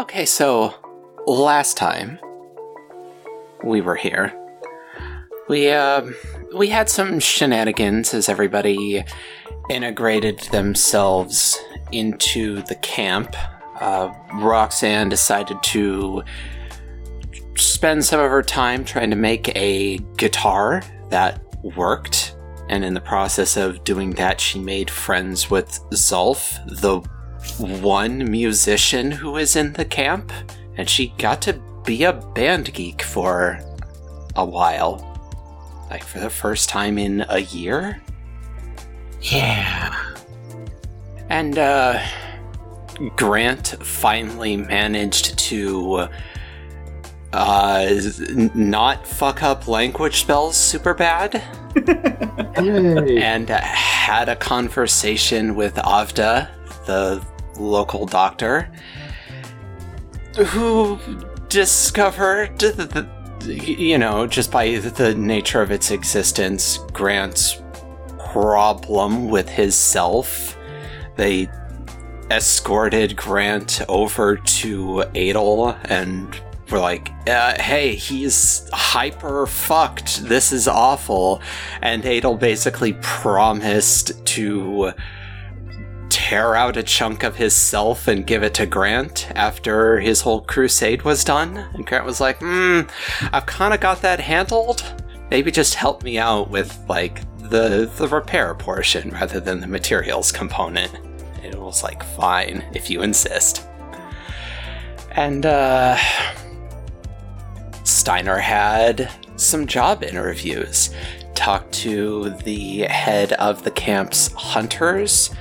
Okay, so last time we were here, we uh, we had some shenanigans as everybody integrated themselves into the camp. Uh, Roxanne decided to spend some of her time trying to make a guitar that worked. And in the process of doing that, she made friends with Zulf, the one musician who is in the camp. And she got to be a band geek for a while. Like for the first time in a year. Yeah. And uh, Grant finally managed to uh, not fuck up language spells super bad and had a conversation with Avda, the local doctor, who discovered you know, just by the nature of its existence, Grant's problem with his self. They escorted Grant over to Adel and were like, uh, hey, he's hyper fucked. This is awful. And Adel basically promised to tear out a chunk of his self and give it to Grant after his whole crusade was done. And Grant was like, hmm, I've kind of got that handled. Maybe just help me out with, like, the, the repair portion rather than the materials component. It was like, fine, if you insist. And, uh, Steiner had some job interviews, talked to the head of the camp's hunters,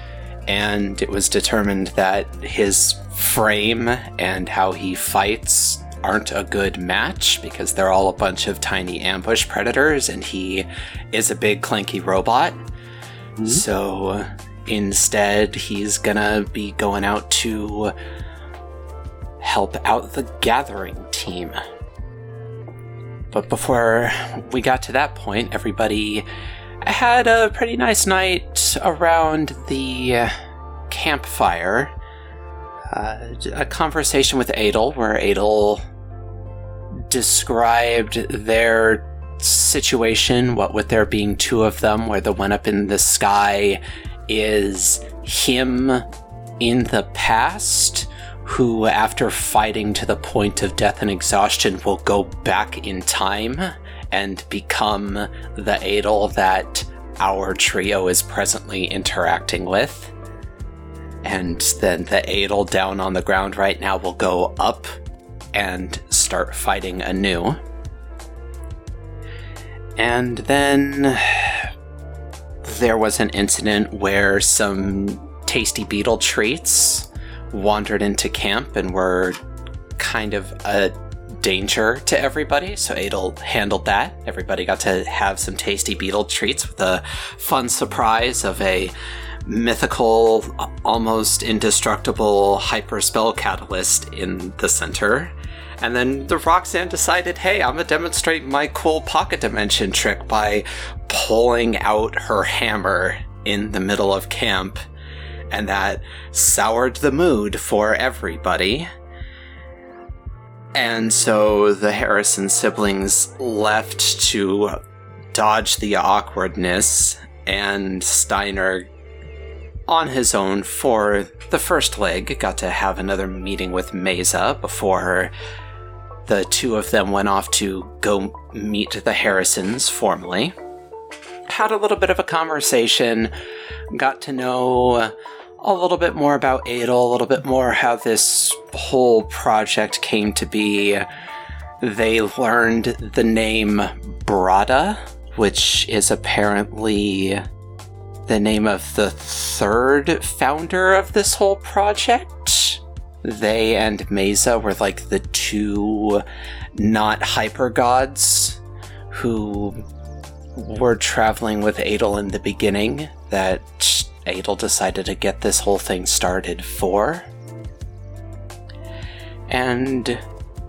and it was determined that his frame and how he fights aren't a good match because they're all a bunch of tiny ambush predators and he is a big clanky robot. Mm-hmm. So instead, he's gonna be going out to help out the gathering team. But before we got to that point, everybody had a pretty nice night around the campfire. Uh, a conversation with Adel, where Adel described their situation, what with there being two of them, where the one up in the sky is him in the past, who, after fighting to the point of death and exhaustion, will go back in time and become the Adel that our trio is presently interacting with. And then the Adel down on the ground right now will go up and start fighting anew. And then there was an incident where some tasty beetle treats wandered into camp and were kind of a danger to everybody. So Adel handled that. Everybody got to have some tasty beetle treats with a fun surprise of a mythical, almost indestructible hyper spell catalyst in the center. And then the Roxanne decided, hey, I'm gonna demonstrate my cool pocket dimension trick by pulling out her hammer in the middle of camp. And that soured the mood for everybody. And so the Harrison siblings left to dodge the awkwardness, and Steiner, on his own for the first leg, got to have another meeting with Mesa before the two of them went off to go meet the Harrisons formally. Had a little bit of a conversation, got to know a little bit more about Adel, a little bit more how this whole project came to be. They learned the name Brada, which is apparently the name of the third founder of this whole project. They and Mesa were like the two not hyper gods who were traveling with Adel in the beginning that Adel decided to get this whole thing started for. And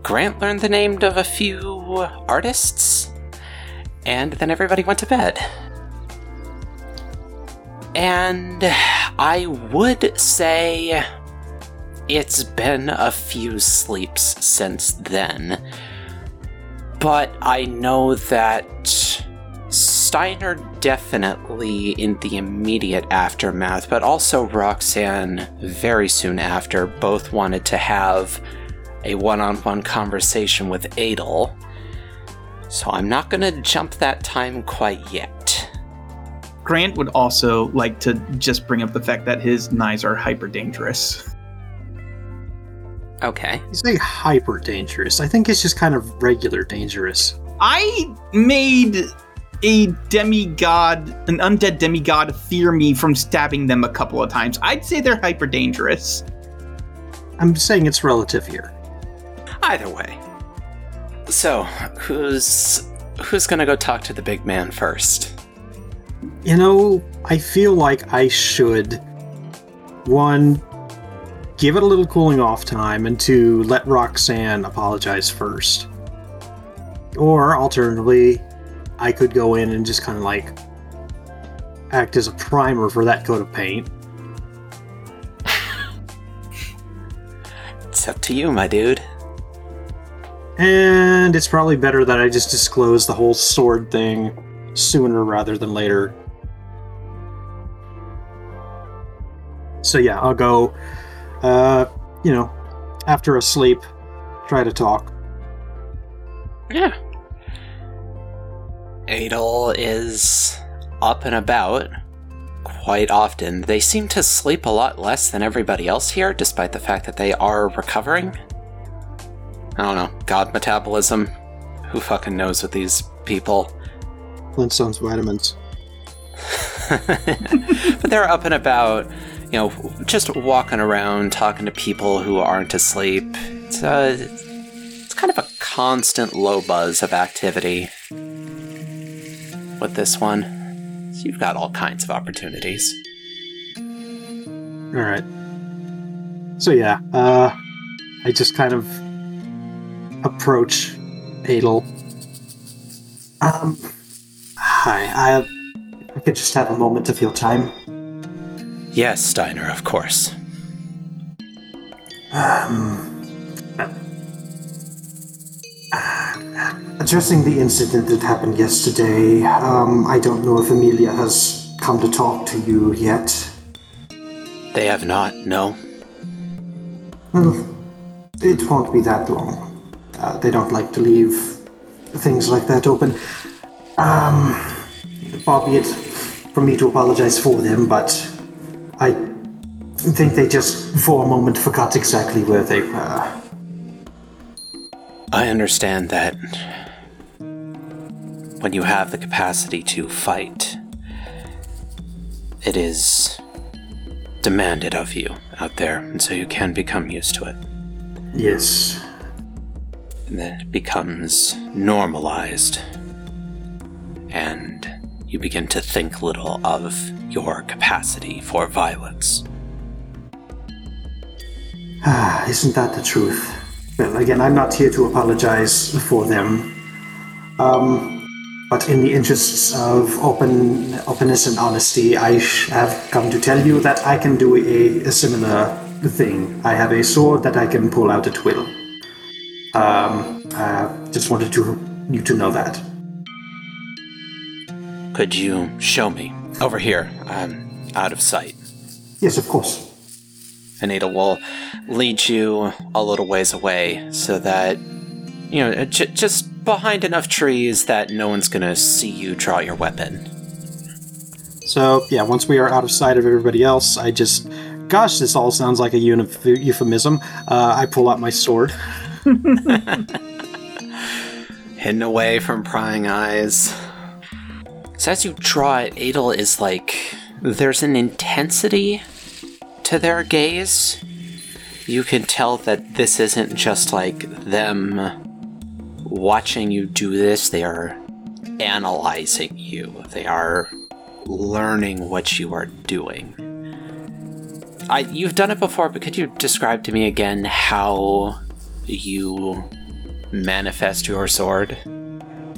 Grant learned the name of a few artists, and then everybody went to bed. And I would say it's been a few sleeps since then. But I know that Steiner definitely in the immediate aftermath, but also Roxanne very soon after, both wanted to have a one on one conversation with Adel. So I'm not going to jump that time quite yet. Grant would also like to just bring up the fact that his knives are hyper dangerous. Okay. You say hyper dangerous. I think it's just kind of regular dangerous. I made a demigod, an undead demigod, fear me from stabbing them a couple of times. I'd say they're hyper dangerous. I'm saying it's relative here. Either way. So, who's who's gonna go talk to the big man first? You know, I feel like I should one give it a little cooling off time and to let Roxanne apologize first. Or alternatively, I could go in and just kind of like act as a primer for that coat of paint. It's up to you, my dude. And it's probably better that I just disclose the whole sword thing sooner rather than later. So yeah, I'll go uh, you know, after a sleep, try to talk. Yeah. Adel is up and about quite often. They seem to sleep a lot less than everybody else here, despite the fact that they are recovering. I don't know. God metabolism. Who fucking knows with these people? Flintstones vitamins. but they're up and about you know, just walking around, talking to people who aren't asleep. It's, uh, it's kind of a constant low buzz of activity with this one. So you've got all kinds of opportunities. All right. So yeah, uh, I just kind of approach Adel. Um, hi. I, I could just have a moment to feel time. Yes, Steiner, of course. Um, addressing the incident that happened yesterday, um, I don't know if Amelia has come to talk to you yet. They have not, no. Well, it won't be that long. Uh, they don't like to leave things like that open. Um, far be it for me to apologize for them, but I think they just, for a moment, forgot exactly where they were. I understand that when you have the capacity to fight, it is demanded of you out there, and so you can become used to it. Yes. And then it becomes normalized, and you begin to think little of your capacity for violence. Ah, isn't that the truth? Well, again, I'm not here to apologize for them. Um, but in the interests of open, openness and honesty, I have come to tell you that I can do a, a similar thing. I have a sword that I can pull out at will. Um, I just wanted to, you to know that. Could you show me? Over here. I'm out of sight. Yes, of course. Anita will lead you a little ways away so that, you know, j- just behind enough trees that no one's gonna see you draw your weapon. So, yeah, once we are out of sight of everybody else, I just. Gosh, this all sounds like a euphemism. Uh, I pull out my sword. Hidden away from prying eyes. So as you draw it, Adel is like there's an intensity to their gaze. You can tell that this isn't just like them watching you do this, they are analyzing you. They are learning what you are doing. I you've done it before, but could you describe to me again how you manifest your sword?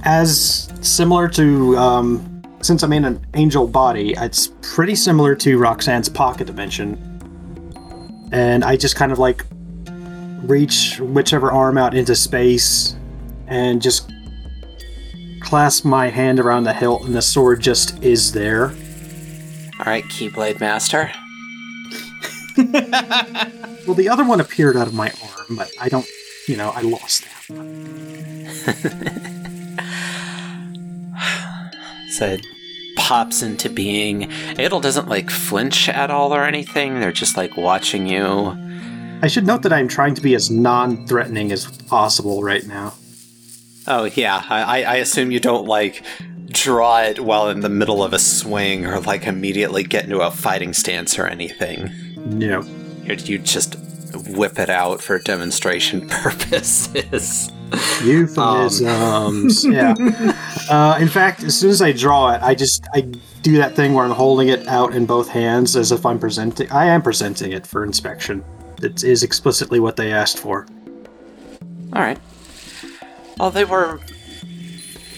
As similar to um, since I'm in an angel body, it's pretty similar to Roxanne's pocket dimension. And I just kind of like reach whichever arm out into space and just clasp my hand around the hilt, and the sword just is there. All right, Keyblade Master. Well, the other one appeared out of my arm, but I don't, you know, I lost that one. So it pops into being. Adel doesn't like flinch at all or anything. They're just like watching you. I should note that I'm trying to be as non threatening as possible right now. Oh yeah, I, I assume you don't like draw it while in the middle of a swing or like immediately get into a fighting stance or anything. No. You you just whip it out for demonstration purposes. Euphemisms. yeah. Uh, in fact, as soon as I draw it, I just I do that thing where I'm holding it out in both hands as if I'm presenting. I am presenting it for inspection. It is explicitly what they asked for. All right. Well, they were.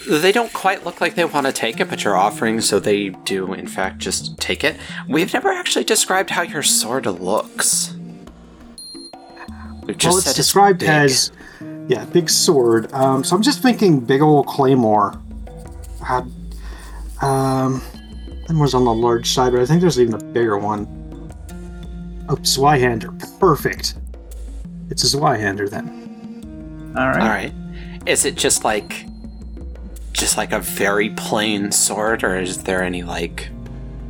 They don't quite look like they want to take it, but you're offering, so they do, in fact, just take it. We've never actually described how your sword looks. We've just well, it's described big. as yeah, big sword. Um, so I'm just thinking big old claymore. Had um, Claymore's on the large side, but I think there's even a bigger one. Oh, Zweihander, perfect. It's a Zweihander then. All right. All right. Is it just like, just like a very plain sword, or is there any like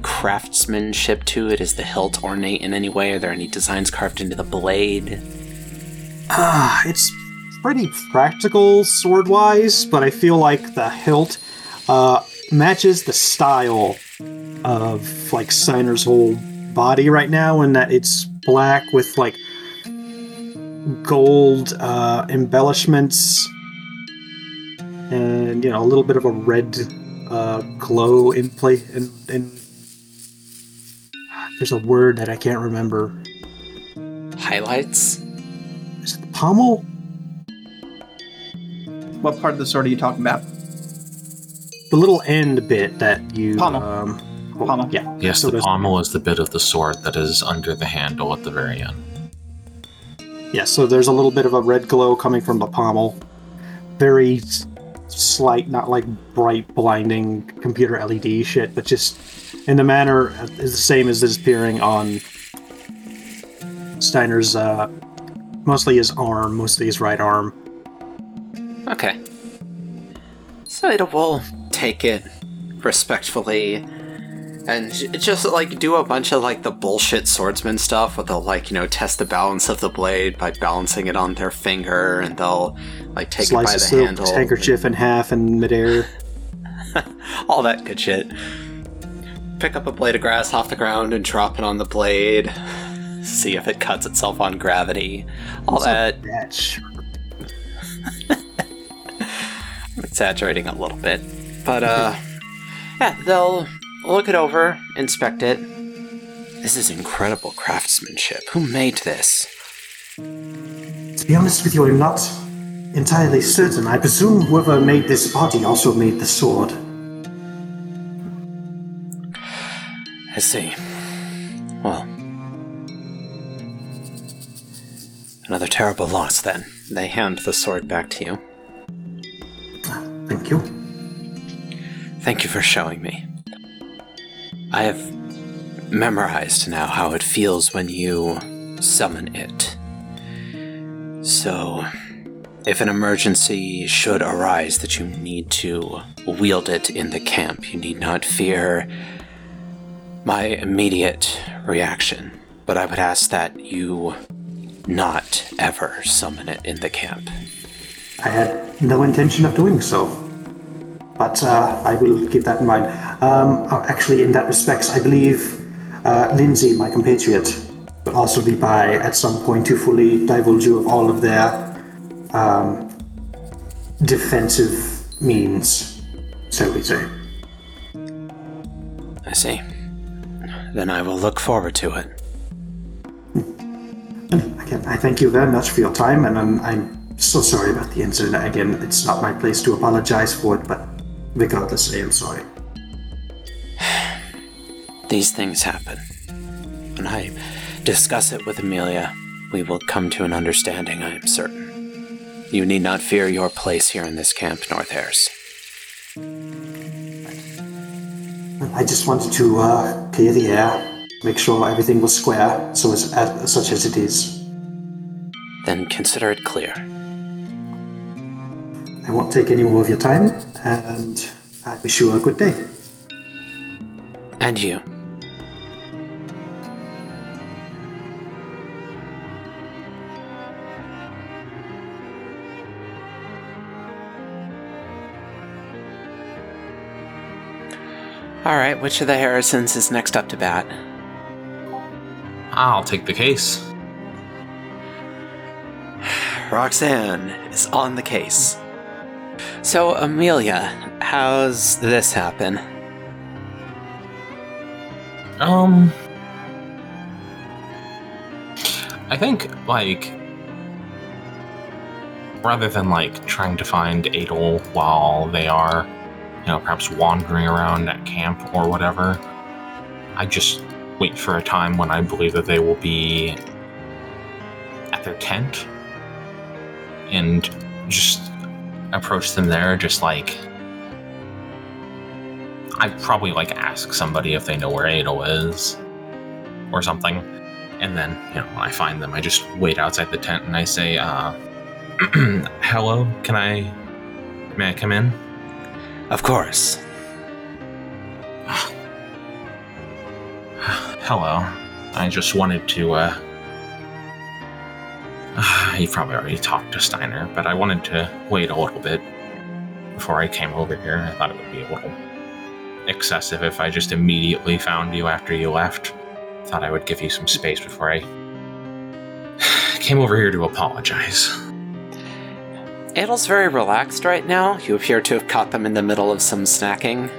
craftsmanship to it? Is the hilt ornate in any way? Are there any designs carved into the blade? Ah, it's pretty practical sword wise, but I feel like the hilt uh, matches the style of like Steiner's whole body right now, in that it's black with like gold uh, embellishments and you know a little bit of a red uh, glow in place and there's a word that I can't remember. Highlights? Is it the pommel? What part of the sword are you talking about? the little end bit that you Pommel. um oh, Pommel. yeah Yes, So the pommel is the bit of the sword that is under the handle at the very end. yeah so there's a little bit of a red glow coming from the pommel very slight not like bright blinding computer led shit but just in the manner is the same as is appearing on steiner's uh mostly his arm mostly his right arm Okay. So it will take it respectfully and just like do a bunch of like the bullshit swordsman stuff where they'll like, you know, test the balance of the blade by balancing it on their finger and they'll like take slice it by the silk handle. handkerchief in half in midair All that good shit. Pick up a blade of grass off the ground and drop it on the blade. See if it cuts itself on gravity. All that that I'm exaggerating a little bit. But, uh, yeah, they'll look it over, inspect it. This is incredible craftsmanship. Who made this? To be honest with you, I'm not entirely certain. I presume whoever made this body also made the sword. I see. Well, another terrible loss then. They hand the sword back to you. Thank you. Thank you for showing me. I have memorized now how it feels when you summon it. So, if an emergency should arise that you need to wield it in the camp, you need not fear my immediate reaction. But I would ask that you not ever summon it in the camp. I had no intention of doing so. But uh, I will keep that in mind. Um, oh, actually, in that respect, I believe uh, Lindsay, my compatriot, will also be by at some point to fully divulge you of all of their um, defensive means, so we say. I see. Then I will look forward to it. Again, I thank you very much for your time, and I'm, I'm so sorry about the incident. Again, it's not my place to apologize for it, but regardless, I am sorry. These things happen. When I Discuss it with Amelia. We will come to an understanding, I am certain. You need not fear your place here in this camp, North Harris. I just wanted to uh, clear the air, make sure everything was square, so as, as such as it is. Then consider it clear. I won't take any more of your time, and I wish you a good day. And you. All right, which of the Harrisons is next up to bat? I'll take the case. Roxanne is on the case. So, Amelia, how's this happen? Um, I think like rather than like trying to find Adel while they are, you know, perhaps wandering around at camp or whatever, I just wait for a time when I believe that they will be at their tent and just approach them there, just like I'd probably like ask somebody if they know where Adel is or something. And then, you know, when I find them, I just wait outside the tent and I say, uh, hello, can I, may I come in? Of course. Hello. I just wanted to, uh, you probably already talked to Steiner, but I wanted to wait a little bit before I came over here. I thought it would be a little excessive if I just immediately found you after you left. Thought I would give you some space before I came over here to apologize. Adel's very relaxed right now. You appear to have caught them in the middle of some snacking.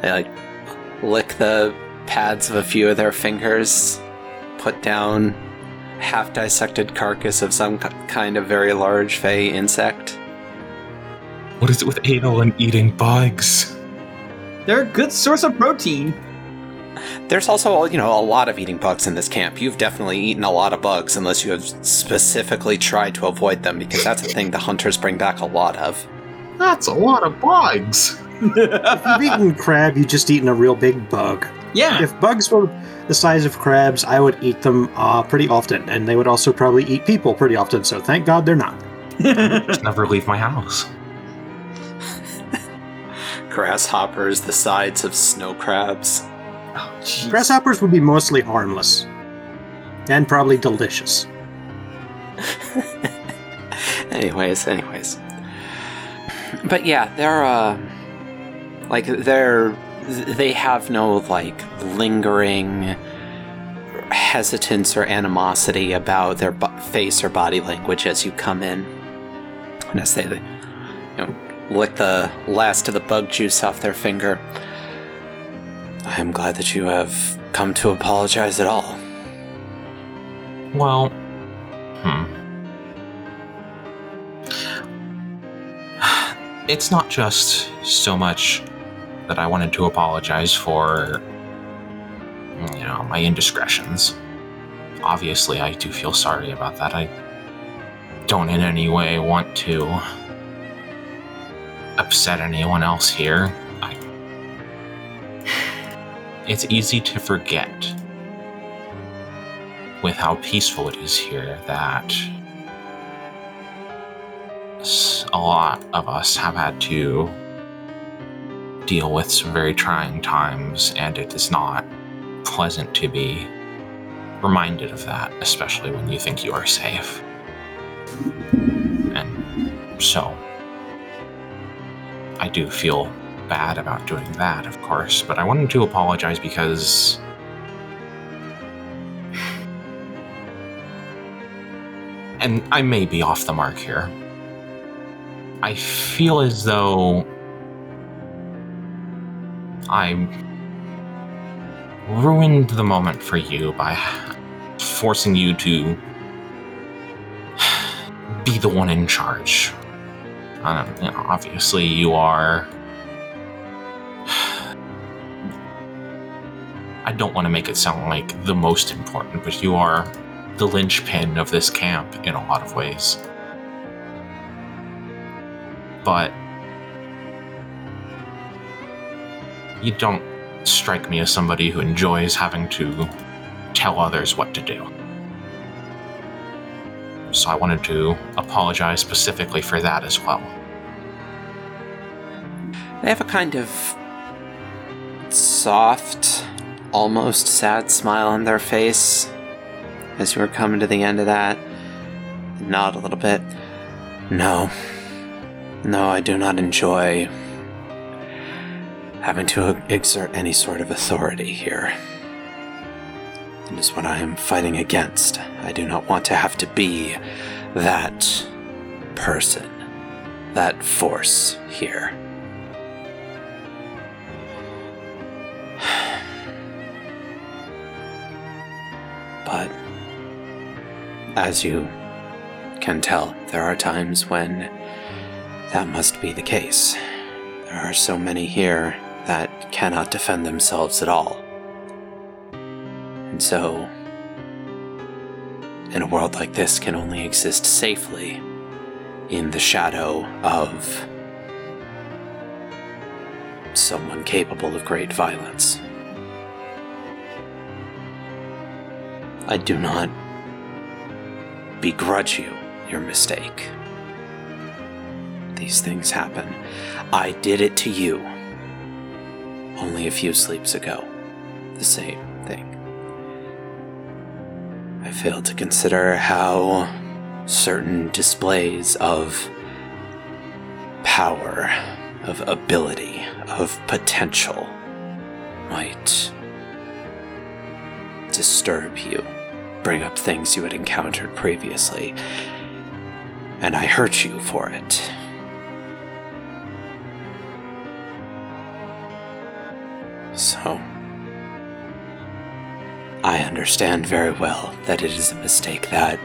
They like lick the pads of a few of their fingers, put down half dissected carcass of some ki- kind of very large fey insect. What is it with Adel and eating bugs? They're a good source of protein. There's also, you know, a lot of eating bugs in this camp. You've definitely eaten a lot of bugs unless you have specifically tried to avoid them because that's a thing the hunters bring back a lot of. That's a lot of bugs. If you've eaten crab, you've just eaten a real big bug. Yeah. If bugs were the size of crabs, I would eat them uh, pretty often, and they would also probably eat people pretty often, so thank God they're not. Just never leave my house. Grasshoppers the size of snow crabs. Grasshoppers would be mostly harmless. And probably delicious. anyways, anyways. But yeah, they're uh like they're they have no like lingering hesitance or animosity about their bo- face or body language as you come in. And as they you know lick the last of the bug juice off their finger. I am glad that you have come to apologize at all. Well, hmm. It's not just so much that I wanted to apologize for, you know, my indiscretions. Obviously, I do feel sorry about that. I don't in any way want to upset anyone else here. I. It's easy to forget with how peaceful it is here that a lot of us have had to deal with some very trying times, and it is not pleasant to be reminded of that, especially when you think you are safe. And so, I do feel bad about doing that, of course, but I wanted to apologize because and I may be off the mark here. I feel as though I ruined the moment for you by forcing you to be the one in charge. Um, you know, obviously, you are. I don't want to make it sound like the most important, but you are the linchpin of this camp in a lot of ways. But you don't strike me as somebody who enjoys having to tell others what to do. So I wanted to apologize specifically for that as well. They have a kind of soft, almost sad smile on their face as you were coming to the end of that. Nod a little bit. No. No, I do not enjoy having to exert any sort of authority here. It is what I am fighting against. I do not want to have to be that person, that force here. But as you can tell, there are times when that must be the case. There are so many here that cannot defend themselves at all. And so, in a world like this, can only exist safely in the shadow of someone capable of great violence. I do not begrudge you your mistake. These things happen. I did it to you only a few sleeps ago. The same thing. I failed to consider how certain displays of power, of ability, of potential might disturb you, bring up things you had encountered previously, and I hurt you for it. So, I understand very well that it is a mistake that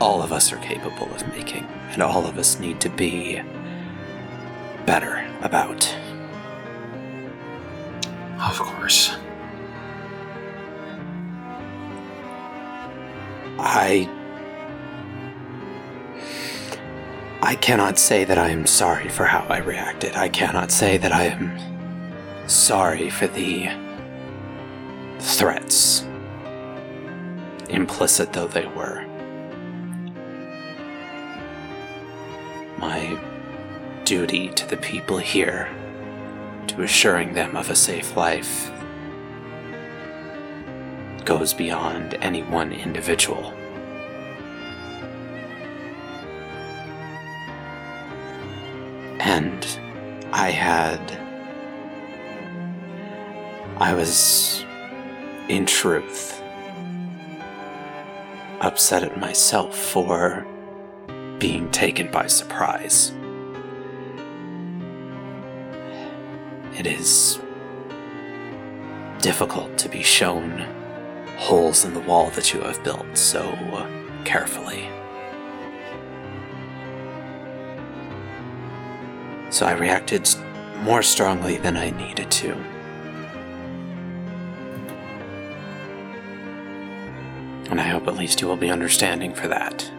all of us are capable of making, and all of us need to be better about. Of course. I. I cannot say that I am sorry for how I reacted. I cannot say that I am sorry for the threats, implicit though they were. My duty to the people here, to assuring them of a safe life, goes beyond any one individual. And I had. I was, in truth, upset at myself for being taken by surprise. It is difficult to be shown holes in the wall that you have built so carefully. So I reacted more strongly than I needed to. And I hope at least you will be understanding for that.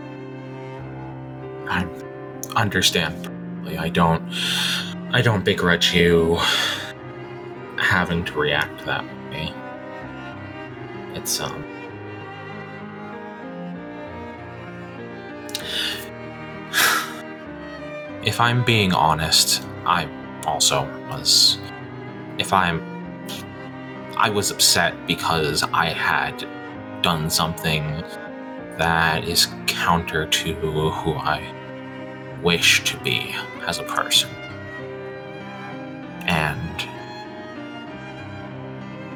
I understand. I don't. I don't begrudge you having to react that way. It's um. If I'm being honest, I also was. If I'm. I was upset because I had done something that is counter to who I wish to be as a person. And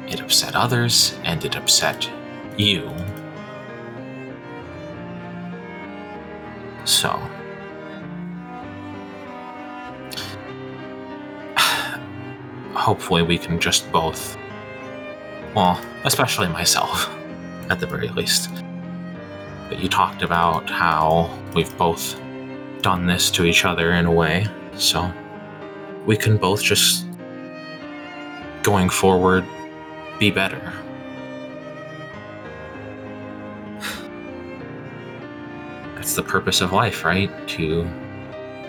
it upset others, and it upset you. So. Hopefully, we can just both. Well, especially myself, at the very least. But you talked about how we've both done this to each other in a way, so we can both just going forward be better. That's the purpose of life, right? To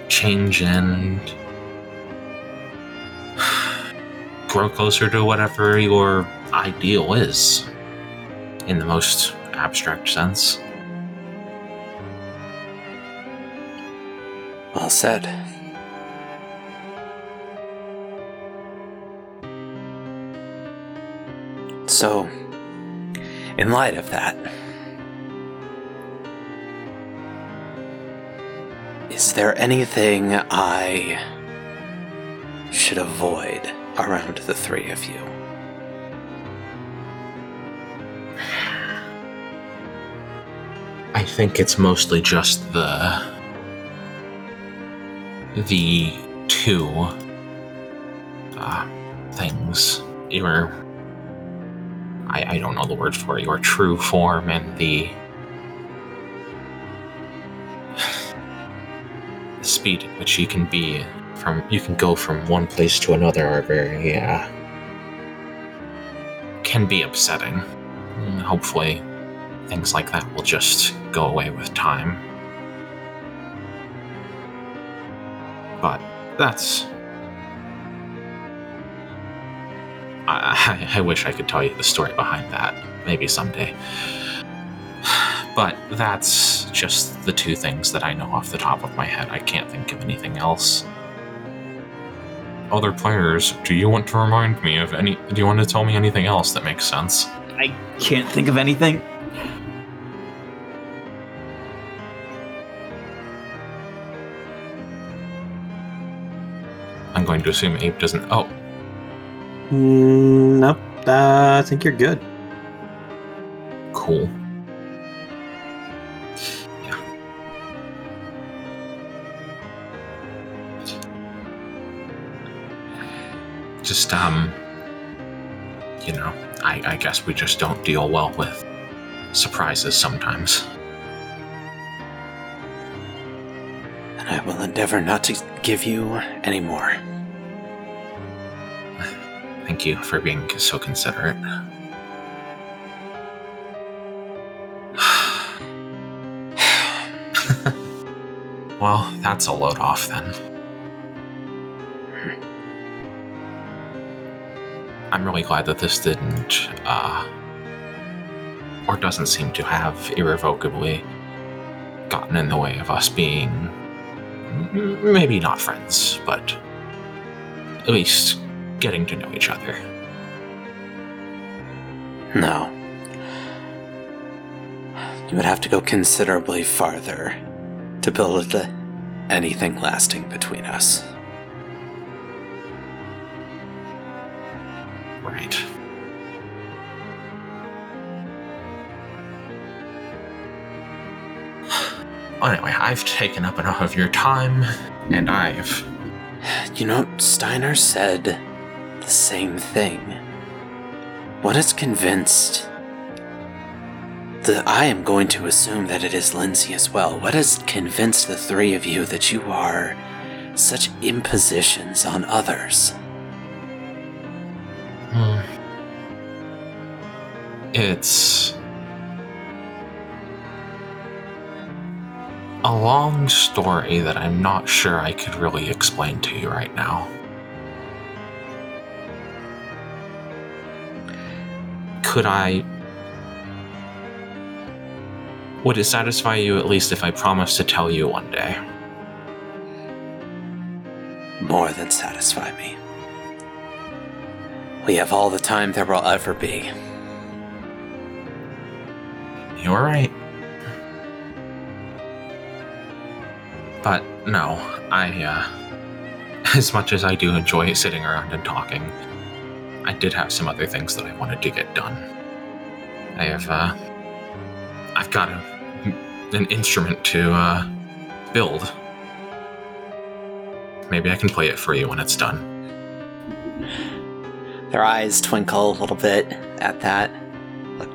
change and grow closer to whatever your ideal is in the most abstract sense. Well said. So, in light of that, is there anything I should avoid around the three of you? Think it's mostly just the the two uh, things. Your I, I don't know the word for it. Your true form and the the speed at which you can be from you can go from one place to another are very can be upsetting. Hopefully things like that will just go away with time. But that's. I, I, wish I could tell you the story behind that. Maybe someday. But that's just the two things that I know off the top of my head. I can't think of anything else. Other players, do you want to remind me of any? Do you want to tell me anything else that makes sense? I can't think of anything. I'm going to assume Abe doesn't. Oh, Mm, no, uh, I think you're good. cool. Yeah. Just, um, you know, I, I guess we just don't deal well with surprises sometimes. And I will endeavor not to give you any more. Thank you for being so considerate. well, that's a load off then. I'm really glad that this didn't, uh, or doesn't seem to have irrevocably gotten in the way of us being maybe not friends, but at least getting to know each other. No. You would have to go considerably farther to build a- anything lasting between us. Right. Anyway, I've taken up enough of your time, and I've. You know, Steiner said the same thing. What is convinced that I am going to assume that it is Lindsay as well. What has convinced the three of you that you are such impositions on others? Hmm. It's. A long story that I'm not sure I could really explain to you right now. Could I. Would it satisfy you at least if I promised to tell you one day? More than satisfy me. We have all the time there will ever be. You're right. But no, I, uh, as much as I do enjoy sitting around and talking, I did have some other things that I wanted to get done. I have, uh, I've got a, an instrument to, uh, build. Maybe I can play it for you when it's done. Their eyes twinkle a little bit at that. Look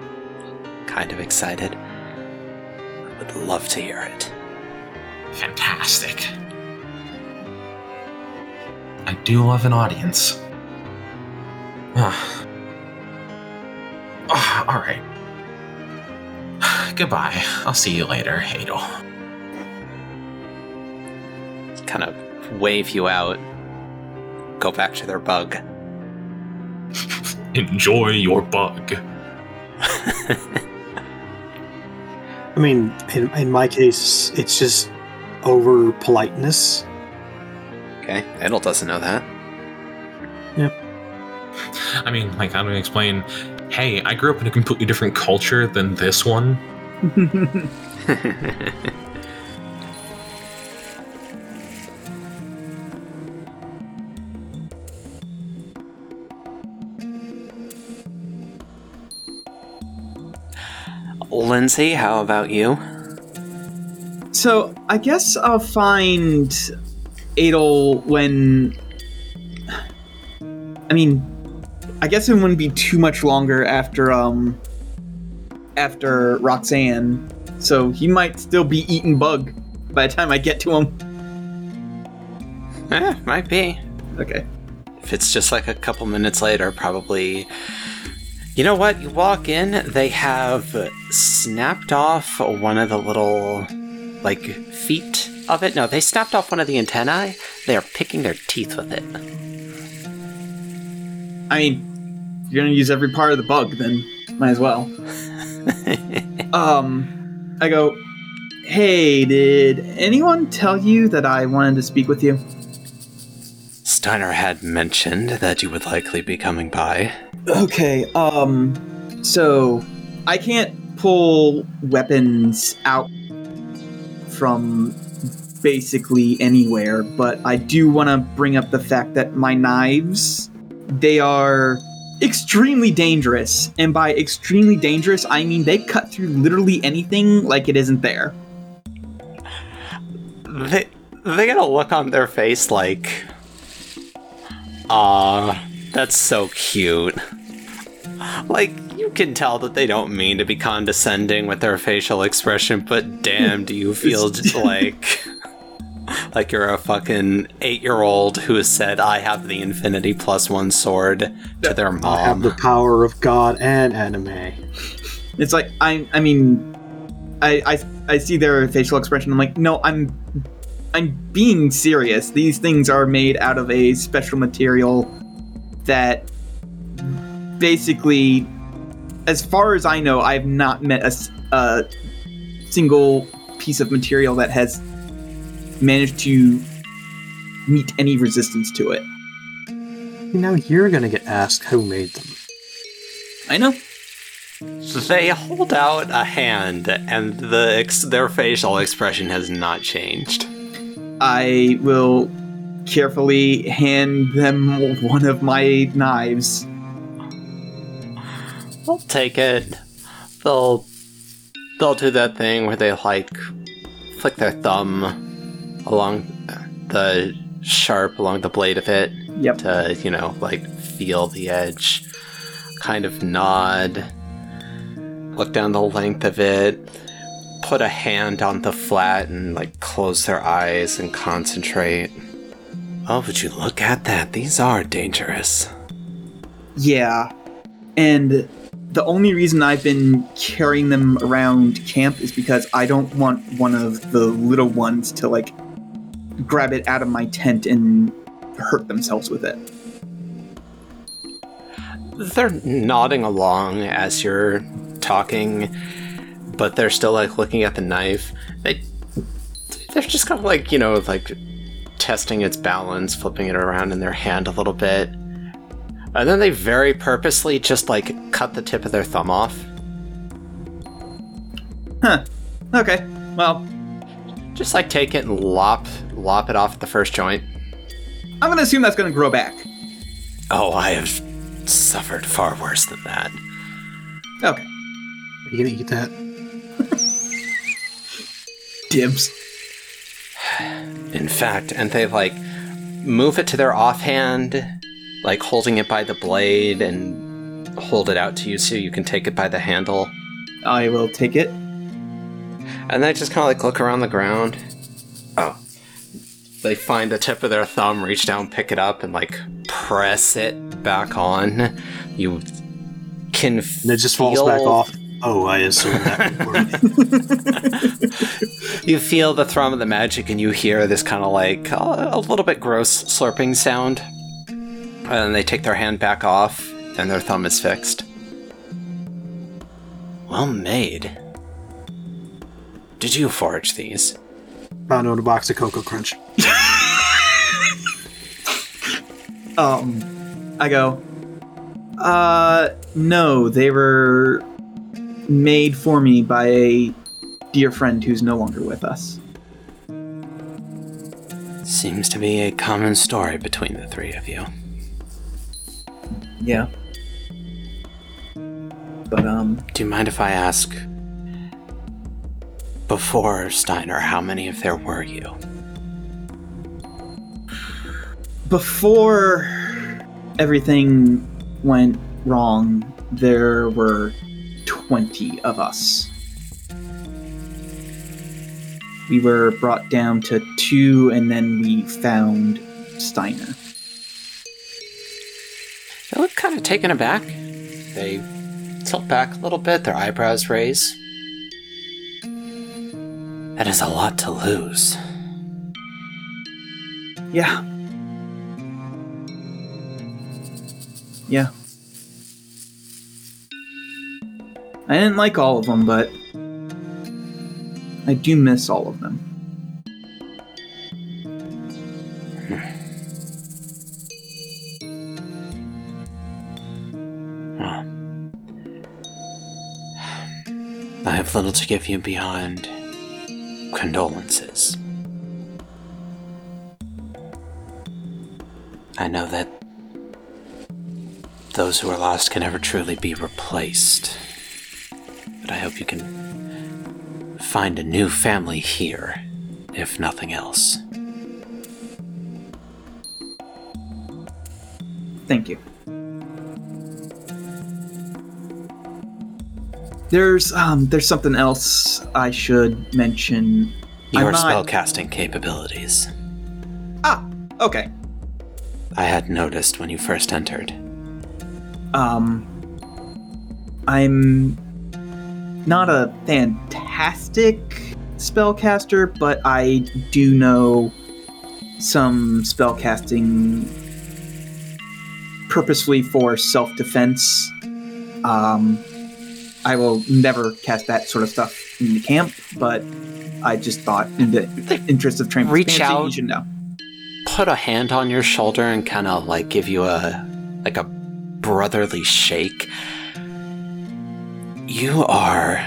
kind of excited. I would love to hear it. Fantastic. I do love an audience. Ah. Oh, all right. Goodbye. I'll see you later, Adel. Kind of wave you out. Go back to their bug. Enjoy your bug. I mean, in, in my case, it's just over politeness. Okay, Adel doesn't know that. I mean, like, how do I explain? Hey, I grew up in a completely different culture than this one. Lindsay, how about you? So I guess I'll find Adel when. I mean, I guess it wouldn't be too much longer after um after Roxanne, so he might still be eating bug by the time I get to him. Eh, might be. Okay. If it's just like a couple minutes later, probably. You know what? You walk in, they have snapped off one of the little, like, feet of it. No, they snapped off one of the antennae. They are picking their teeth with it. I mean, you're gonna use every part of the bug, then might as well. um, I go. Hey, did anyone tell you that I wanted to speak with you? Steiner had mentioned that you would likely be coming by. Okay, um, so I can't pull weapons out from basically anywhere, but I do want to bring up the fact that my knives, they are extremely dangerous. And by extremely dangerous, I mean they cut through literally anything like it isn't there. They they get a look on their face like, ah, that's so cute. Like you can tell that they don't mean to be condescending with their facial expression, but damn, do you feel like like you're a fucking eight year old who has said, "I have the Infinity Plus One sword" to their mom. I have mom. the power of God and anime. It's like I I mean I I, I see their facial expression. I'm like, no, I'm I'm being serious. These things are made out of a special material that basically, as far as I know, I've not met a single piece of material that has managed to meet any resistance to it. Now you're gonna get asked who made them. I know. So They hold out a hand, and the ex- their facial expression has not changed. I will carefully hand them one of my knives. They'll take it. They'll they'll do that thing where they like flick their thumb along the sharp along the blade of it Yep. to you know like feel the edge. Kind of nod. Look down the length of it. Put a hand on the flat and like close their eyes and concentrate. Oh, would you look at that? These are dangerous. Yeah. And the only reason I've been carrying them around camp is because I don't want one of the little ones to like grab it out of my tent and hurt themselves with it. They're nodding along as you're talking, but they're still like looking at the knife. They they're just kind of like, you know, like testing its balance, flipping it around in their hand a little bit. And then they very purposely just like cut the tip of their thumb off. Huh. Okay. Well, Just like take it and lop lop it off at the first joint. I'm gonna assume that's gonna grow back. Oh, I have suffered far worse than that. Okay. Are you gonna eat that? Dibs. In fact, and they like move it to their offhand, like holding it by the blade and hold it out to you so you can take it by the handle. I will take it. And they just kind of like look around the ground. Oh. They find the tip of their thumb, reach down, pick it up, and like press it back on. You can And it just falls back off. Oh, I assume that. You feel the thrum of the magic, and you hear this kind of like uh, a little bit gross slurping sound. And then they take their hand back off, and their thumb is fixed. Well made. Did you forge these? Found on a box of Cocoa Crunch. Um, I go. Uh, no, they were made for me by a dear friend who's no longer with us. Seems to be a common story between the three of you. Yeah. But um, Do you mind if I ask? Before Steiner, how many of there were you? before everything went wrong, there were 20 of us. We were brought down to two, and then we found Steiner. They look kind of taken aback. They tilt back a little bit, their eyebrows raise. That is a lot to lose. Yeah. Yeah. I didn't like all of them, but I do miss all of them. Hmm. Well, I have little to give you beyond condolences. I know that those who are lost can never truly be replaced. But I hope you can find a new family here, if nothing else. Thank you. There's um there's something else I should mention. Your not- spellcasting capabilities. Ah, okay. I had noticed when you first entered. Um I'm not a fantastic spellcaster, but I do know some spellcasting purposefully for self-defense. Um I will never cast that sort of stuff in the camp, but I just thought in the interest of transparency, Reach out. you should know. Put a hand on your shoulder and kind of like give you a like a brotherly shake. You are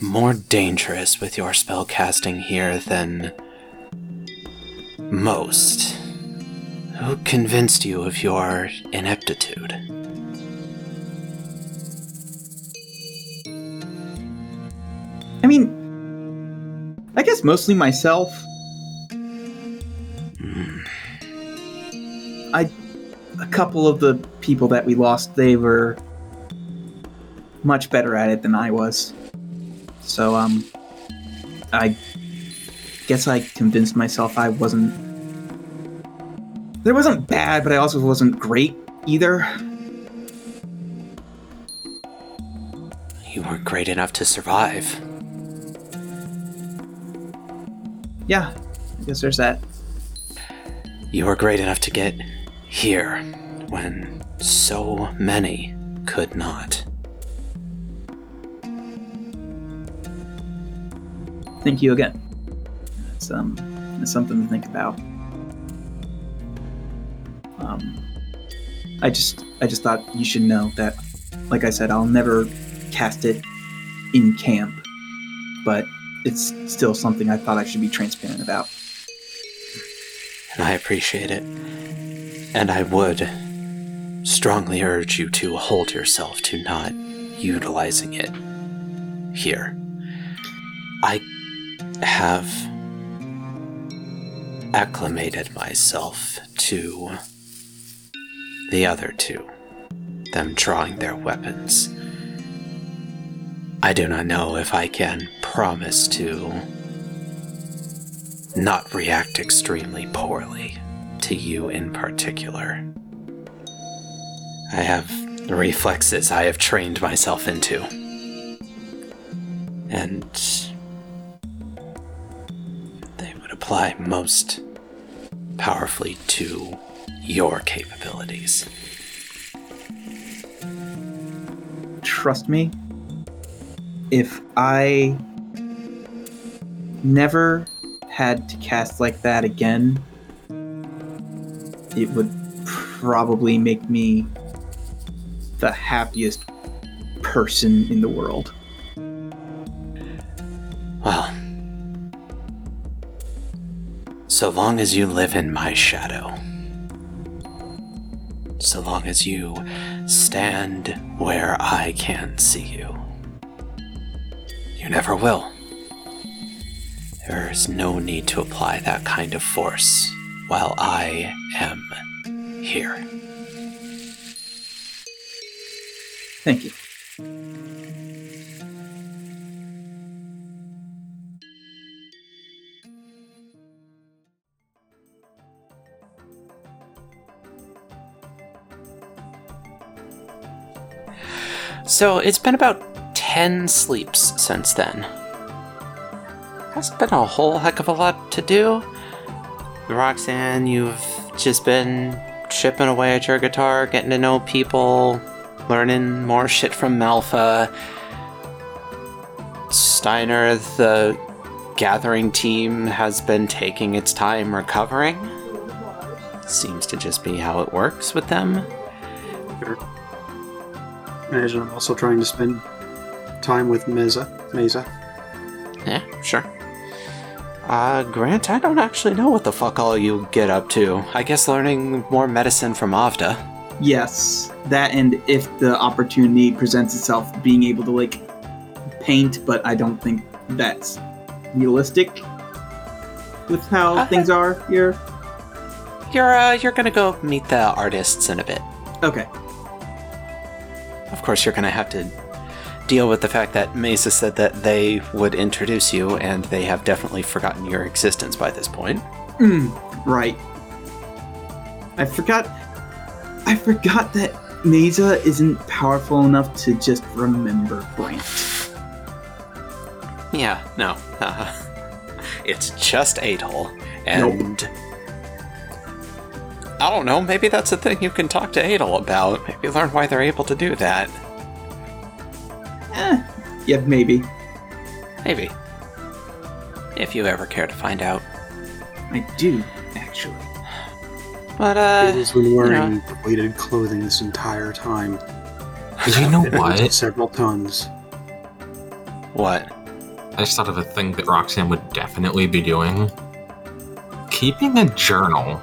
more dangerous with your spell casting here than most. Who convinced you of your ineptitude? I mean, I guess mostly myself. I, a couple of the people that we lost, they were much better at it than I was. So, um, I guess I convinced myself I wasn't. That wasn't bad, but I also wasn't great either. You weren't great enough to survive. Yeah, I guess there's that. You were great enough to get here when so many could not. Thank you again. It's um, it's something to think about. Um, I just, I just thought you should know that, like I said, I'll never cast it in camp, but it's still something I thought I should be transparent about. and I appreciate it. And I would strongly urge you to hold yourself to not utilizing it here. I have acclimated myself to the other two, them drawing their weapons. I do not know if I can promise to not react extremely poorly to you in particular. I have reflexes I have trained myself into. And they would apply most powerfully to your capabilities. Trust me, if I never had to cast like that again, it would probably make me the happiest person in the world. Well, so long as you live in my shadow, so long as you stand where I can see you, you never will. There is no need to apply that kind of force while I am here. Thank you. So it's been about 10 sleeps since then. Hasn't been a whole heck of a lot to do. Roxanne, you've just been chipping away at your guitar, getting to know people, learning more shit from Malfa. Steiner, the gathering team, has been taking its time recovering. Seems to just be how it works with them. Imagine I'm also trying to spend time with Mesa. Mesa. Yeah, sure. Uh, Grant, I don't actually know what the fuck all you get up to. I guess learning more medicine from Avda. Yes, that and if the opportunity presents itself, being able to like paint, but I don't think that's realistic with how Uh, things are here. You're, uh, you're gonna go meet the artists in a bit. Okay. Of course, you're gonna have to deal with the fact that Mesa said that they would introduce you, and they have definitely forgotten your existence by this point. Mm, right. I forgot. I forgot that Mesa isn't powerful enough to just remember Brant. Yeah, no. Uh, it's just Adel. And. I don't know, maybe that's a thing you can talk to Adel about. Maybe learn why they're able to do that. Eh, yeah, maybe. Maybe. If you ever care to find out. I do, actually. But, uh. He's been wearing you weighted clothing this entire time. You know It weighs what? Several tons. What? I just thought of a thing that Roxanne would definitely be doing. Keeping a journal.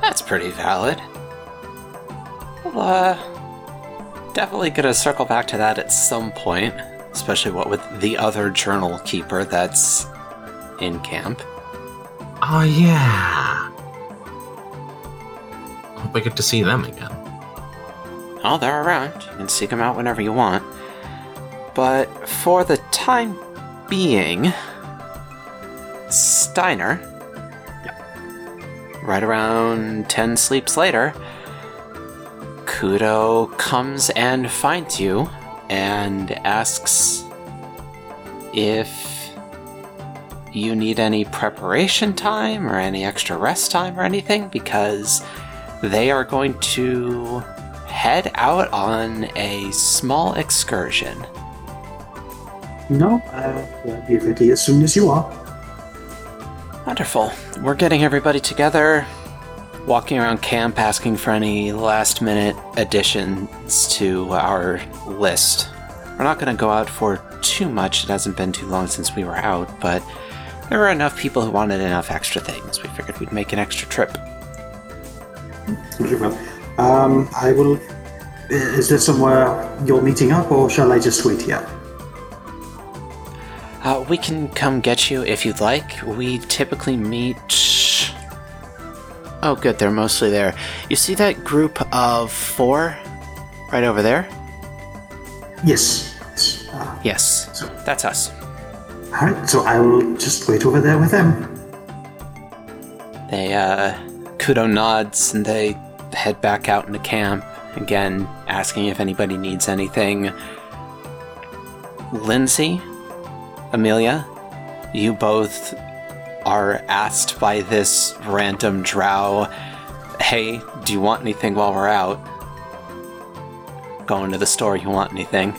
That's pretty valid. Well, uh. Definitely gonna circle back to that at some point. Especially what with the other journal keeper that's in camp. Oh, yeah. Hope I get to see them again. Oh, they're around. You can seek them out whenever you want. But for the time being, Steiner. Right around 10 sleeps later, Kudo comes and finds you and asks if you need any preparation time or any extra rest time or anything because they are going to head out on a small excursion. No, I'll be ready as soon as you are. Wonderful. We're getting everybody together, walking around camp asking for any last minute additions to our list. We're not going to go out for too much, it hasn't been too long since we were out, but there were enough people who wanted enough extra things. We figured we'd make an extra trip. Um, I will. Is there somewhere you're meeting up, or shall I just wait here? Uh, we can come get you if you'd like. We typically meet. Oh, good, they're mostly there. You see that group of four right over there? Yes. Uh, Yes, So- that's us. all right. So I will just wait over there with them. They, uh, Kudo nods and they head back out into camp, again, asking if anybody needs anything. Lindsay, Amelia, you both are asked by this random drow, hey, do you want anything while we're out? Going to the store, you want anything?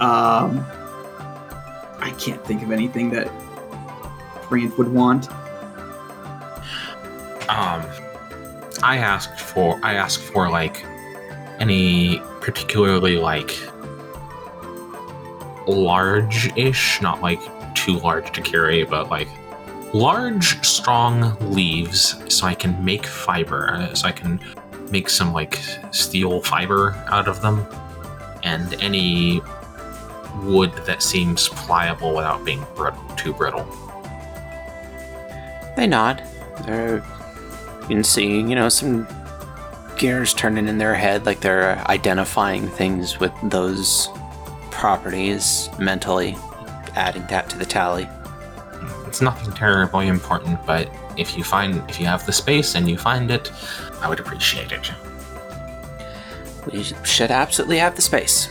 um, I can't think of anything that Brant would want. Um, I asked for I asked for like any particularly like large-ish, not like too large to carry, but like large, strong leaves, so I can make fiber, uh, so I can make some like steel fiber out of them, and any wood that seems pliable without being too brittle. They nod. They're, you can see, you know, some gears turning in their head, like they're identifying things with those properties mentally, adding that to the tally. It's nothing terribly important, but if you find if you have the space and you find it, I would appreciate it. We should absolutely have the space.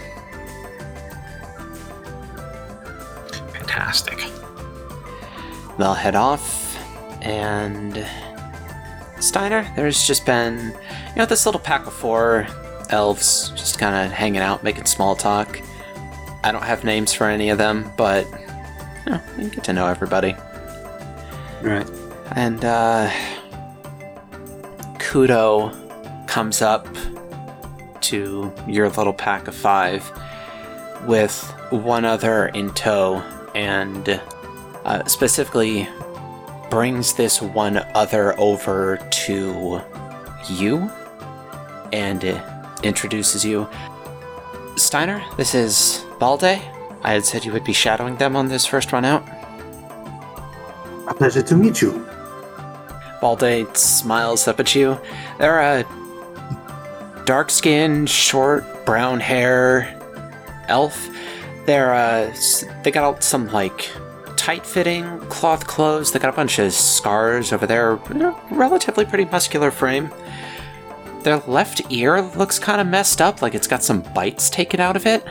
Fantastic. They'll head off, and Steiner, there's just been, you know, this little pack of four elves just kind of hanging out, making small talk. I don't have names for any of them, but you, know, you get to know everybody. Right. And uh, Kudo comes up to your little pack of five with one other in tow, and uh, specifically brings this one other over to you and introduces you. Steiner, this is Balde. I had said you would be shadowing them on this first run out. A pleasure to meet you. Balde smiles up at you. They're a dark skinned, short, brown hair elf. They're uh, they got some like tight fitting cloth clothes. They got a bunch of scars over their relatively pretty muscular frame. Their left ear looks kind of messed up, like it's got some bites taken out of it.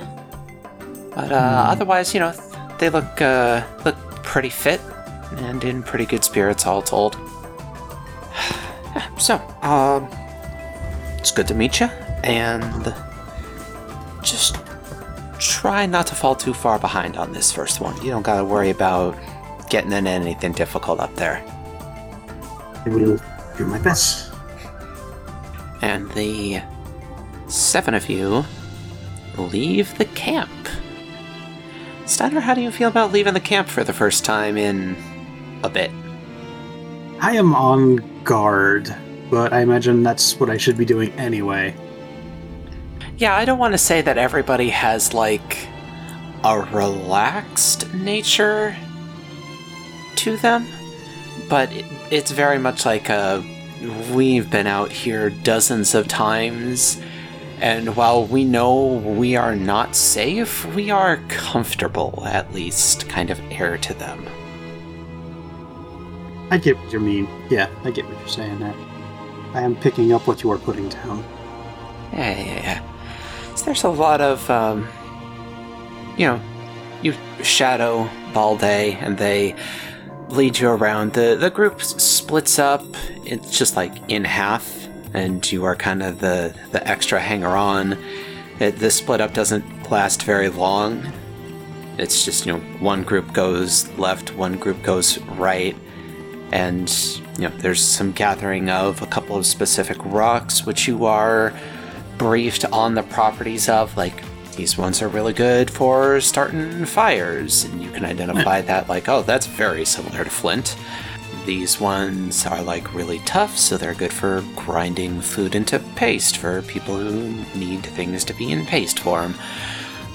But uh, otherwise, you know, they look uh, look pretty fit and in pretty good spirits, all told. So, um, it's good to meet you, and just try not to fall too far behind on this first one. You don't gotta worry about getting into anything difficult up there. I will do my best. And the seven of you leave the camp. Steiner, how do you feel about leaving the camp for the first time in a bit? I am on guard, but I imagine that's what I should be doing anyway. Yeah, I don't want to say that everybody has like a relaxed nature to them, but it's very much like a we've been out here dozens of times, and while we know we are not safe, we are comfortable, at least, kind of air to them. I get what you mean. Yeah, I get what you're saying there. I am picking up what you are putting down. Yeah, yeah, yeah. So there's a lot of, um, you know, you shadow Balde, and they lead you around. the The group splits up. It's just like in half, and you are kind of the the extra hanger on. It, the split up doesn't last very long. It's just you know one group goes left, one group goes right, and you know there's some gathering of a couple of specific rocks which you are briefed on the properties of like these ones are really good for starting fires and you can identify that like oh that's very similar to flint these ones are like really tough so they're good for grinding food into paste for people who need things to be in paste form.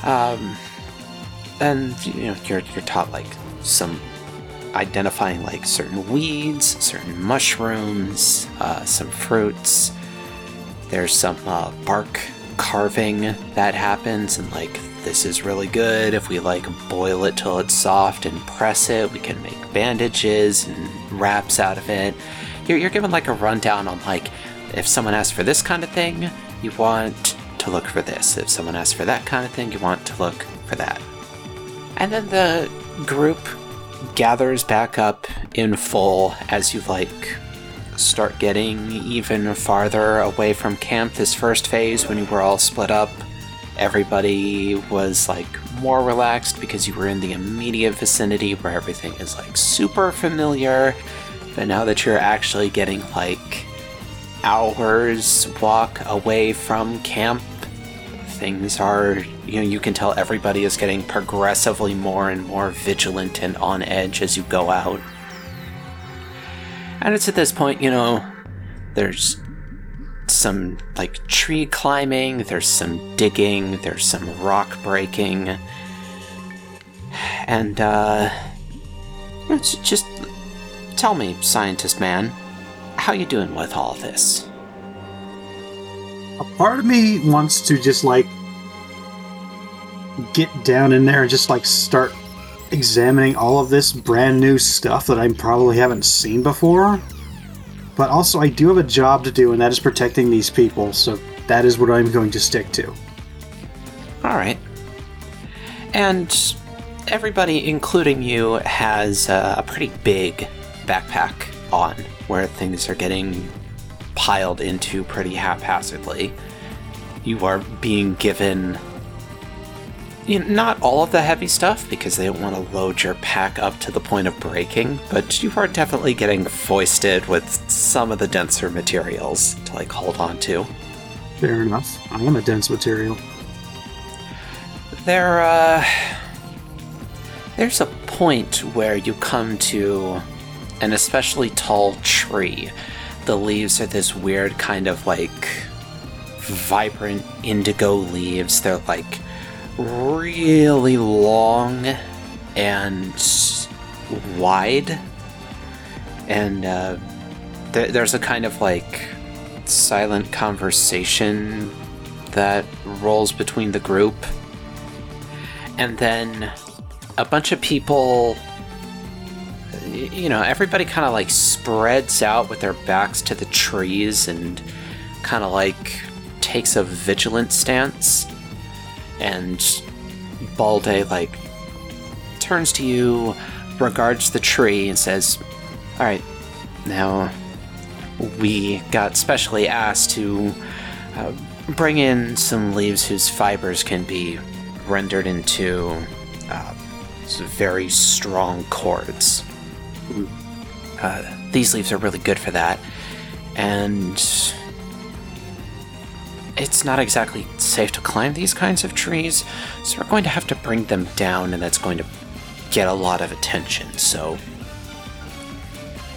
Um, and you know you're, you're taught like some identifying like certain weeds certain mushrooms uh, some fruits. There's some uh, bark carving that happens and like this is really good if we like boil it till it's soft and press it we can make bandages and wraps out of it you're, you're given like a rundown on like if someone asks for this kind of thing, you want to look for this. If someone asks for that kind of thing, you want to look for that. And then the group gathers back up in full as you like start getting even farther away from camp. This first phase, when you were all split up, everybody was like more relaxed because you were in the immediate vicinity where everything is like super familiar. But now that you're actually getting like hours walk away from camp, things are, you know, you can tell everybody is getting progressively more and more vigilant and on edge as you go out. And it's at this point, you know, there's some like tree climbing, there's some digging, there's some rock breaking. And uh just tell me, scientist man, how you doing with all this? A part of me wants to just like get down in there and just like start examining all of this brand new stuff that I probably haven't seen before. But also, I do have a job to do, and that is protecting these people, so that is what I'm going to stick to. All right. And everybody, including you, has uh, a pretty big backpack on where things are getting piled into pretty haphazardly. You are being given you know, not all of the heavy stuff because they don't want to load your pack up to the point of breaking, but you are definitely getting foisted with some of the denser materials to like hold on to. Fair enough. I am a dense material. There, uh, there's a point where you come to an especially tall tree. The leaves are this weird kind of like vibrant indigo leaves. They're like really long and wide. And uh, th- there's a kind of like silent conversation that rolls between the group. And then a bunch of people, you know, everybody kind of like spreads out with their backs to the trees and kind of like takes a vigilant stance and Balde like turns to you, regards the tree, and says, "All right, now we got specially asked to uh, bring in some leaves whose fibers can be rendered into uh, very strong cords. Uh, these leaves are really good for that, and." It's not exactly safe to climb these kinds of trees, so we're going to have to bring them down, and that's going to get a lot of attention. So,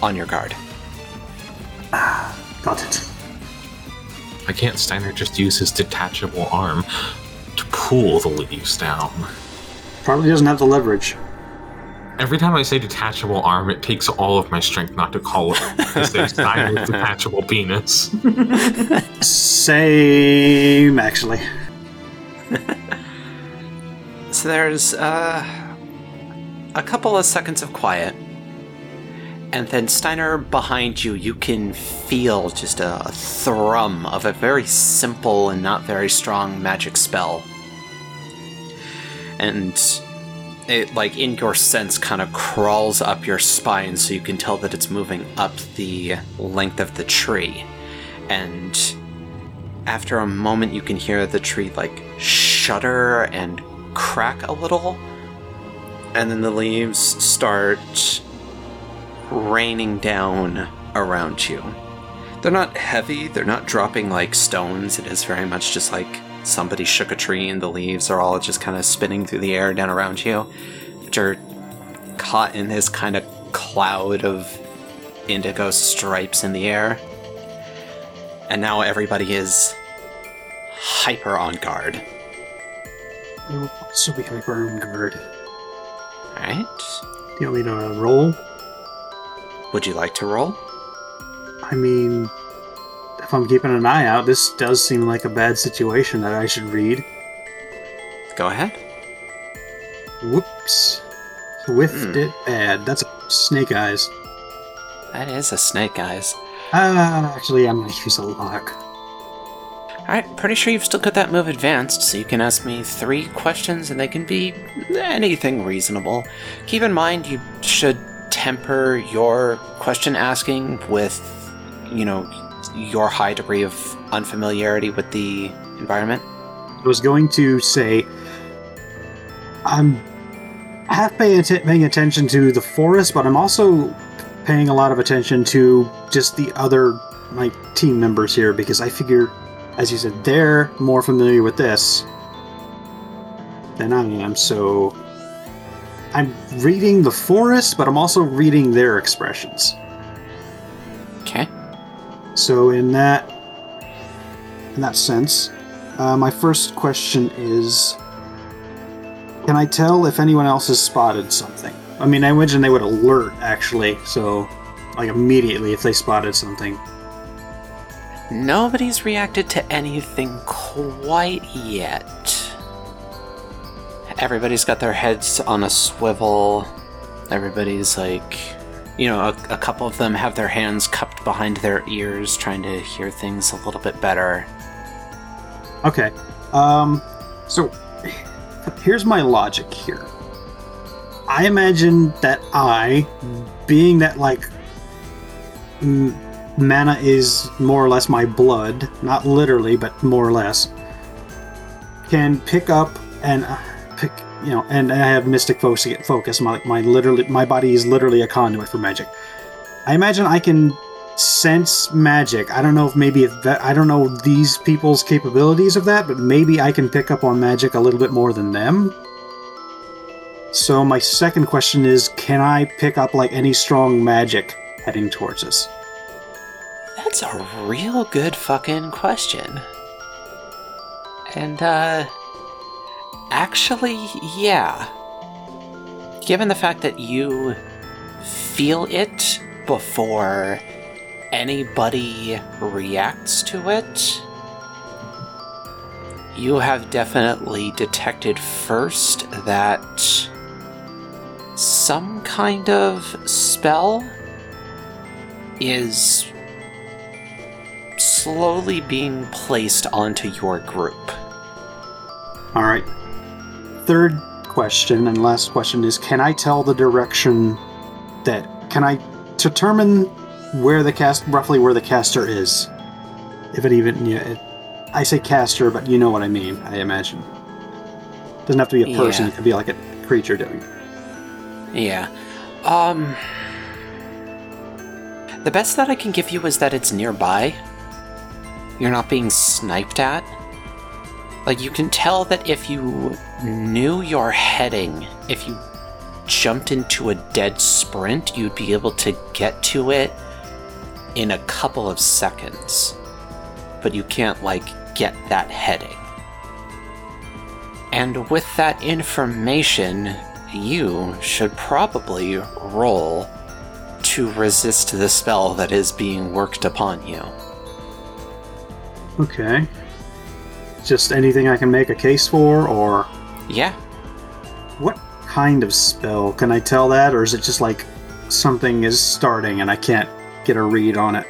on your guard. Got it. Why can't Steiner just use his detachable arm to pull the leaves down? Probably doesn't have the leverage. Every time I say detachable arm, it takes all of my strength not to call it to say Steiner's detachable penis. Same, actually. So there's uh, a couple of seconds of quiet, and then Steiner behind you, you can feel just a, a thrum of a very simple and not very strong magic spell. And it, like, in your sense, kind of crawls up your spine so you can tell that it's moving up the length of the tree. And after a moment, you can hear the tree, like, shudder and crack a little. And then the leaves start raining down around you. They're not heavy, they're not dropping like stones. It is very much just like somebody shook a tree and the leaves are all just kind of spinning through the air down around you. But you're caught in this kind of cloud of indigo stripes in the air. And now everybody is hyper on guard. I will also be hyper on guard. Alright. Do you want me to roll? Would you like to roll? I mean, if I'm keeping an eye out, this does seem like a bad situation that I should read. Go ahead. Whoops. Whiffed Hmm. it bad. That's snake eyes. That is a snake, eyes. Uh, actually, I'm gonna use a lock. Alright, pretty sure you've still got that move advanced, so you can ask me three questions and they can be anything reasonable. Keep in mind, you should temper your question asking with, you know, your high degree of unfamiliarity with the environment. I was going to say I'm half paying, atten- paying attention to the forest, but I'm also paying a lot of attention to just the other my team members here because I figure, as you said, they're more familiar with this than I am. So I'm reading the forest, but I'm also reading their expressions. Okay. So in that in that sense, uh, my first question is: Can I tell if anyone else has spotted something? I mean, I imagine they would alert actually, so like immediately if they spotted something. Nobody's reacted to anything quite yet. Everybody's got their heads on a swivel. Everybody's like, you know, a, a couple of them have their hands cupped behind their ears, trying to hear things a little bit better. Okay. Um. So here's my logic here. I imagine that I, being that like m- mana is more or less my blood, not literally, but more or less, can pick up and uh, pick, you know, and I have mystic focus. My my literally my body is literally a conduit for magic. I imagine I can sense magic. I don't know if maybe if that, I don't know these people's capabilities of that, but maybe I can pick up on magic a little bit more than them. So my second question is, can I pick up like any strong magic heading towards us? That's a real good fucking question. And, uh. Actually, yeah. Given the fact that you feel it before anybody reacts to it, you have definitely detected first that some kind of spell is slowly being placed onto your group. All right. Third question and last question is: Can I tell the direction that? Can I determine where the cast, roughly where the caster is? If it even, yeah, it, I say caster, but you know what I mean. I imagine. Doesn't have to be a person. Yeah. It could be like a creature doing. it. Yeah. Um. The best that I can give you is that it's nearby. You're not being sniped at. Like, you can tell that if you knew your heading, if you jumped into a dead sprint, you'd be able to get to it in a couple of seconds. But you can't, like, get that heading. And with that information, you should probably roll to resist the spell that is being worked upon you. Okay. Just anything I can make a case for, or Yeah, what kind of spell? Can I tell that, or is it just like something is starting and I can't get a read on it?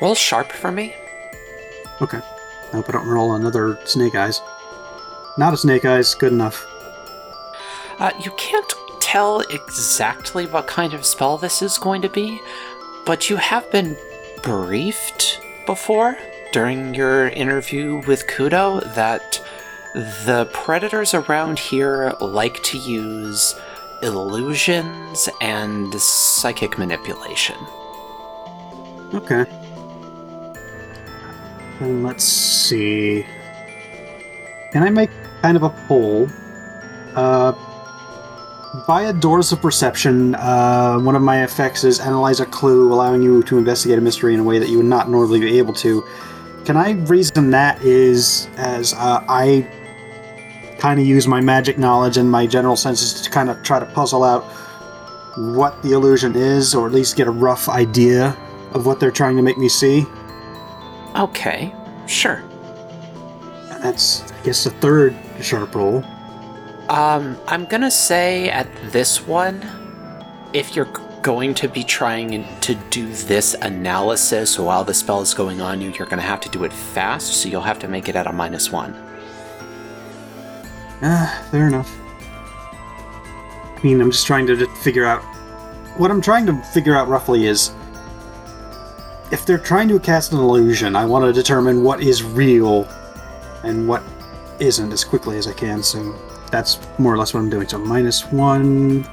roll sharp for me. Okay. I hope I don't roll another snake eyes. Not a snake eyes, good enough. Uh, you can't tell exactly what kind of spell this is going to be, but you have been briefed before during your interview with Kudo that the predators around here like to use illusions and psychic manipulation. Okay. And let's see. Can I make kind of a poll? Uh, via Doors of Perception, uh, one of my effects is analyze a clue, allowing you to investigate a mystery in a way that you would not normally be able to. Can I reason that is as uh, I kind of use my magic knowledge and my general senses to kind of try to puzzle out what the illusion is, or at least get a rough idea of what they're trying to make me see? Okay, sure. That's, I guess, the third sharp roll. Um, I'm gonna say at this one, if you're going to be trying to do this analysis while the spell is going on you, you're going to have to do it fast, so you'll have to make it at a minus one. Ah, fair enough. I mean, I'm just trying to figure out. What I'm trying to figure out roughly is. If they're trying to cast an illusion, I want to determine what is real and what isn't as quickly as I can, so that's more or less what I'm doing. So minus one.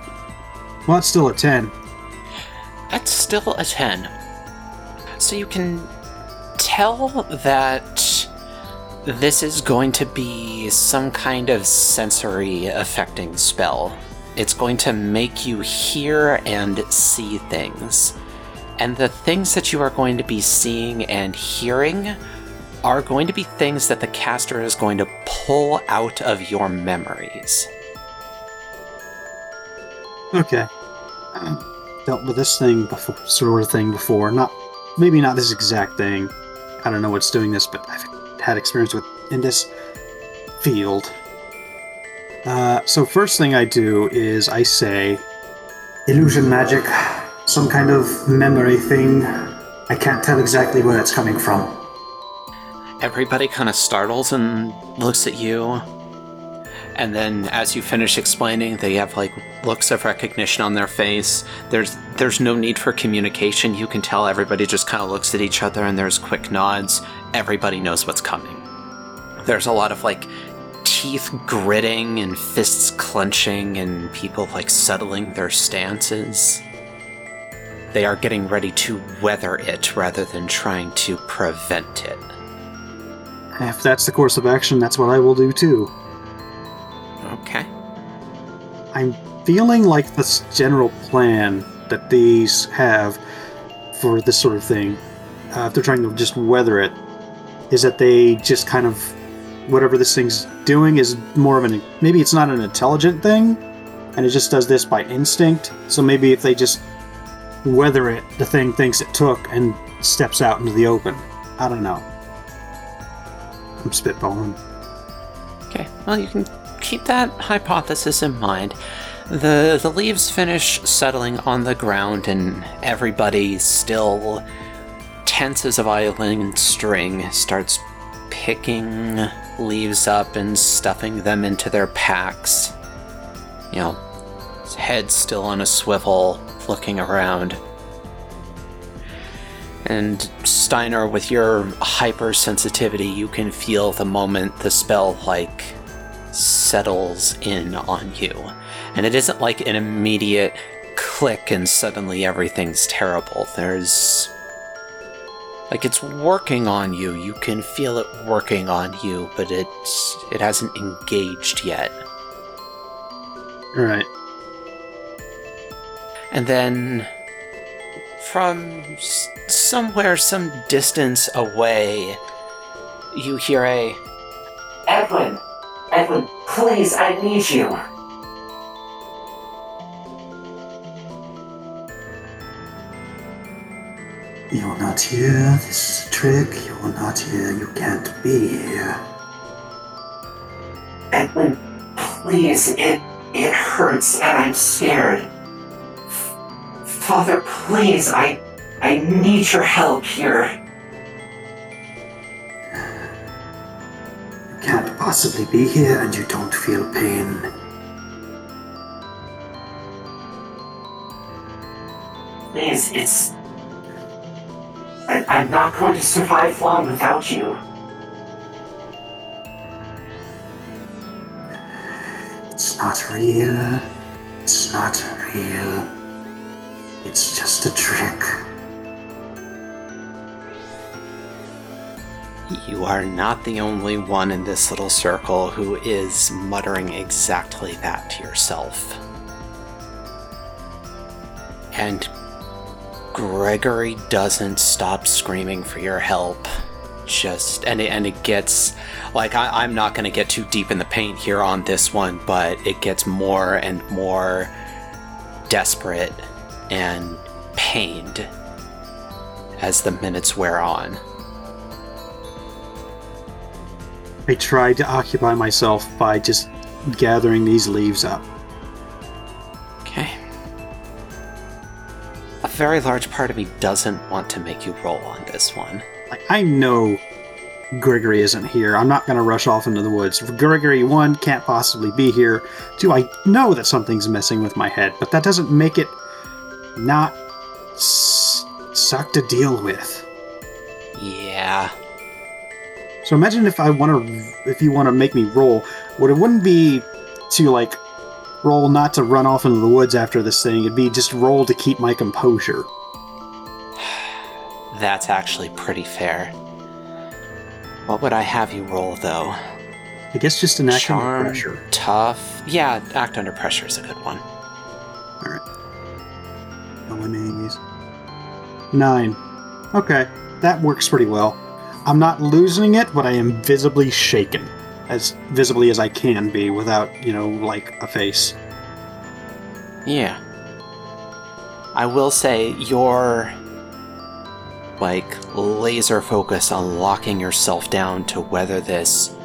Well, it's still a 10. That's still a 10. So you can tell that this is going to be some kind of sensory affecting spell. It's going to make you hear and see things. And the things that you are going to be seeing and hearing are going to be things that the caster is going to pull out of your memories. Okay. Uh, dealt with this thing before, sort of thing before. Not, maybe not this exact thing. I don't know what's doing this, but I've had experience with in this field. Uh, so first thing I do is I say, Illusion magic, some kind of memory thing. I can't tell exactly where it's coming from. Everybody kind of startles and looks at you. And then as you finish explaining, they have like looks of recognition on their face. There's there's no need for communication. You can tell everybody just kind of looks at each other and there's quick nods. Everybody knows what's coming. There's a lot of like teeth gritting and fists clenching and people like settling their stances. They are getting ready to weather it rather than trying to prevent it. if that's the course of action, that's what I will do too. Okay. I'm feeling like this general plan that these have for this sort of thing, uh, if they're trying to just weather it, is that they just kind of whatever this thing's doing is more of an maybe it's not an intelligent thing, and it just does this by instinct. So maybe if they just weather it, the thing thinks it took and steps out into the open. I don't know. I'm spitballing. Okay, well, you can keep that hypothesis in mind. The, the leaves finish settling on the ground, and everybody still tense as a violin string starts picking leaves up and stuffing them into their packs. You know, head still on a swivel, looking around. And Steiner, with your hypersensitivity, you can feel the moment the spell, like, settles in on you. And it isn't like an immediate click and suddenly everything's terrible. There's. Like it's working on you. You can feel it working on you, but it's it hasn't engaged yet. Right. And then from somewhere, some distance away, you hear a Edwin! Edwin, please, I need you! You're not here. This is a trick. You're not here. You can't be here. Edwin, please, it it hurts and I'm scared. Father, please, I I need your help here. Possibly be here and you don't feel pain. Please, it's I, I'm not going to survive long without you. It's not real. It's not real. It's just a trick. You are not the only one in this little circle who is muttering exactly that to yourself. And Gregory doesn't stop screaming for your help. Just and it, and it gets like I, I'm not going to get too deep in the paint here on this one, but it gets more and more desperate and pained as the minutes wear on. I tried to occupy myself by just gathering these leaves up. Okay. A very large part of me doesn't want to make you roll on this one. Like I know Gregory isn't here. I'm not going to rush off into the woods. Gregory one can't possibly be here. Two, I know that something's messing with my head, but that doesn't make it not s- suck to deal with. Yeah. So imagine if I want to, if you want to make me roll, what it wouldn't be to like roll not to run off into the woods after this thing. It'd be just roll to keep my composure. That's actually pretty fair. What would I have you roll, though? I guess just an act under pressure. tough. Yeah, act under pressure is a good one. All right. No names. Nine. Okay, that works pretty well. I'm not losing it, but I am visibly shaken, as visibly as I can be without, you know, like a face. Yeah. I will say your like laser focus on locking yourself down to weather this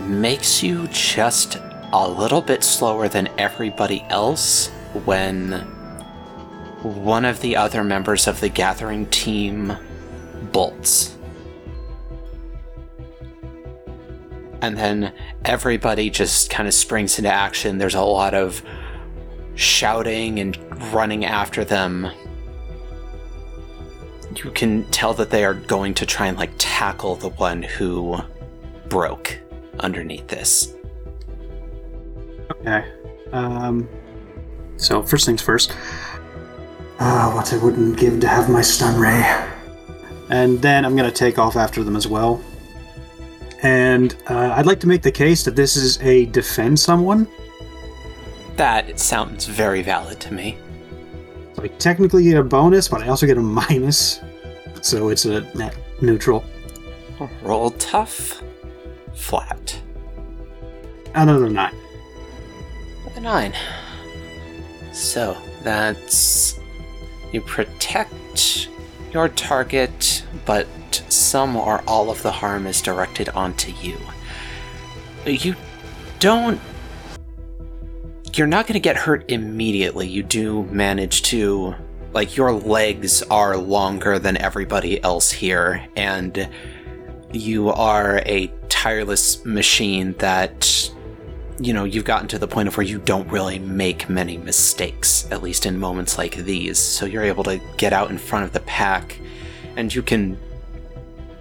makes you just a little bit slower than everybody else when one of the other members of the gathering team bolts. And then everybody just kind of springs into action. There's a lot of shouting and running after them. You can tell that they are going to try and like tackle the one who broke underneath this. Okay. Um. So first things first, Ah, what I wouldn't give to have my stun ray. And then I'm gonna take off after them as well. And uh, I'd like to make the case that this is a defend someone. That sounds very valid to me. So I technically get a bonus, but I also get a minus. So it's a net neutral. Roll tough, flat. Another nine. A nine. So that's you protect your target, but some or all of the harm is directed onto you. You don't. You're not going to get hurt immediately. You do manage to. Like, your legs are longer than everybody else here, and you are a tireless machine that you know, you've gotten to the point of where you don't really make many mistakes, at least in moments like these. So you're able to get out in front of the pack and you can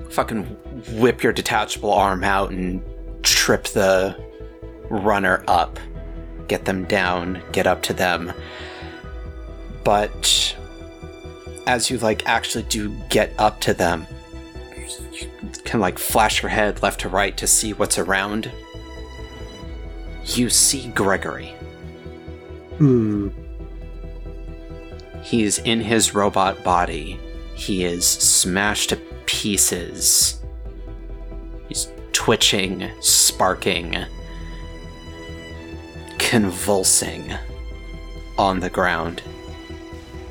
fucking whip your detachable arm out and trip the runner up, get them down, get up to them. But as you like actually do get up to them, you can like flash your head left to right to see what's around you see Gregory. Hmm. He's in his robot body. He is smashed to pieces. He's twitching, sparking, convulsing on the ground.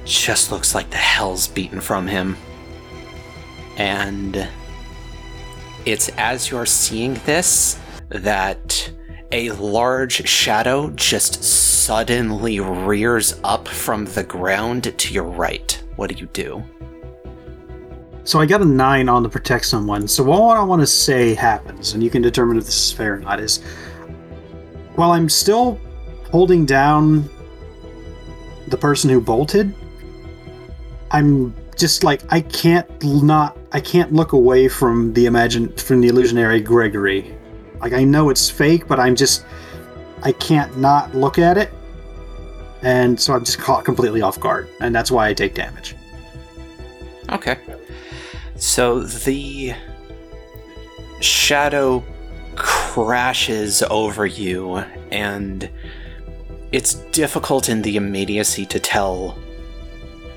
Just looks like the hell's beaten from him. And it's as you're seeing this that a large shadow just suddenly rears up from the ground to your right. What do you do? So I got a nine on the protect someone. So what I want to say happens, and you can determine if this is fair or not, is while I'm still holding down the person who bolted, I'm just like I can't not I can't look away from the imagine from the illusionary Gregory. Like I know it's fake, but I'm just I can't not look at it. And so I'm just caught completely off guard, and that's why I take damage. Okay. So the shadow crashes over you, and it's difficult in the immediacy to tell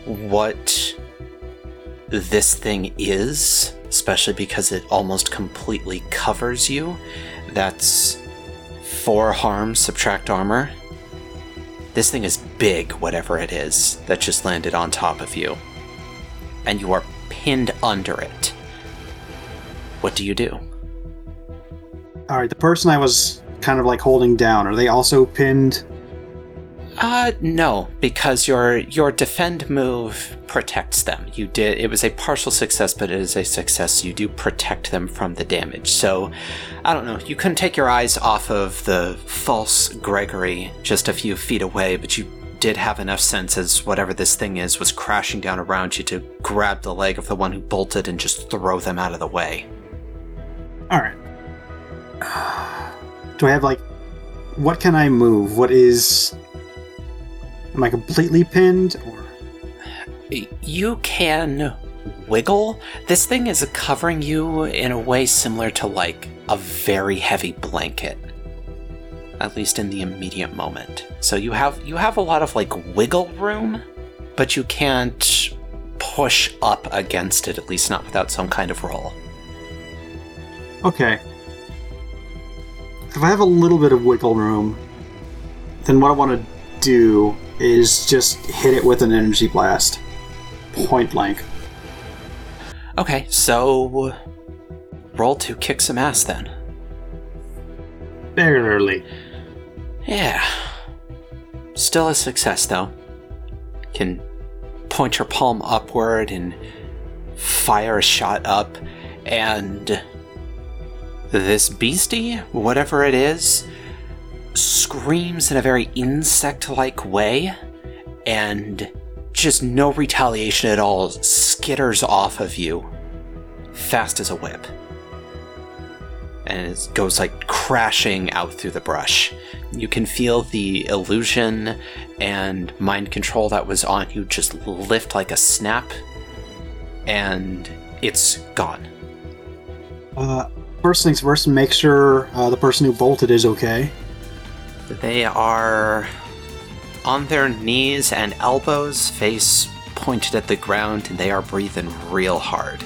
what this thing is, especially because it almost completely covers you. That's four harm, subtract armor. This thing is big, whatever it is, that just landed on top of you. And you are pinned under it. What do you do? All right, the person I was kind of like holding down, are they also pinned? Uh, no, because your your defend move protects them. You did it was a partial success, but it is a success. You do protect them from the damage. So, I don't know. You couldn't take your eyes off of the false Gregory just a few feet away, but you did have enough sense as whatever this thing is was crashing down around you to grab the leg of the one who bolted and just throw them out of the way. All right. Do I have like what can I move? What is Am I completely pinned or You can wiggle. This thing is covering you in a way similar to like a very heavy blanket. At least in the immediate moment. So you have you have a lot of like wiggle room, but you can't push up against it, at least not without some kind of roll. Okay. If I have a little bit of wiggle room, then what I want to do is just hit it with an energy blast. Point blank. Okay, so roll to kick some ass then. Barely. Yeah. Still a success, though. Can point your palm upward and fire a shot up, and this beastie, whatever it is, screams in a very insect like way, and just no retaliation at all skitters off of you, fast as a whip and it goes like crashing out through the brush. You can feel the illusion and mind control that was on you just lift like a snap, and it's gone. Uh, first things first, make sure uh, the person who bolted is okay. They are on their knees and elbows, face pointed at the ground, and they are breathing real hard.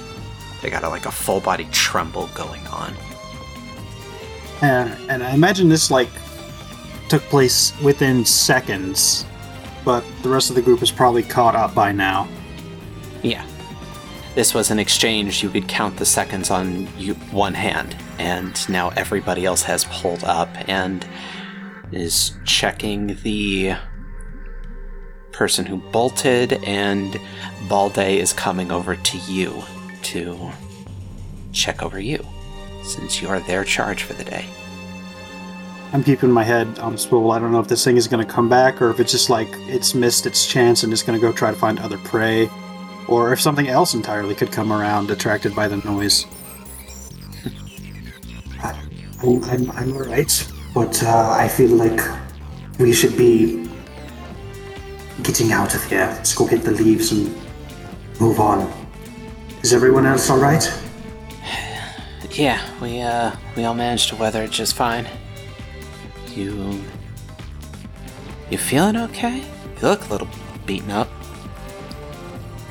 They got a, like a full body tremble going on. And, and I imagine this like took place within seconds, but the rest of the group is probably caught up by now. Yeah. This was an exchange, you could count the seconds on you, one hand, and now everybody else has pulled up and is checking the person who bolted, and Balde is coming over to you to check over you, since you are their charge for the day. I'm keeping my head on a swivel. I don't know if this thing is going to come back or if it's just like it's missed its chance and it's going to go try to find other prey, or if something else entirely could come around attracted by the noise. I'm, I'm, I'm alright, but uh, I feel like we should be getting out of here. Let's go get the leaves and move on. Is everyone else alright? Yeah, we uh we all managed to weather it just fine. You You feeling okay? You look a little beaten up.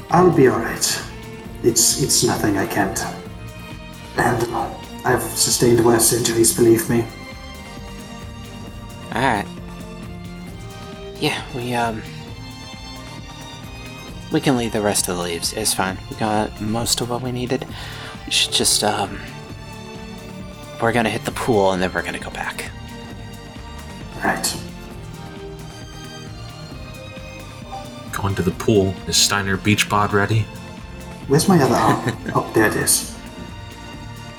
I'll be alright. It's it's nothing I can't handle. I've sustained worse injuries, believe me. Alright. Yeah, we um we can leave the rest of the leaves. It's fine. We got most of what we needed. We should just um we're gonna hit the pool and then we're gonna go back. Right. Going to the pool. Is Steiner Beach Bod ready? Where's my other arm? oh, there it is.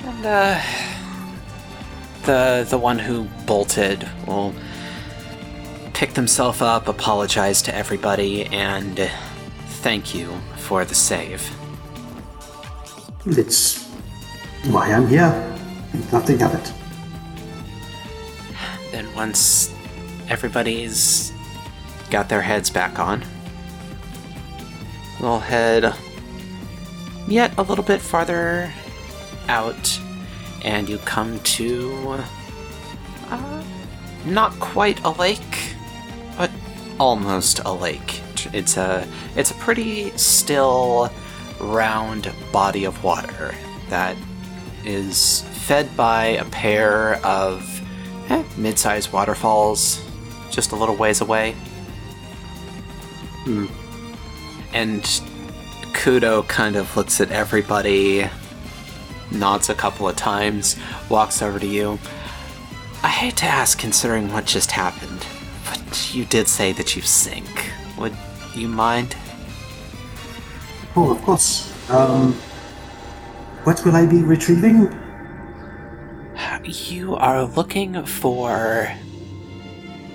And uh the the one who bolted will pick themselves up, apologize to everybody, and thank you for the save. It's why I'm here. Nothing of it. Then once everybody's got their heads back on, we'll head yet a little bit farther out, and you come to uh, not quite a lake, almost a lake. It's a it's a pretty still, round body of water that is fed by a pair of eh, mid-sized waterfalls just a little ways away. And Kudo kind of looks at everybody, nods a couple of times, walks over to you. I hate to ask considering what just happened, you did say that you sink. Would you mind? Oh, of course. Um, what will I be retrieving? You are looking for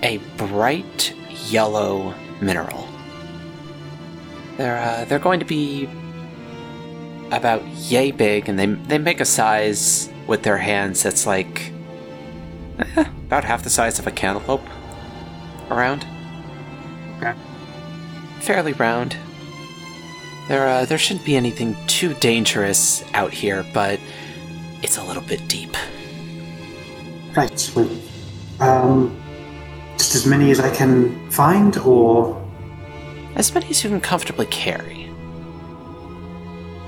a bright yellow mineral. They're uh, they're going to be about yay big, and they they make a size with their hands that's like eh, about half the size of a cantaloupe around. Okay. Fairly round. There uh, there shouldn't be anything too dangerous out here, but it's a little bit deep. Right. Well, um, just as many as I can find, or As many as you can comfortably carry.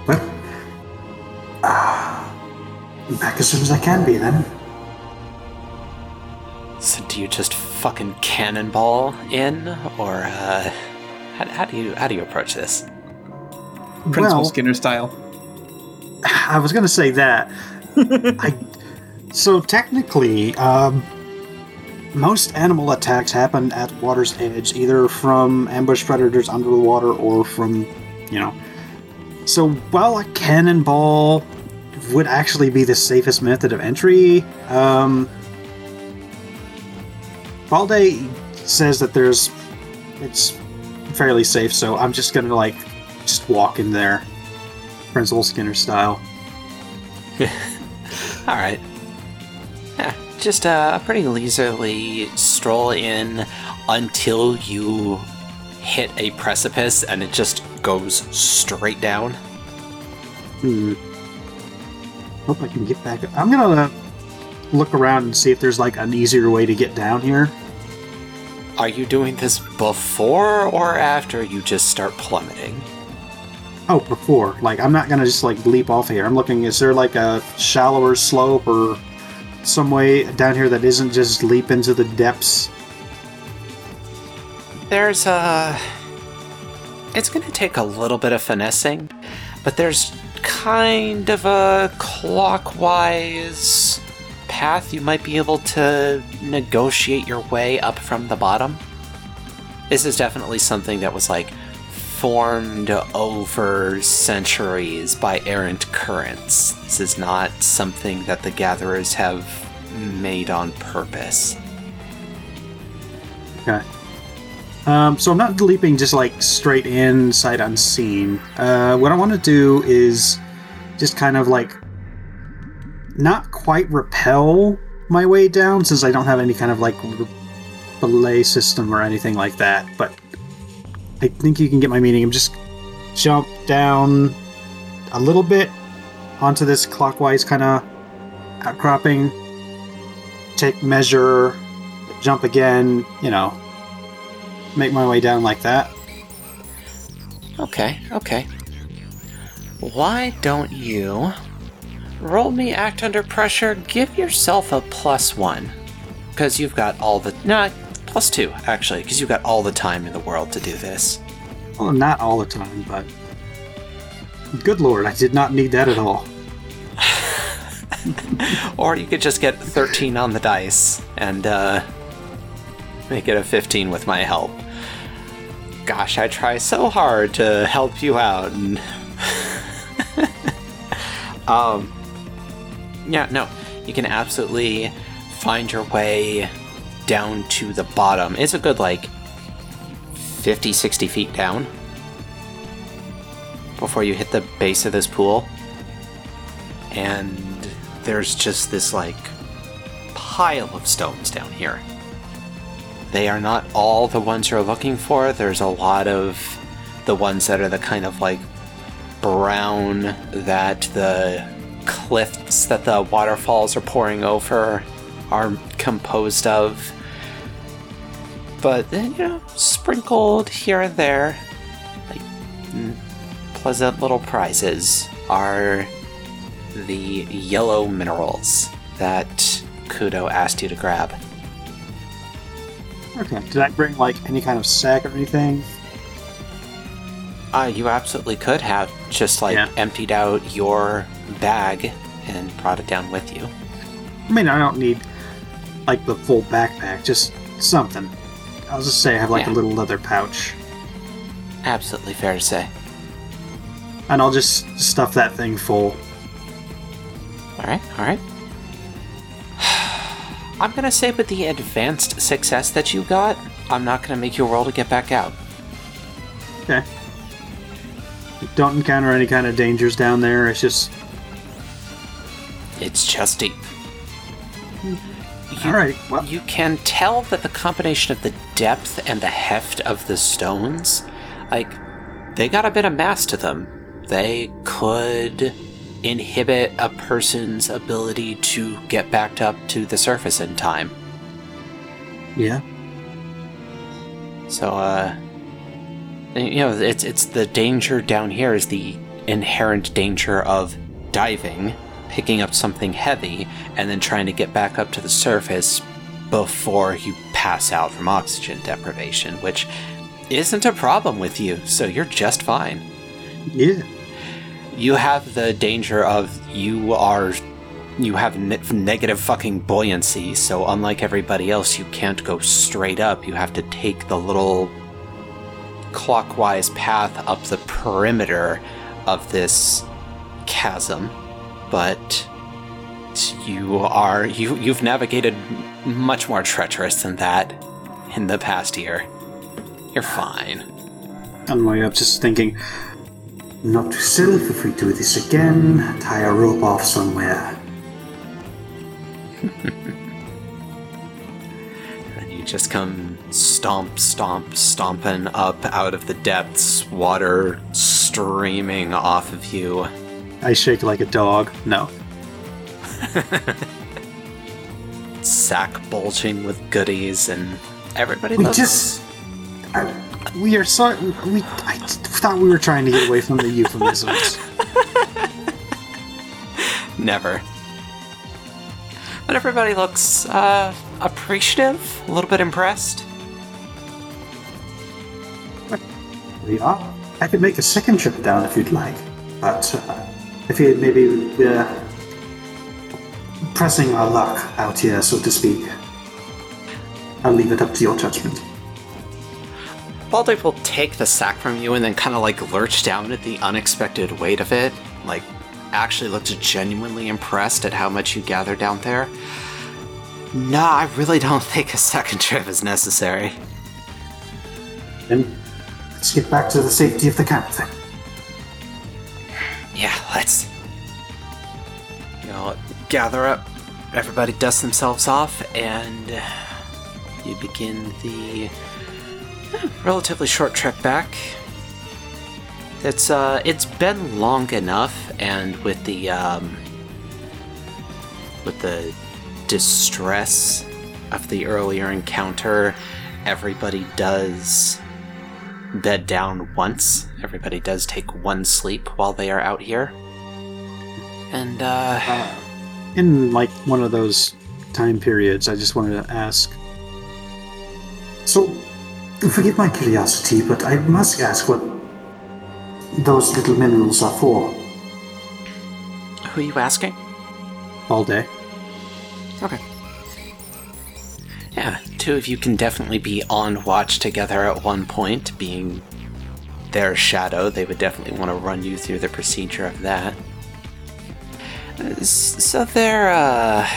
well, ah, back as soon as I can be. Then. So do you just fucking cannonball in, or uh, how, how do you how do you approach this? Principal Well- Skinner style. I was gonna say that. I so technically, um, most animal attacks happen at water's edge, either from ambush predators under the water or from, you know. So while a cannonball would actually be the safest method of entry, um, Balde says that there's it's fairly safe. So I'm just gonna like just walk in there, Principal Skinner style. All right. Yeah, just uh, a pretty leisurely stroll in until you hit a precipice and it just goes straight down. Hmm. Hope I can get back. I'm gonna look around and see if there's like an easier way to get down here. Are you doing this before or after you just start plummeting? Oh, before. Like, I'm not gonna just like leap off here. I'm looking. Is there like a shallower slope or some way down here that isn't just leap into the depths? There's a. It's going to take a little bit of finessing, but there's kind of a clockwise path you might be able to negotiate your way up from the bottom. This is definitely something that was like formed over centuries by errant currents. This is not something that the gatherers have made on purpose. Okay. Um, so I'm not leaping just like straight in, sight unseen. Uh, what I want to do is just kind of like not quite repel my way down since I don't have any kind of like belay system or anything like that. But I think you can get my meaning. I'm just jump down a little bit onto this clockwise kind of outcropping, take measure, jump again, you know, make my way down like that. Okay, okay. Why don't you roll me act under pressure? Give yourself a plus one. Because you've got all the. No, plus two, actually, because you've got all the time in the world to do this. Well, not all the time, but. Good lord, I did not need that at all. Or you could just get 13 on the dice and uh, make it a 15 with my help. Gosh, I try so hard to help you out. And um, yeah, no, you can absolutely find your way down to the bottom. It's a good, like, 50, 60 feet down before you hit the base of this pool. And there's just this, like, pile of stones down here. They are not all the ones you're looking for. There's a lot of the ones that are the kind of like brown that the cliffs that the waterfalls are pouring over are composed of. But you know, sprinkled here and there, like mm, pleasant little prizes, are the yellow minerals that Kudo asked you to grab. Okay. Did I bring, like, any kind of sack or anything? Uh, you absolutely could have just like Yeah. emptied out your bag and brought it down with you. I mean, I don't need, like, the full backpack, just something. I'll just say I have like Yeah. a little leather pouch, Absolutely fair to say. and I'll just stuff that thing full. All right, all right. I'm gonna say with the advanced success that you got, I'm not gonna make you roll to get back out. Okay. Don't encounter any kind of dangers down there. It's just It's just deep. You, all right. Well, You can tell that the combination of the depth and the heft of the stones, like, they got a bit of mass to them. They could inhibit a person's ability to get backed up to the surface in time. yeah. So, uh, you know, it's it's the danger down here is the inherent danger of diving, picking up something heavy, and then trying to get back up to the surface before you pass out from oxygen deprivation, which isn't a problem with you. So you're just fine. Yeah. You have the danger of you are you have ne- negative fucking buoyancy, so unlike everybody else, you can't go straight up. You have to take the little clockwise path up the perimeter of this chasm. But you are you you've navigated much more treacherous than that in the past year. You're fine. On my way up, just thinking, Not to self if we do this again, tie a rope off somewhere. And you just come stomp, stomp, stomping up out of the depths, water streaming off of you. I shake like a dog. No. Sack bulging with goodies, and everybody We looks. just. I, We are sorry. We I thought we were trying to get away from the euphemisms. Never. But everybody looks uh, appreciative, a little bit impressed. We are. I could make a second trip down if you'd like, but uh, if you maybe we're pressing our luck out here, so to speak. I'll leave it up to your judgment. Baldur will take the sack from you and then kind of like lurch down at the unexpected weight of it. Like, actually looks genuinely impressed at how much you gather down there. Nah, I really don't think a second trip is necessary. Then let's get back to the safety of the camp thing. Yeah, let's. You know, gather up. Everybody dust themselves off, and you begin the eh, relatively short trek back. It's uh, it's been long enough, and with the um, with the distress of the earlier encounter, everybody does bed down once. Everybody does take one sleep while they are out here. And, uh, In like one of those time periods, I just wanted to ask. So, forgive my curiosity, but I must ask what those little minerals are for. who are you asking? all day. Okay. Yeah, two of you can definitely be on watch together at one point, being their shadow. They would definitely want to run you through the procedure of that. So they're, uh.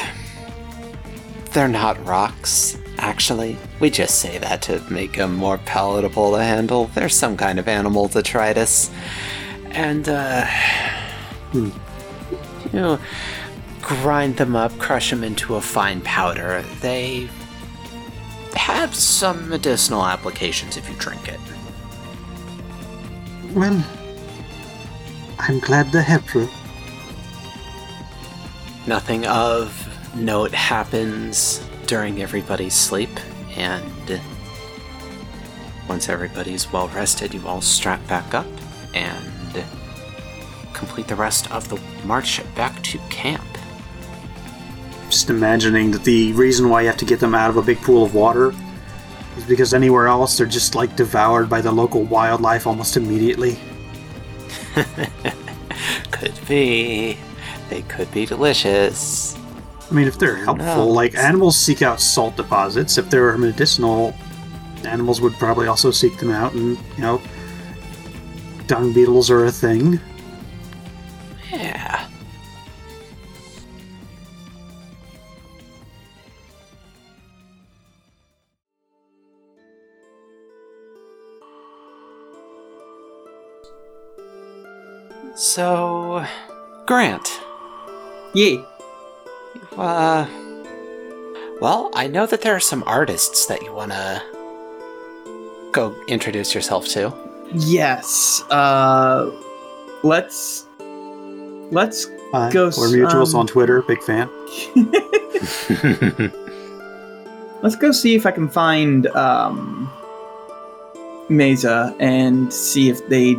They're not rocks, actually. We just say that to make them more palatable to handle. They're some kind of animal detritus. And, uh. You know, grind them up, crush them into a fine powder. They have some medicinal applications if you drink it. Well, I'm glad to help you. Nothing of note happens during everybody's sleep, and once everybody's well rested, you all strap back up and complete the rest of the march back to camp. Just imagining that the reason why you have to get them out of a big pool of water is because anywhere else they're just like devoured by the local wildlife almost immediately. Could be. They could be delicious. I mean, if they're helpful, like animals seek out salt deposits. If they're medicinal, animals would probably also seek them out, and you know, dung beetles are a thing. Yeah. So, Grant, Ye. uh, well, I know that there are some artists that you want to go introduce yourself to. Yes. Uh, let's let's Ghosts, we're mutuals um, on Twitter. Big fan. let's go see if I can find um Mesa and see if they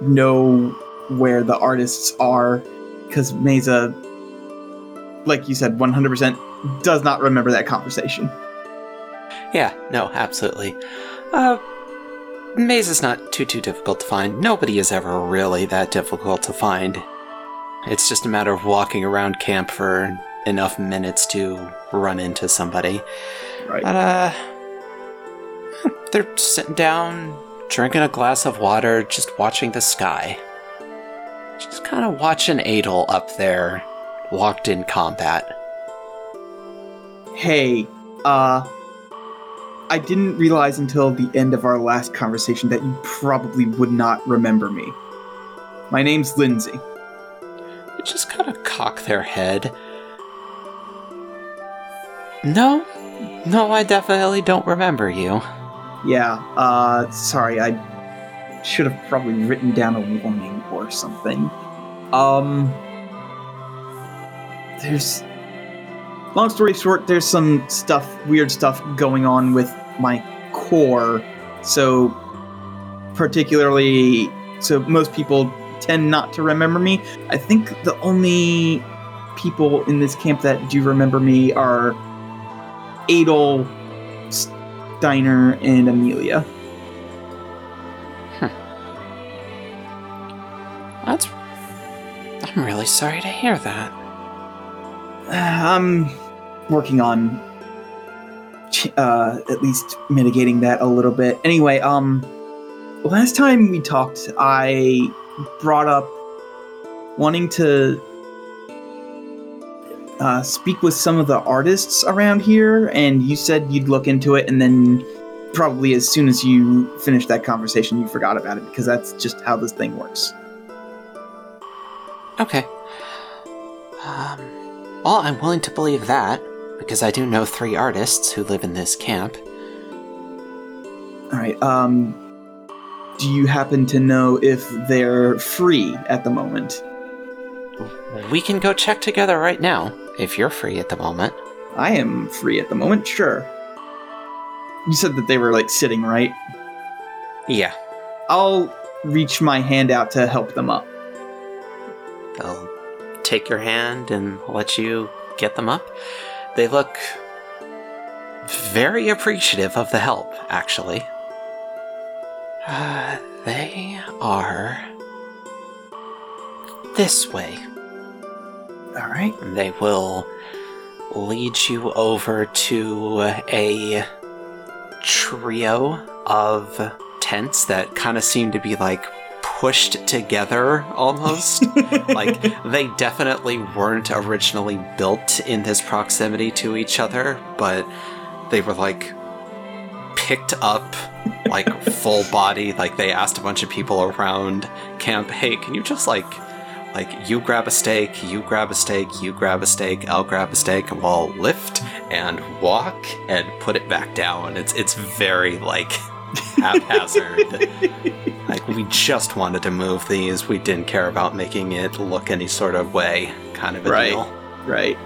know where the artists are because Mesa like you said 100% does not remember that conversation. Yeah, no, absolutely. Uh, Maze is not too too difficult to find. Nobody is ever really that difficult to find. It's just a matter of walking around camp for enough minutes to run into somebody. Right. But uh, they're sitting down, drinking a glass of water, just watching the sky. Just kind of watching Adel up there, locked in combat. Hey, uh I didn't realize until the end of our last conversation that you probably would not remember me. My name's Lindsay. They just kind of cock their head. No, no, I definitely don't remember you. Yeah, uh, sorry, I should have probably written down a warning or something. Um, there's. Long story short, there's some stuff, weird stuff going on with my core. So, particularly, so most people tend not to remember me. I think the only people in this camp that do remember me are Adel, Steiner, and Amelia. That's. I'm really sorry to hear that. I'm working on uh, at least mitigating that a little bit. Anyway, um, last time we talked, I brought up wanting to uh, speak with some of the artists around here, and you said you'd look into it, and then probably as soon as you finished that conversation, you forgot about it because that's just how this thing works. Okay. Um, well, I'm willing to believe that, because I do know three artists who live in this camp. All right. Um, do you happen to know if they're free at the moment? We can go check together right now, if you're free at the moment. I am free at the moment. Sure. You said that they were like sitting, right? Yeah. I'll reach my hand out to help them up. They'll take your hand and let you get them up. They look very appreciative of the help, actually. Uh, they are this way. All right. They will lead you over to a trio of tents that kind of seem to be like pushed together almost. like they definitely weren't originally built in this proximity to each other, but they were like picked up like full body like they asked a bunch of people around camp hey can you just like like you grab a stake you grab a stake you grab a stake i'll grab a stake and we'll lift and walk and put it back down it's it's very like haphazard like we just wanted to move these we didn't care about making it look any sort of way kind of a Right. deal Right.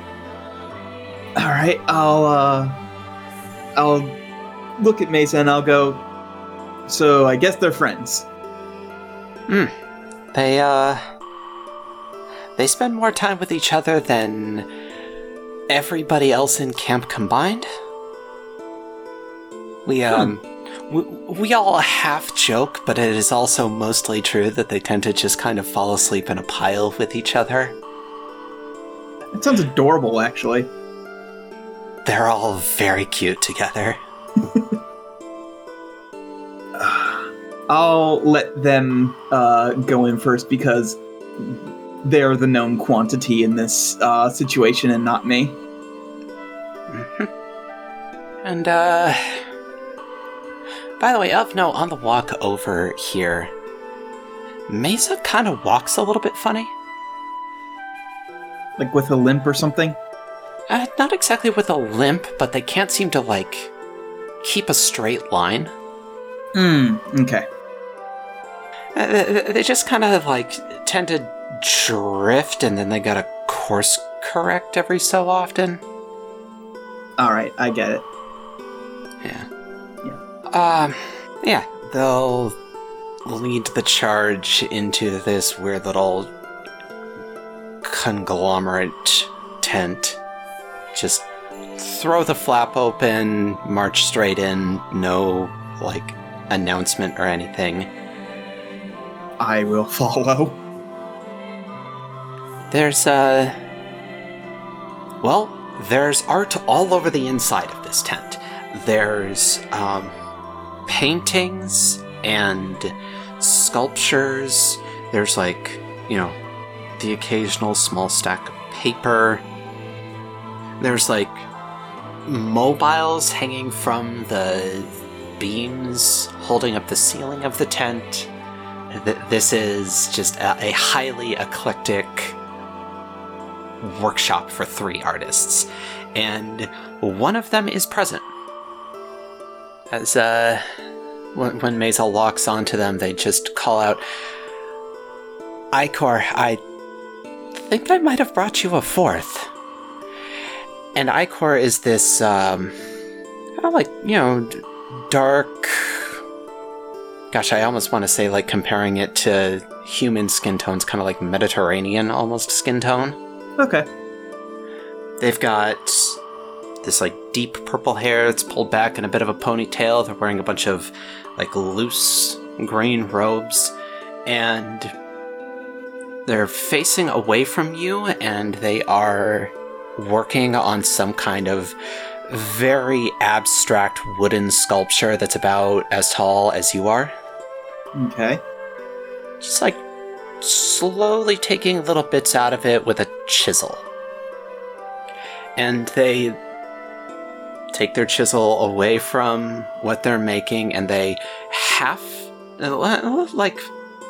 All right. I'll uh, I'll look at Mesa and I'll go. So I guess they're friends. Hmm. They, uh. They spend more time with each other than everybody else in camp combined. We, um. We, we all half joke, but it is also mostly true that they tend to just kind of fall asleep in a pile with each other. It sounds adorable, actually. They're all very cute together. I'll let them uh, go in first because they're the known quantity in this uh, situation and not me. And, uh. By the way, of note, on the walk over here, Mesa kind of walks a little bit funny. Like with a limp or something. Uh, not exactly with a limp, but they can't seem to, like, keep a straight line. Hmm. Okay. Uh, they- they just kind of, like, tend to drift and then they gotta course correct every so often. All right. I get it. Yeah. Um, yeah, they'll lead the charge into this weird little conglomerate tent. Just throw the flap open, march straight in, no, like, announcement or anything. I will follow. There's, uh. Well, there's art all over the inside of this tent. There's, um, paintings and sculptures. There's, like, you know, the occasional small stack of paper. There's, like, mobiles hanging from the beams holding up the ceiling of the tent. Th- This is just a highly eclectic workshop for three artists, and one of them is present. As uh, when, when Maisel locks onto them, they just call out, "Icor, I think I might have brought you a fourth. And Icor is this, um, kind of like you know, dark. Gosh, I almost want to say like comparing it to human skin tones, kind of like Mediterranean almost skin tone. Okay. They've got this like deep purple hair that's pulled back in a bit of a ponytail. They're wearing a bunch of like loose green robes and they're facing away from you and they are working on some kind of very abstract wooden sculpture that's about as tall as you are. Okay. Just like slowly taking little bits out of it with a chisel. And they take their chisel away from what they're making and they half, uh, like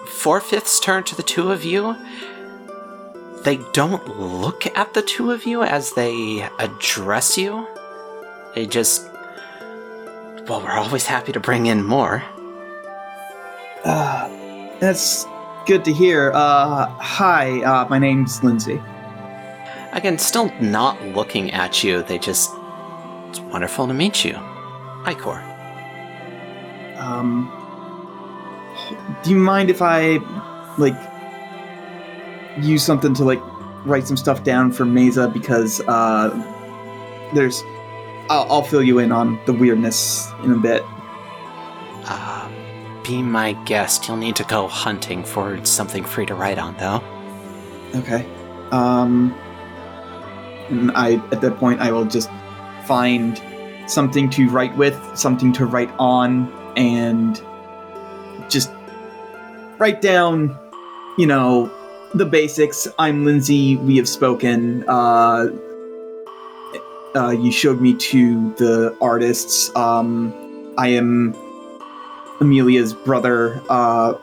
four fifths turn to the two of you. They don't look at the two of you as they address you. They just, well, we're always happy to bring in more. Uh, that's good to hear. Uh, hi. Uh, my name's Lindsay. Again, still not looking at you. They just. It's wonderful to meet you. Icor. Um, do you mind if I like use something to like write some stuff down for Mesa because uh, there's I'll, I'll fill you in on the weirdness in a bit. Uh, be my guest. You'll need to go hunting for something free to write on, though. Okay. Um, and I at that point I will just find something to write with, something to write on, and just write down, you know, the basics. I'm Lindsay. We have spoken. Uh, uh, you showed me to the artists. Um, I am Amelia's brother, uh,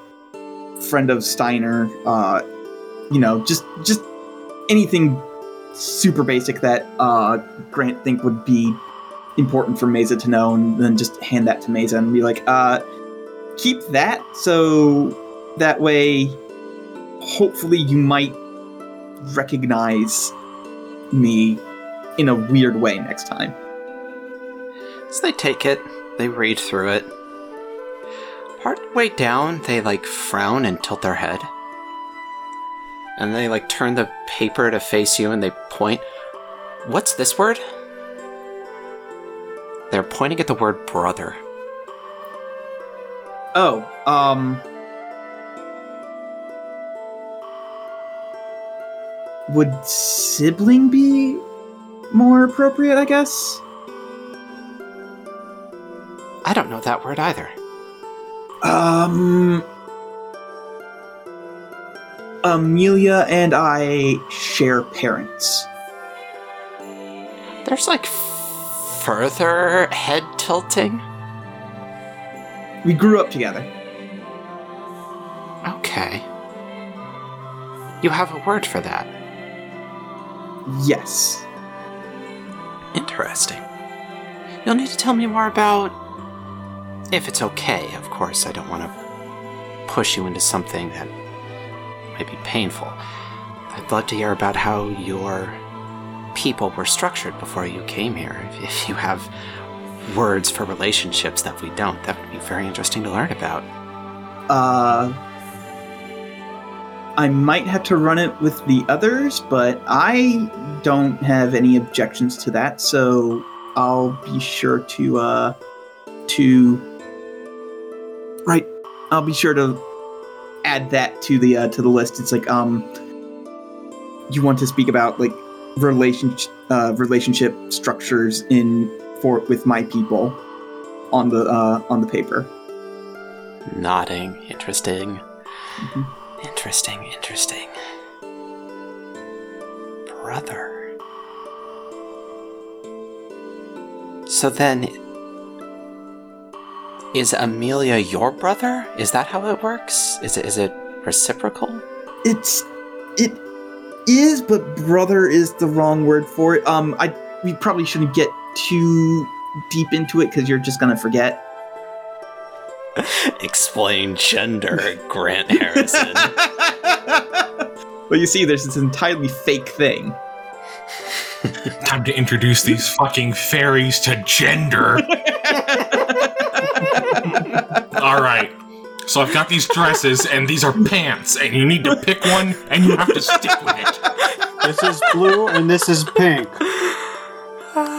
friend of Steiner. Uh, you know, just just anything super basic that uh, Grant think would be important for Mesa to know, and then just hand that to Mesa and be like, uh, keep that so that way, hopefully, you might recognize me in a weird way next time. So they take it, they read through it. Part way down, they like frown and tilt their head. And they like turn the paper to face you and they point. What's this word? They're pointing at the word brother. Oh, um. Would sibling be more appropriate, I guess? I don't know that word either. Um, Amelia and I share parents. There's like further head tilting. We grew up together. Okay. You have a word for that. Yes. Interesting. You'll need to tell me more about. If it's okay, of course. I don't want to push you into something that might be painful. I'd love to hear about how your people were structured before you came here. If, if you have words for relationships that we don't, that would be very interesting to learn about. Uh, I might have to run it with the others, but I don't have any objections to that. So I'll be sure to uh to right. I'll be sure to add that to the uh, to the list. It's like um, you want to speak about like relationship uh, relationship structures in for with my people on the uh, on the paper. Nodding. Interesting. Mhm. Interesting, interesting. Brother. So then. Is Amelia your brother? Is that how it works? Is it is it reciprocal? It's it is, but brother is the wrong word for it. Um, I we probably shouldn't get too deep into it because you're just gonna forget. Explain gender, Grant Harrison. well, you see, there's this entirely fake thing. Time to introduce these fucking fairies to gender. All right. So I've got these dresses, and these are pants, and you need to pick one, and you have to stick with it. This is blue and this is pink.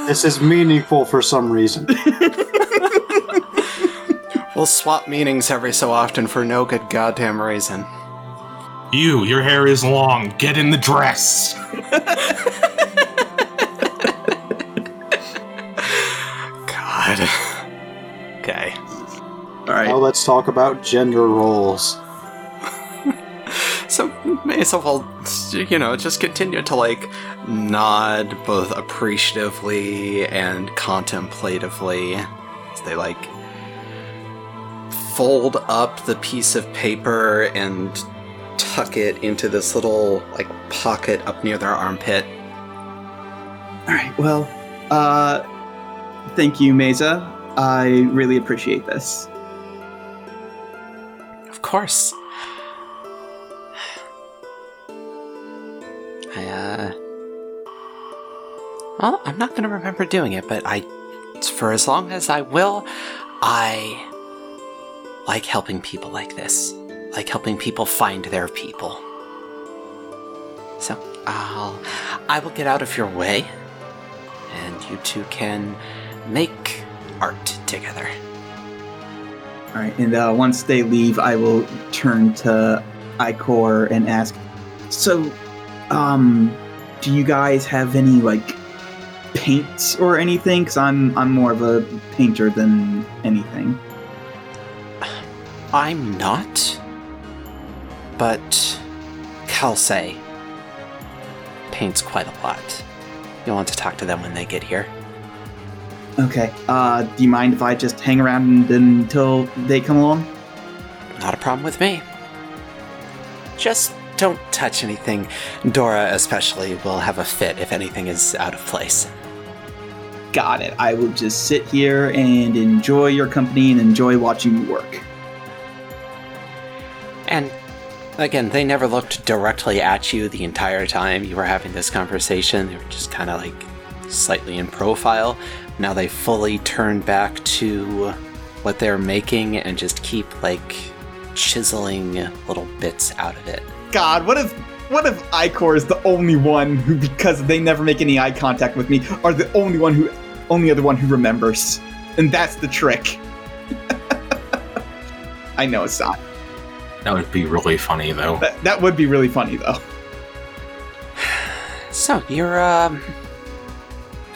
This is meaningful for some reason. we'll swap meanings every so often for no good goddamn reason. You, your hair is long. Get in the dress. Let's talk about gender roles. So Mesa will, you know, just continue to like nod both appreciatively and contemplatively as they like fold up the piece of paper and tuck it into this little like pocket up near their armpit. All right. Well, uh, thank you, Mesa. I really appreciate this. Of course. I, uh. Well, I'm not gonna remember doing it, but I. For as long as I will, I like helping people like this. Like helping people find their people. So, I'll. I will get out of your way, and you two can make art together. Right, and uh, once they leave, I will turn to Icor and ask, "So, um, do you guys have any like paints or anything? Because I'm I'm more of a painter than anything." I'm not, but Kelsey paints quite a lot. You'll want to talk to them when they get here. Okay. Uh, do you mind if I just hang around until they come along? Not a problem with me. Just don't touch anything. Dora, especially, will have a fit if anything is out of place. Got it. I will just sit here and enjoy your company and enjoy watching you work. And again, they never looked directly at you the entire time you were having this conversation. They were just kind of like slightly in profile. Now they fully turn back to what they're making and just keep like chiseling little bits out of it. God, what if what if Icor is the only one who, because they never make any eye contact with me, are the only one who, only other one who remembers, and that's the trick. I know it's not. That would be really funny, though. That, that would be really funny though. So you're um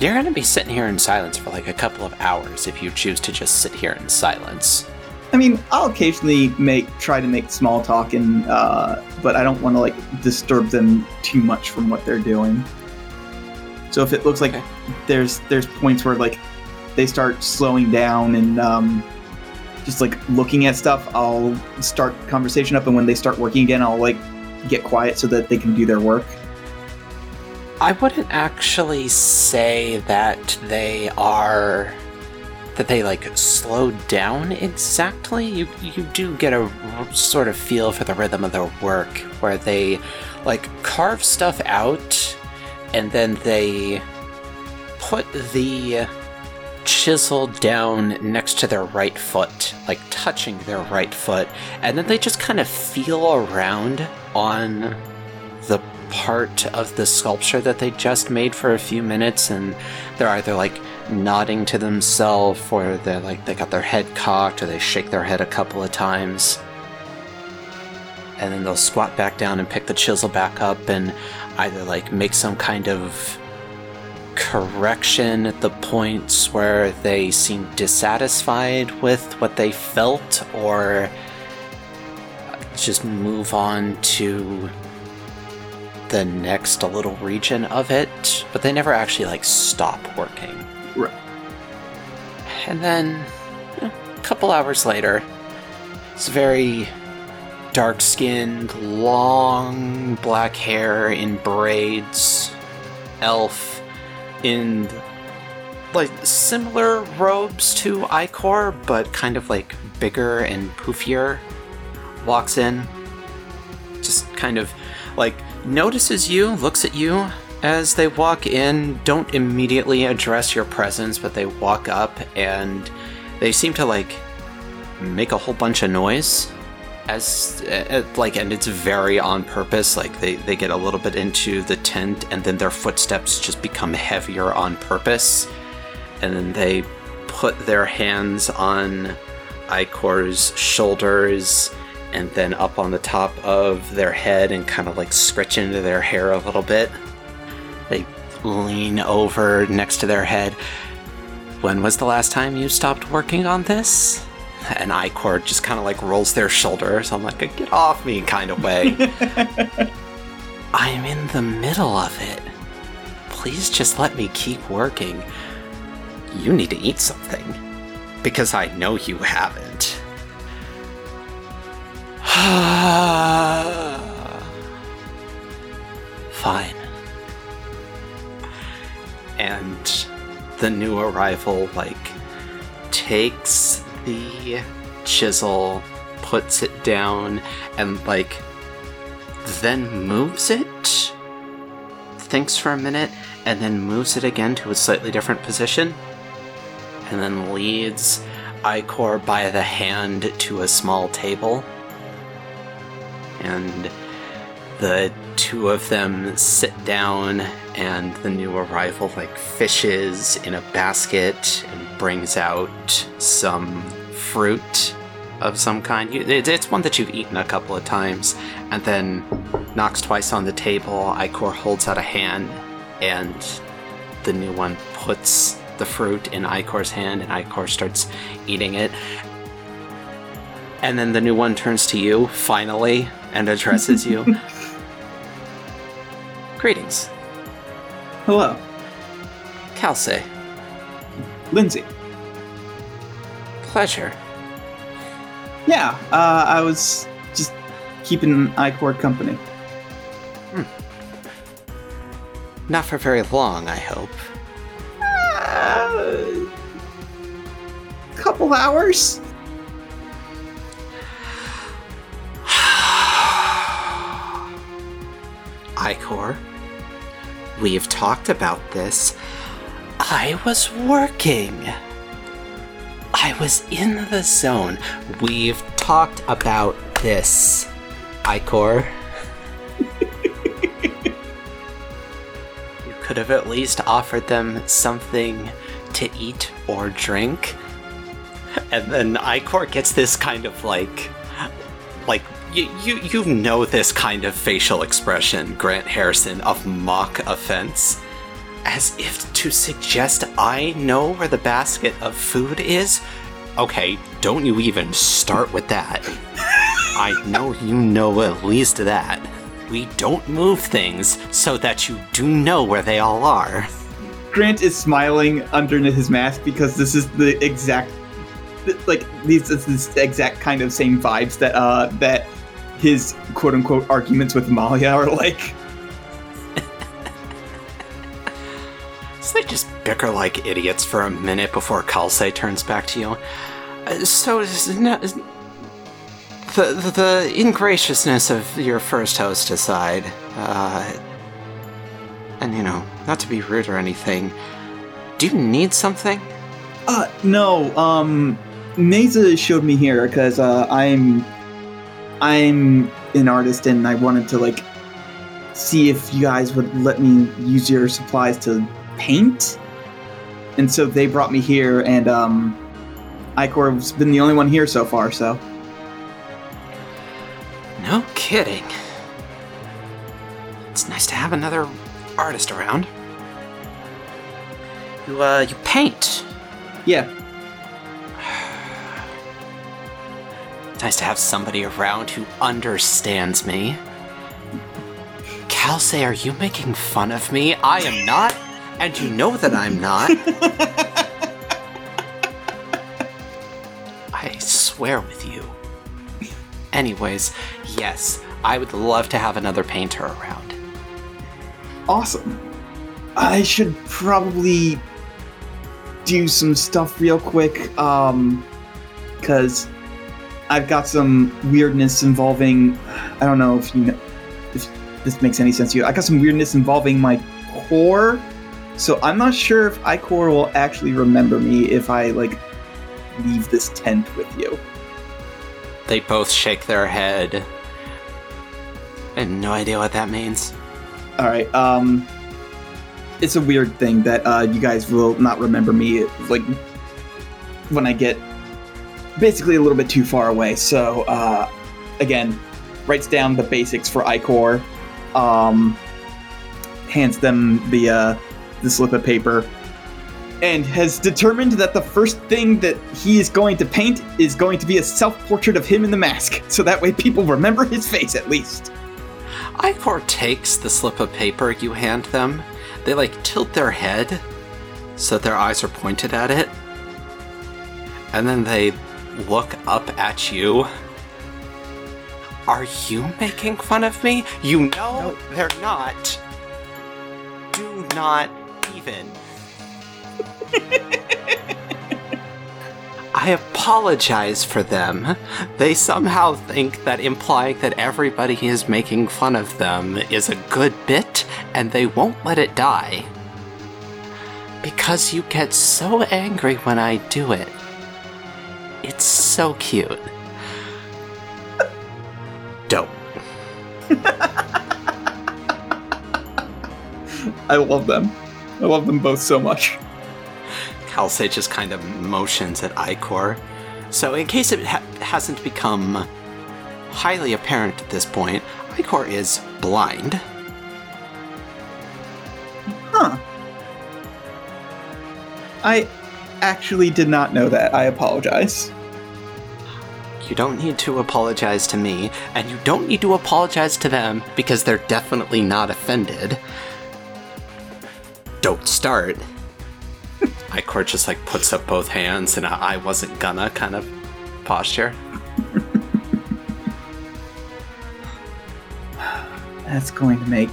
you're gonna be sitting here in silence for like a couple of hours if you choose to just sit here in silence. I mean, I'll occasionally make try to make small talk, and uh, but I don't want to like disturb them too much from what they're doing. So if it looks like Okay. there's there's points where like they start slowing down and um, just like looking at stuff, I'll start conversation up, and when they start working again, I'll like get quiet so that they can do their work. I wouldn't actually say that they are that they like slow down exactly. You you do get a sort of feel for the rhythm of their work where they like carve stuff out and then they put the chisel down next to their right foot, like touching their right foot, and then they just kind of feel around on the part of the sculpture that they just made for a few minutes and they're either like nodding to themselves or they're like they got their head cocked or they shake their head a couple of times. And then they'll squat back down and pick the chisel back up and either like make some kind of correction at the points where they seem dissatisfied with what they felt or just move on to the next little region of it, but they never actually like stop working. Right. And then you know, a couple hours later, it's very dark skinned, long black hair in braids, elf in like similar robes to Icor, but kind of like bigger and poofier, walks in. Just kind of like notices you, looks at you. As they walk in, don't immediately address your presence, but they walk up and they seem to like make a whole bunch of noise. As uh, like and it's very on purpose like they they get a little bit into the tent and then their footsteps just become heavier on purpose. And then they put their hands on Icor's shoulders and then up on the top of their head and kind of like scritch into their hair a little bit. They lean over next to their head. When was the last time you stopped working on this? And Icor just kind of like rolls their shoulders on like get off me kind of way. I'm in the middle of it. Please just let me keep working. You need to eat something. Because I know you haven't. Fine. And the new arrival, like, takes the chisel, puts it down, and, like, then moves it, thinks for a minute, and then moves it again to a slightly different position, and then leads Icor by the hand to a small table. And the two of them sit down, and the new arrival like fishes in a basket and brings out some fruit of some kind. It's one that you've eaten a couple of times, and then knocks twice on the table. Icor holds out a hand, and the new one puts the fruit in Icor's hand, and Icor starts eating it. And then the new one turns to you, finally, and addresses you. Greetings, Hello, Kelsey. Lindsay. Pleasure. Yeah, uh, I was just keeping Icor company. Not for very long, I hope. Uh, couple hours. Icor, we've talked about this. I was working. I was in the zone. We've talked about this. Icor. you could have at least offered them something to eat or drink. And then Icor gets this kind of like like you, you you know this kind of facial expression, Grant Harrison, of mock offense, as if to suggest I know where the basket of food is. Okay, don't you even start with that. I know you know at least that. We don't move things so that you do know where they all are. Grant is smiling underneath his mask because this is the exact, like these exact kind of same vibes that uh that his quote unquote arguments with Amelia are like. So they just bicker like idiots for a minute before Kalse turns back to you. Uh, so, is no- the, the the ingraciousness of your first host aside, uh, and you know, not to be rude or anything, do you need something? Uh, no. Um, Mesa showed me here because uh, I'm, I'm an artist and I wanted to like see if you guys would let me use your supplies to paint. And so they brought me here, and um, Icor's been the only one here so far. So No kidding. It's nice to have another artist around. You uh, you paint. yeah, Nice to have somebody around who understands me. Kalse, are you making fun of me? I am not, and you know that I'm not. I swear with you. Anyways, yes, I would love to have another painter around. awesome. I should probably do some stuff real quick, um, because I've got some weirdness involving. I don't know if you know if this makes any sense to you. I got some weirdness involving my core, so I'm not sure if Icor will actually remember me if I like leave this tent with you. They both shake their head. I have no idea what that means. All right. Um, it's a weird thing that uh, you guys will not remember me like when I get basically a little bit too far away. So uh, again, writes down the basics for Icor, um, hands them the uh, the slip of paper, and has determined that the first thing that he is going to paint is going to be a self portrait of him in the mask, so that way people remember his face at least. Icor takes the slip of paper you hand them. They like tilt their head so that their eyes are pointed at it. And then they look up at you. Are you making fun of me? You know they're not. Do not even. I apologize for them. They somehow think that implying that everybody is making fun of them is a good bit, and they won't let it die. Because you get so angry when I do it. It's so cute. Dope. I love them. I love them both so much. Kalse just kind of motions at Icor. So, in case it ha- hasn't become highly apparent at this point, Icor is blind. Huh. I actually did not know that. I apologize. You don't need to apologize to me, and you don't need to apologize to them because they're definitely not offended. Don't start. Icor just like puts up both hands in a I wasn't gonna kind of posture. That's going to make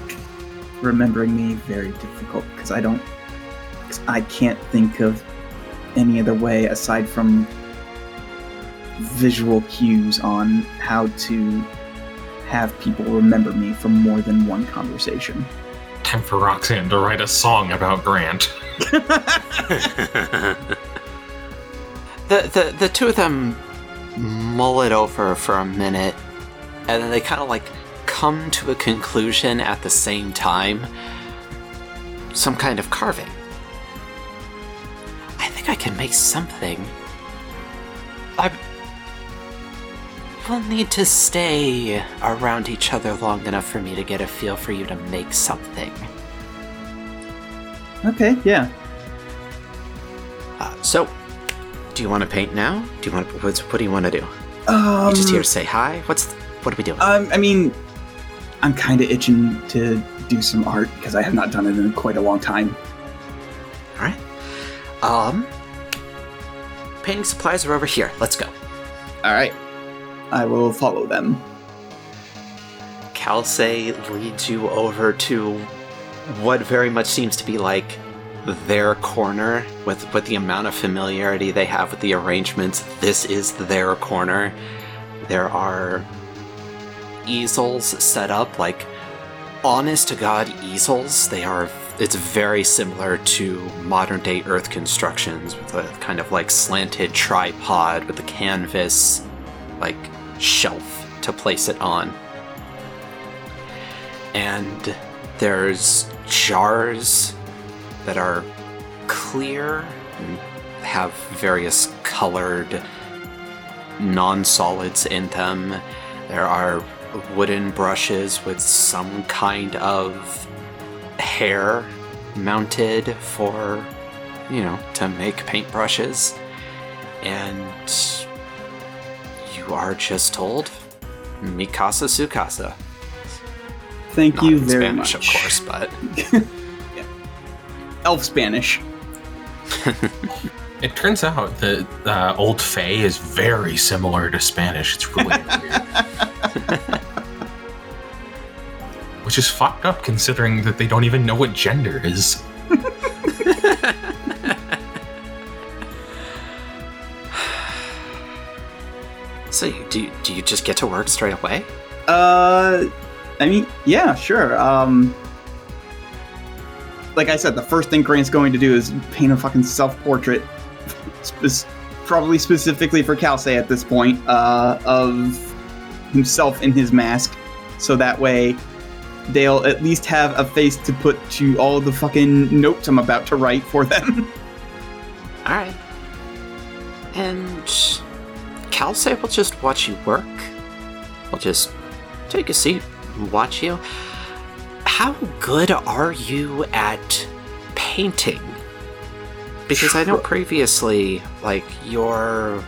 remembering me very difficult because I don't. Cause I can't think of any other way aside from visual cues on how to have people remember me from more than one conversation. Time for Roxanne to write a song about Grant. the, the the two of them mull it over for a minute, and then they kind of like come to a conclusion at the same time. Some kind of carving. I think I can make something. I. We'll need to stay around each other long enough for me to get a feel for you to make something. Okay, yeah. Uh, so, do you want to paint now? Do you want? What's, what do you want to do? Um, you just here to say hi? What's what are we doing? um, I mean, I'm kind of itching to do some art because I have not done it in quite a long time. All right. Um, painting supplies are over here. Let's go. All right, I will follow them. Kalse leads you over to what very much seems to be like their corner with with the amount of familiarity they have with the arrangements. This is their corner. There are easels set up like honest to god easels. They are it's very similar to modern day earth constructions with a kind of like slanted tripod with a canvas like shelf to place it on and there's jars that are clear and have various colored non-solids in them. There are wooden brushes with some kind of hair mounted for, you know, to make paintbrushes. And you are just told Mi casa su casa. Thank Not you in very Spanish, much. of course, but yeah. Elf Spanish. It turns out that uh, Old Fay is very similar to Spanish. It's really weird. Which is fucked up considering that they don't even know what gender is. so you, do you, do you just get to work straight away? Uh, I mean, yeah, sure. Um, like I said, the first thing Grant's going to do is paint a fucking self-portrait, spe- probably specifically for Kalse at this point, uh, of himself in his mask, so that way they'll at least have a face to put to all the fucking notes I'm about to write for them. All right. And Kalse will just watch you work. We'll just take a seat and watch you. How good are you at painting? Because I know previously, like your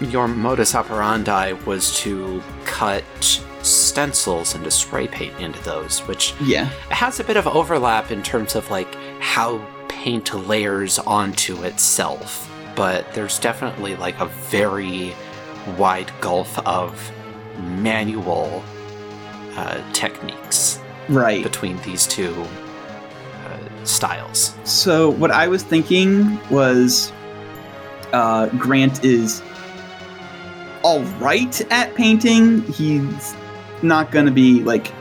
your modus operandi was to cut stencils and to spray paint into those, which yeah. it has a bit of overlap in terms of like how paint layers onto itself but there's definitely like a very wide gulf of manual uh, techniques Right. between these two uh, styles So what I was thinking was, uh, Grant is all right at painting. He's not going to be like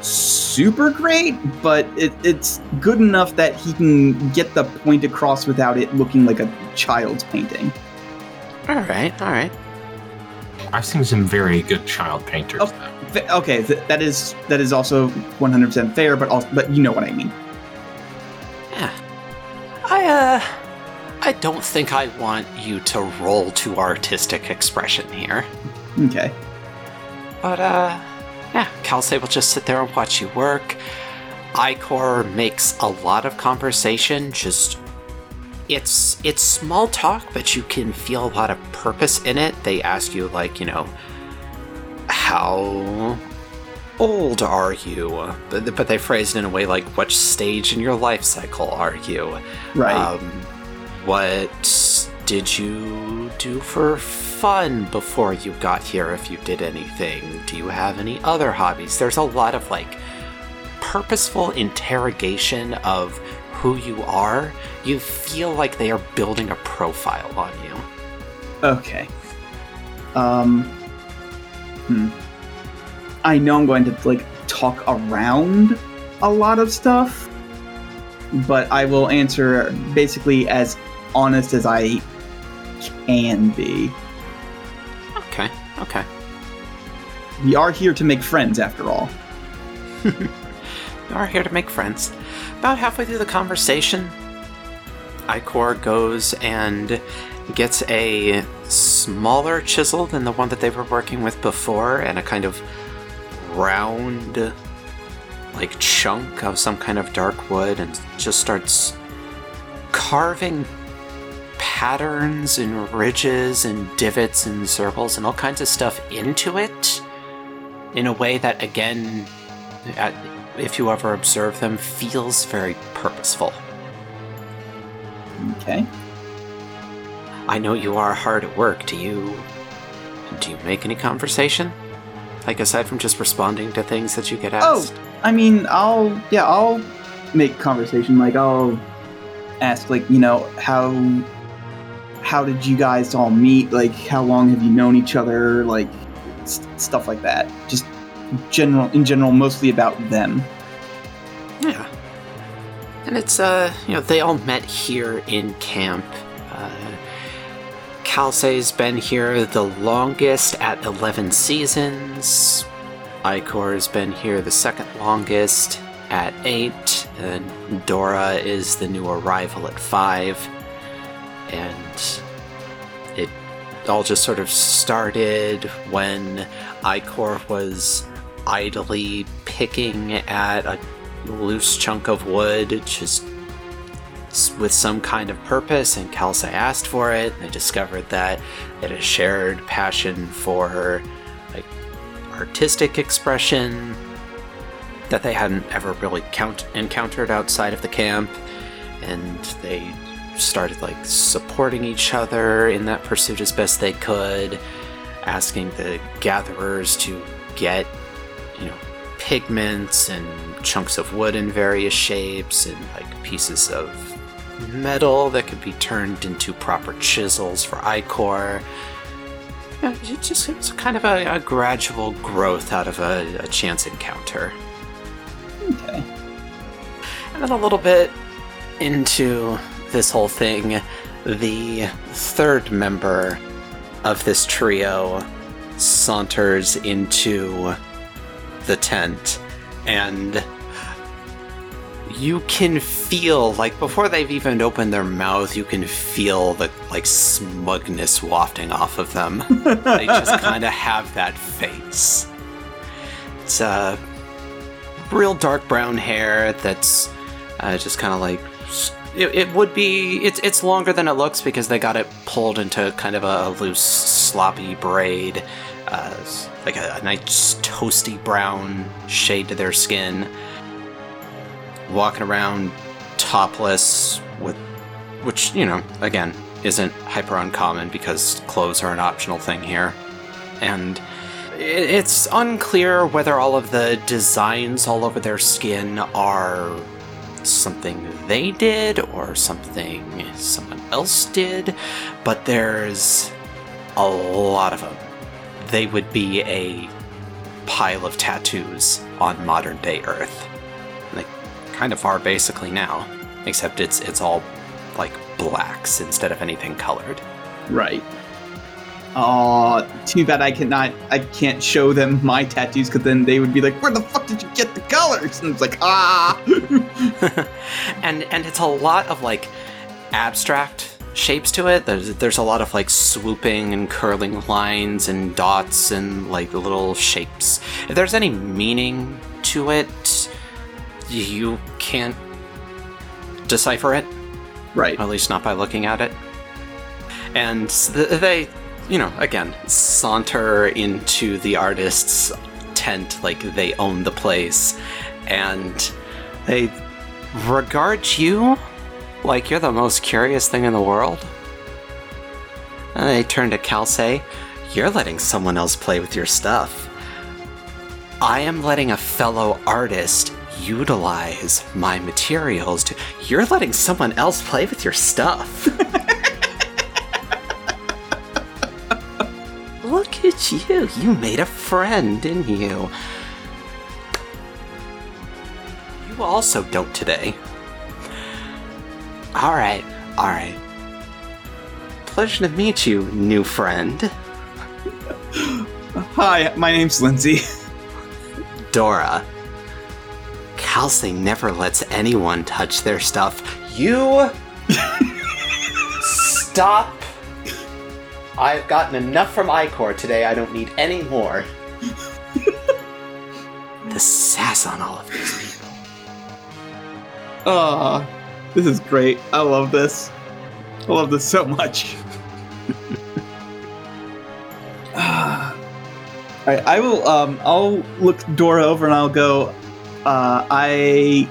super great, but it, it's good enough that he can get the point across without it looking like a child's painting. all right all right I've seen some very good child painters. Oh. though. Th- Okay, th- that is that is also 100% fair, but also, but you know what I mean. yeah i uh i don't think i want you to roll to artistic expression here Okay. But uh yeah, Kalse will just sit there and watch you work. Icor makes a lot of conversation, just it's it's small talk, but you can feel a lot of purpose in it. They ask you like, you know, how old are you? But, but they phrase it in a way like, what stage in your life cycle are you? Right. Um, what did you do for fun before you got here if you did anything? Do you have any other hobbies? There's a lot of like purposeful interrogation of who you are. You feel like they are building a profile on you. Okay. Um. Hmm. I know I'm going to like talk around a lot of stuff, but I will answer basically as honest as I can be. Okay, okay. We are here to make friends, after all. You are here to make friends. About halfway through the conversation, Icor goes and gets a smaller chisel than the one that they were working with before, and a kind of round, like chunk of some kind of dark wood, and just starts carving patterns and ridges and divots and circles and all kinds of stuff into it in a way that, again, if you ever observe them, feels very purposeful. Okay. I know you are hard at work. Do you do you make any conversation? Like aside from just responding to things that you get asked? Oh, asked? I mean, I'll yeah, I'll make conversation. Like I'll ask, like you know, how how did you guys all meet? Like how long have you known each other? Like s- stuff like that. Just general in general, mostly about them. Yeah. And it's, uh, you know, they all met here in camp. Uh, Kalse's been here the longest at 11 seasons. Icor's been here the second longest at 8. And Dora is the new arrival at 5. And it all just sort of started when Icor was idly picking at a loose chunk of wood, just with some kind of purpose, and Kalse asked for it. And they discovered that it a shared passion for like artistic expression that they hadn't ever really count- encountered outside of the camp, and they started like supporting each other in that pursuit as best they could, asking the gatherers to get you know pigments and chunks of wood in various shapes and like pieces of metal that could be turned into proper chisels for Icor. Yeah, it just it was kind of a, a gradual growth out of a, a chance encounter. Okay. And then a little bit into this whole thing, the third member of this trio saunters into the tent. And you can feel like before they've even opened their mouth you can feel the like smugness wafting off of them. They just kind of have that face. It's uh real dark brown hair that's uh, just kind of like it, it would be it's it's longer than it looks because they got it pulled into kind of a loose sloppy braid uh, like a, a nice toasty brown shade to their skin. Walking around topless with which you know again isn't hyper uncommon because clothes are an optional thing here. And it's unclear whether all of the designs all over their skin are something they did or something someone else did, but there's a lot of them. They would be a pile of tattoos on modern day Earth. They kind of are basically now, except it's it's all like blacks instead of anything colored. Right. Aw, too bad I cannot. I can't show them my tattoos because then they would be like, "Where the fuck did you get the colors?" And it's like, ah. and and it's a lot of like abstract shapes to it. There's there's a lot of like swooping and curling lines and dots and like little shapes. If there's any meaning to it, you can't decipher it. right. At least not by looking at it. And they, you know, again, saunter into the artist's tent like they own the place. And they regard you like you're the most curious thing in the world. And they turn to Kalse. You're letting someone else play with your stuff. I am letting a fellow artist utilize my materials to. You're letting someone else play with your stuff. at you. You made a friend, didn't you? You also don't today. Alright, alright. Pleasure to meet you, new friend. Hi, my name's Lindsay. Dora. Kalse never lets anyone touch their stuff. You stop. I've gotten enough from Icor today. I don't need any more. the sass on all of these people. Ah, this is great. I love this. I love this so much. All right, I will. Um, I'll look Dora over and I'll go. Uh, I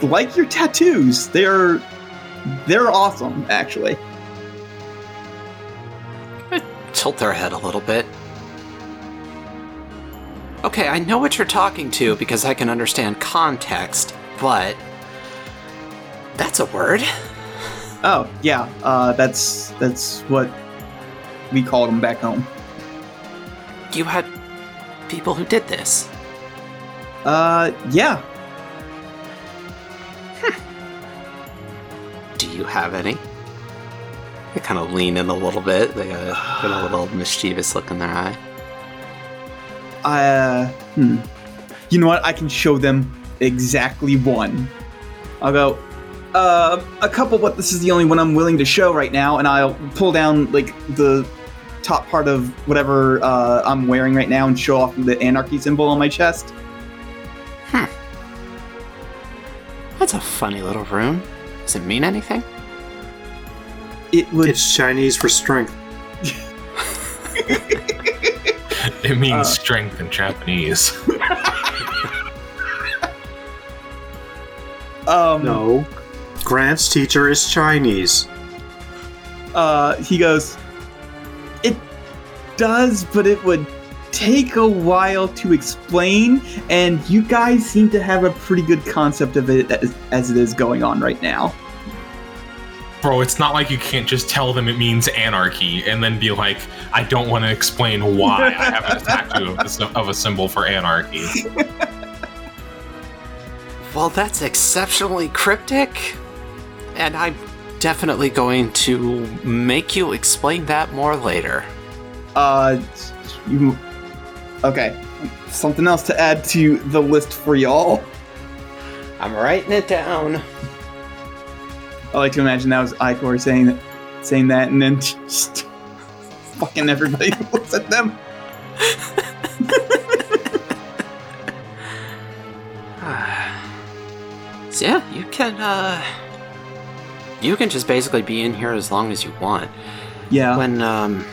like your tattoos. They're they're awesome, actually. Tilt their head a little bit. Okay, I know what you're talking to because I can understand context, but that's a word. Oh yeah, uh, that's that's what we called them back home. You had people who did this. Uh, yeah. Do you have any? They kind of lean in a little bit. They got a, got a little mischievous look in their eye. Uh, hmm. You know what? I can show them exactly one. I'll go. Uh, a couple, but this is the only one I'm willing to show right now, and I'll pull down like the top part of whatever uh, I'm wearing right now and show off the anarchy symbol on my chest. Huh. That's a funny little room. Does it mean anything? It would. It's Chinese for strength. It means Uh. strength in Japanese. um, No. Grant's teacher is Chinese. uh, he goes, It does, but it would take a while to explain, and you guys seem to have a pretty good concept of it as, as it is going on right now. Bro, it's not like you can't just tell them it means anarchy and then be like, I don't want to explain why I have a tattoo of, a- of a symbol for anarchy. Well, that's exceptionally cryptic. And I'm definitely going to make you explain that more later. Uh, you. Okay, something else to add to the list for y'all. I'm writing it down. I like to imagine that was Icor saying that, saying that, and then just fucking everybody looks at them. So yeah, you can uh you can just basically be in here as long as you want. Yeah. When um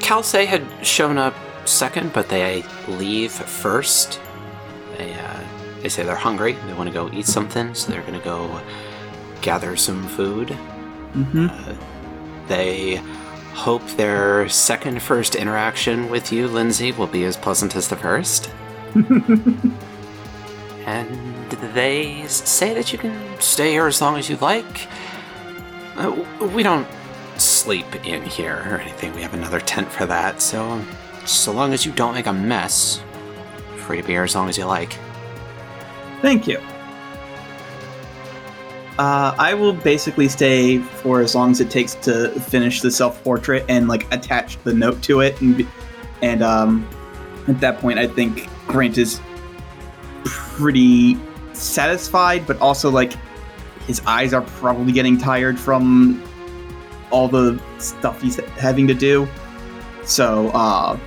Kalse had shown up second, but they leave first. They uh they say they're hungry, they want to go eat something, so they're gonna go gather some food. hmm They hope their second first interaction with you, Lindsay, will be as pleasant as the first. and they say that you can stay here as long as you like. Uh, we don't sleep in here or anything. We have another tent for that, so so long as you don't make a mess, free to be here as long as you like. Thank you. Uh, I will basically stay for as long as it takes to finish the self portrait and like attach the note to it, and and um, at that point, I think Grant is pretty satisfied, but also like his eyes are probably getting tired from all the stuff he's having to do. So, uh,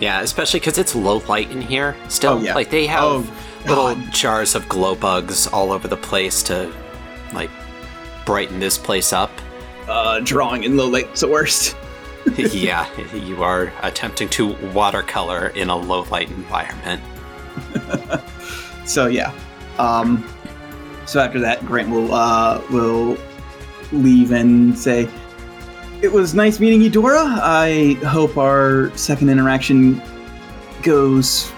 Yeah, especially because it's low light in here still. Oh, yeah. Like they have Oh, little jars of glow bugs all over the place to like brighten this place up. uh, drawing in low light's the worst. yeah, you are attempting to watercolor in a low light environment. So yeah. Um, so after that, Grant will uh, will leave and say, "It was nice meeting you, Dora. I hope our second interaction goes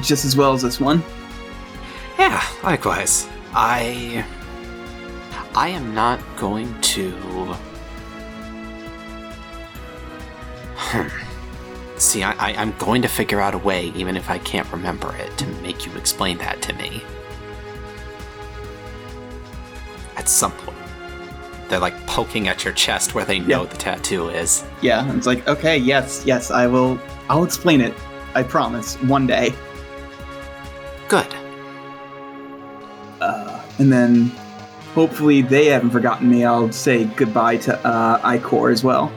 just as well as this one." Yeah, likewise. I I am not going to Hmm. See, I, I, I'm going to figure out a way, even if I can't remember it, to make you explain that to me. At some point. They're like poking at your chest where they know Yeah. the tattoo is. Yeah, it's like, okay, yes, yes, I will. I'll explain it. I promise. One day. Good. Uh, and then, hopefully, they haven't forgotten me. I'll say goodbye to uh, Icor as well.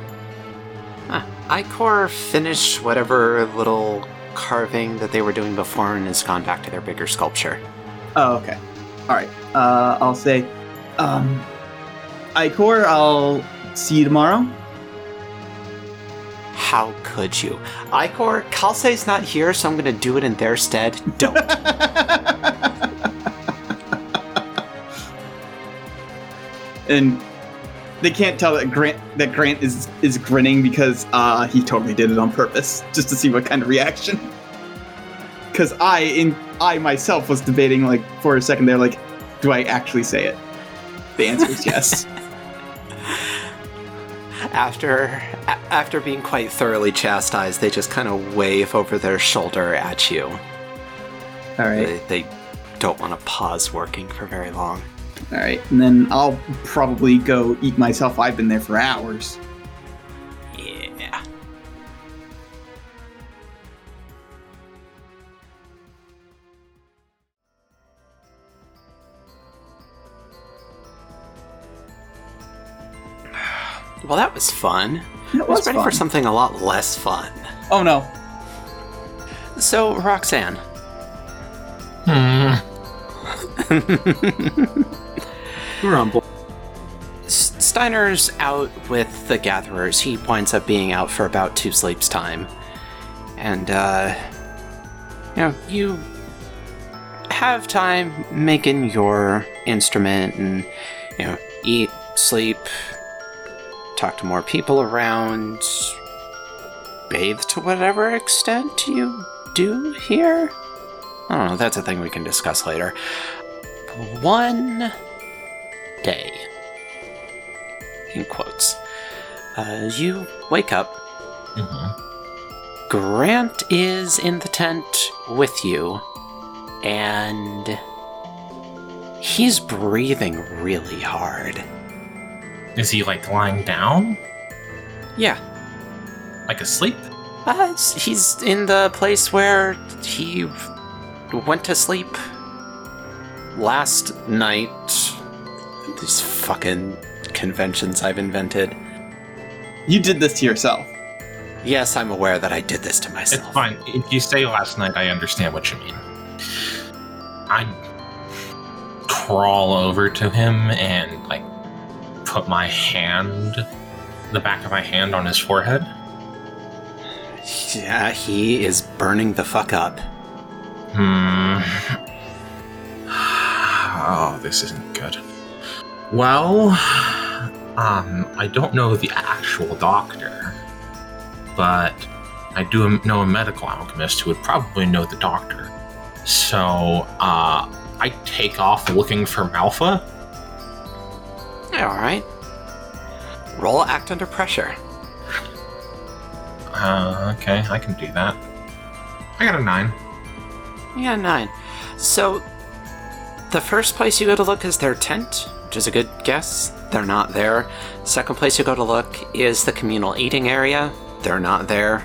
Huh. Icor finished whatever little carving that they were doing before and has gone back to their bigger sculpture. Oh, okay. All right. Uh, I'll say, um, Icor, I'll see you tomorrow. How could you? Icor, Kalse's not here, so I'm gonna do it in their stead. Don't. and they can't tell that Grant that Grant is is grinning because uh, he totally did it on purpose, just to see what kind of reaction. Because I in I myself was debating like for a second there, like, do I actually say it? The answer is yes. after a- after being quite thoroughly chastised, they just kind of wave over their shoulder at you. All right, They, they don't want to pause working for very long. All right, and then I'll probably go eat myself. I've been there for hours. Yeah. Well, that was fun. That I was was ready for something a lot less fun. Oh no, So, Roxanne, Hmm. We're on board. Steiner's out with the gatherers. He winds up being out for about two sleeps time. And, uh, you know, you have time making your instrument and, you know, eat, sleep, talk to more people around, bathe to whatever extent you do here. I don't know, that's a thing we can discuss later. One day in quotes. Uh, you wake up. Mhm. Grant is in the tent with you, and he's breathing really hard. Is he like lying down? Yeah, Like asleep? uh, he's in the place where he went to sleep last night. These fucking conventions I've invented. you did this to yourself. Yes, I'm aware that I did this to myself. It's fine. If you say last night, I understand what you mean. I crawl over to him and like put my hand, the back of my hand on his forehead. Yeah, he is burning the fuck up. Hmm. Oh, this isn't good. Well, um, I don't know the actual doctor, but I do know a medical alchemist who would probably know the doctor. So, uh, I take off looking for Malfa. Yeah, alright. Roll act under pressure. Uh, okay, I can do that. I got a nine. Yeah, nine. So, the first place you go to look is their tent, which is a good guess. They're not there. Second place you go to look is the communal eating area. They're not there.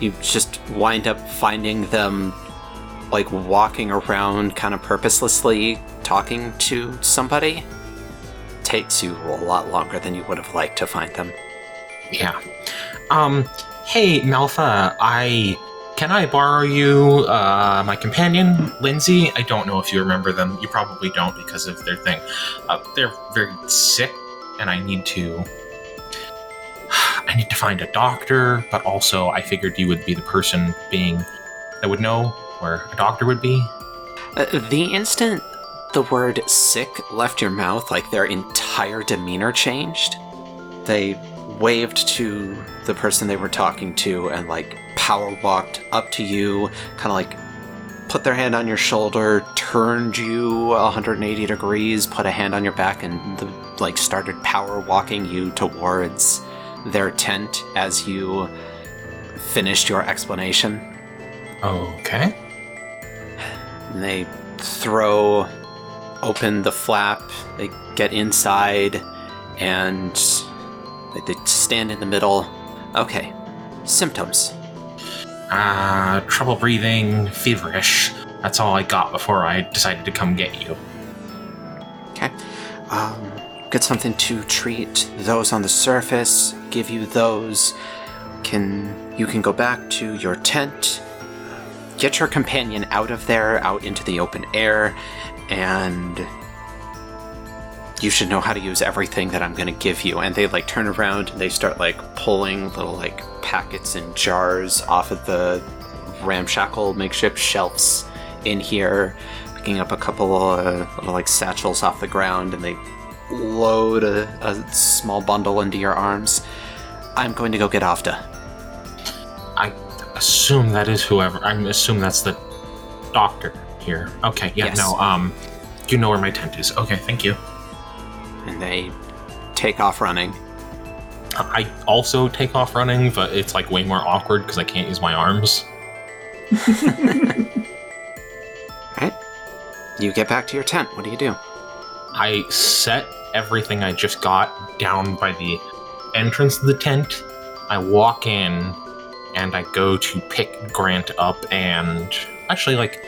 You just wind up finding them, like, walking around kind of purposelessly, talking to somebody. Takes you a lot longer than you would have liked to find them. Yeah. Um, hey, Malfa, I. Can I borrow you, uh, my companion, Lindsay? I don't know if you remember them. You probably don't because of their thing. Uh, they're very sick, and I need to. I need to find a doctor, but also I figured you would be the person being that would know where a doctor would be. Uh, the instant the word sick left your mouth, like their entire demeanor changed. They waved to the person they were talking to and like power walked up to you, kind of like put their hand on your shoulder, turned you 180 degrees, put a hand on your back, and the, like started power walking you towards their tent as you finished your explanation. Okay. And they throw open the flap, they get inside, and they stand in the middle. Okay, symptoms. Uh, trouble breathing, feverish. That's all I got before I decided to come get you. Okay. Um, get something to treat those on the surface. Give you those. Can you can go back to your tent. Get your companion out of there, out into the open air, and you should know how to use everything that I'm going to give you. And they like turn around and they start like pulling little like packets and jars off of the ramshackle makeshift shelves in here, picking up a couple of little like satchels off the ground, and they load a, a small bundle into your arms. I'm going to go get Avda. I assume that is whoever. I assume that's the doctor here. Okay, yeah, Yes. no, um, you know where my tent is. Okay, thank you. And they take off running. I also take off running, but it's like way more awkward because I can't use my arms. Right? You get back to your tent. What do you do? I set everything I just got down by the entrance of the tent. I walk in and I go to pick Grant up and actually like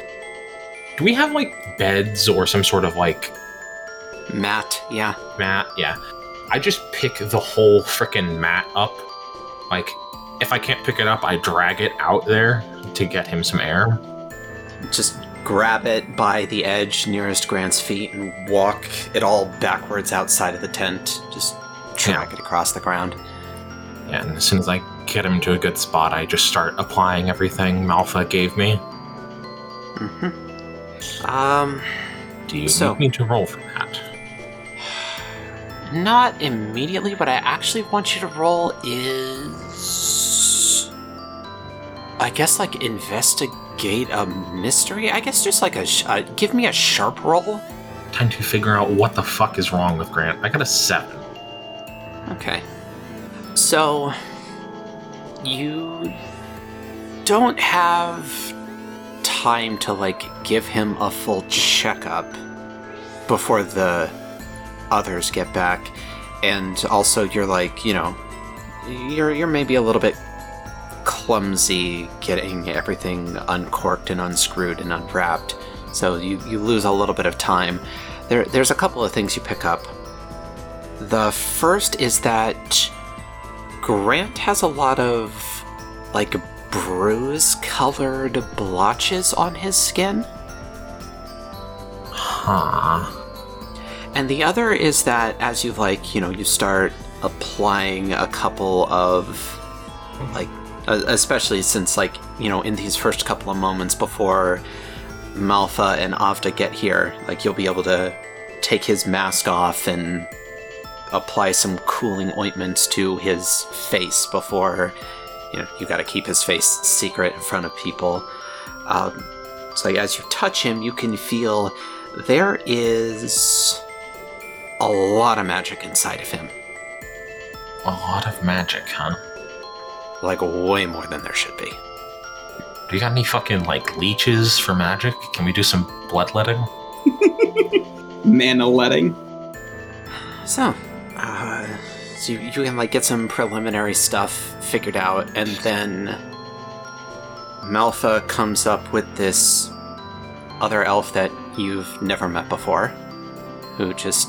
do we have like beds or some sort of like Mat, yeah. Mat, Yeah. I just pick the whole frickin' mat up. Like if I can't pick it up, I drag it out there to get him some air. Just grab it by the edge nearest Grant's feet and walk it all backwards outside of the tent. Just drag it across the ground. Yeah, and as soon as I get him to a good spot, I just start applying everything Malfa gave me. hmm Um, Do you So- need me to roll for? Not immediately. What I actually want you to roll is, I guess, like investigate a mystery. I guess just like a sh- uh, give me a sharp roll. Time to figure out what the fuck is wrong with Grant. I got a seven. Okay. So, you don't have time to, like, give him a full checkup before the others get back. And also, you're like, you know, you're, you're maybe a little bit clumsy getting everything uncorked and unscrewed and unwrapped. So, you, you lose a little bit of time. There, there's a couple of things you pick up. The first is that Grant has a lot of like bruise colored blotches on his skin. Huh. And the other is that as you like, you know, you start applying a couple of like especially since like, you know, in these first couple of moments before Malfa and Avda get here, like you'll be able to take his mask off and apply some cooling ointments to his face before you know you got to keep his face secret in front of people. Um, so as you touch him you can feel there is a lot of magic inside of him A lot of magic, huh? like way more than there should be Do you got any fucking like leeches for magic? Can we do some bloodletting? Mana letting. So, uh, so you, you can like get some preliminary stuff figured out, and then Malfa comes up with this other elf that you've never met before, who just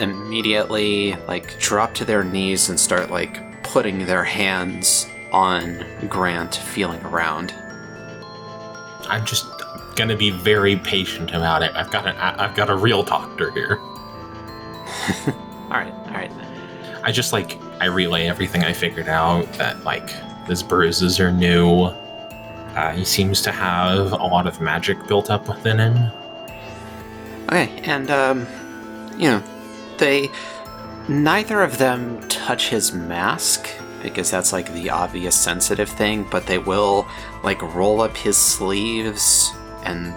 immediately like drop to their knees and start like putting their hands on Grant, feeling around. I'm just gonna be very patient about it. I've got an I've got a real doctor here. All right, all right. I just like I relay everything I figured out that like his bruises are new. Uh, he seems to have a lot of magic built up within him. Okay, and um, you know, they neither of them touch his mask because that's like the obvious sensitive thing, but they will like roll up his sleeves and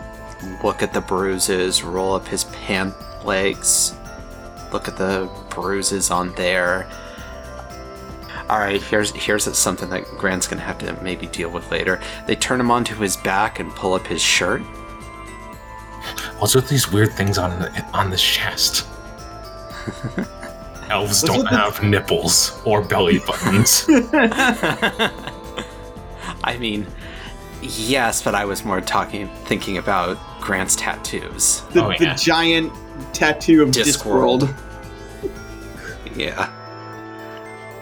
look at the bruises, roll up his pant legs, look at the bruises on there. All right, here's here's something that Grant's gonna have to maybe deal with later. They turn him onto his back and pull up his shirt. What's with these weird things on on this chest? Elves What's don't with the- have nipples or belly buttons. I mean, yes, but I was more talking, thinking about Grant's tattoos. The, Oh, the giant tattoo of Discworld. Discworld. Yeah.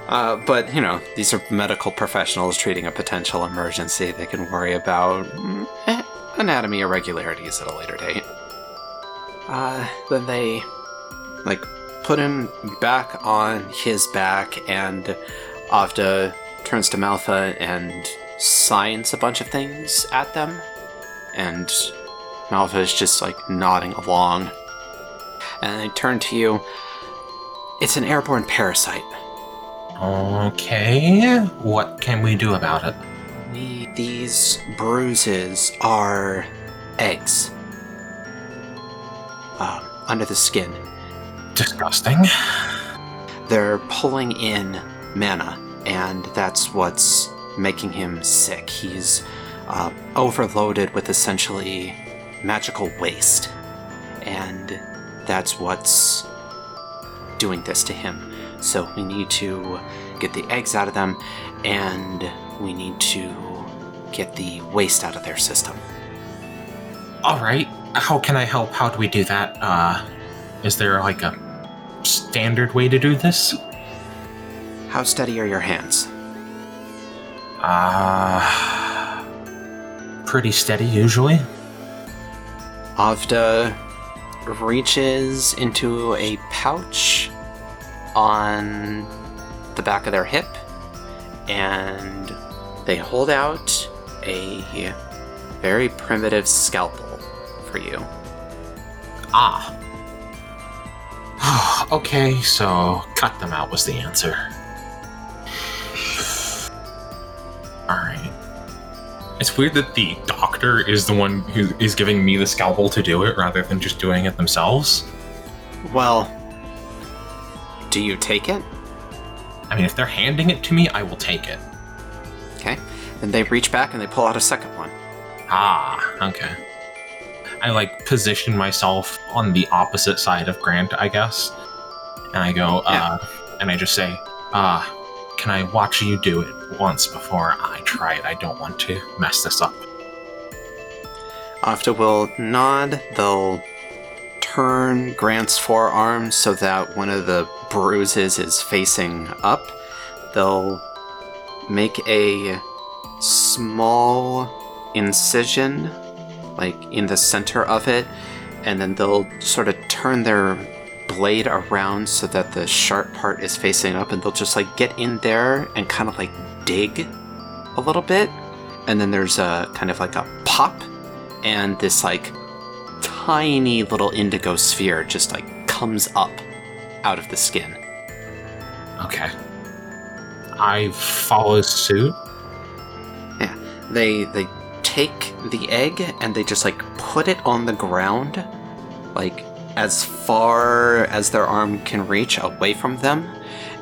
Uh, but, you know, these are medical professionals treating a potential emergency. They can worry about mm, eh, anatomy irregularities at a later date. Uh, then they, like, put him back on his back, and Avda turns to Malfa and signs a bunch of things at them. And Malfa is just like nodding along. And they turn to you. It's an airborne parasite. Okay, what can we do about it? We, these bruises are eggs uh, under the skin. Disgusting. They're pulling in mana, and that's what's making him sick. He's uh, overloaded with essentially magical waste, and that's what's doing this to him. So we need to get the eggs out of them, and we need to get the waste out of their system. All right, how can I help? How do we do that? Uh, is there like a standard way to do this? How steady are your hands? Uh, pretty steady usually. Avda reaches into a pouch on the back of their hip and they hold out a very primitive scalpel for you. Ah. Okay, so cut them out was the answer. Alright. It's weird that the doctor is the one who is giving me the scalpel to do it rather than just doing it themselves. Well, do you take it? I mean, if they're handing it to me, I will take it. Okay. Then they reach back and they pull out a second one. Ah, okay. I like position myself on the opposite side of Grant, I guess. And I go, uh, and I just say, ah, can I watch you do it once before I try it? I don't want to mess this up. Avda will nod, they'll turn Grant's forearm so that one of the bruises is facing up. They'll make a small incision, like in the center of it, and then they'll sort of turn their blade around so that the sharp part is facing up, and they'll just like get in there and kind of like dig a little bit. And then there's a kind of like a pop, and this like tiny little indigo sphere just like comes up out of the skin. Okay. I follow suit. Yeah. They they take the egg and they just like put it on the ground, like as far as their arm can reach away from them,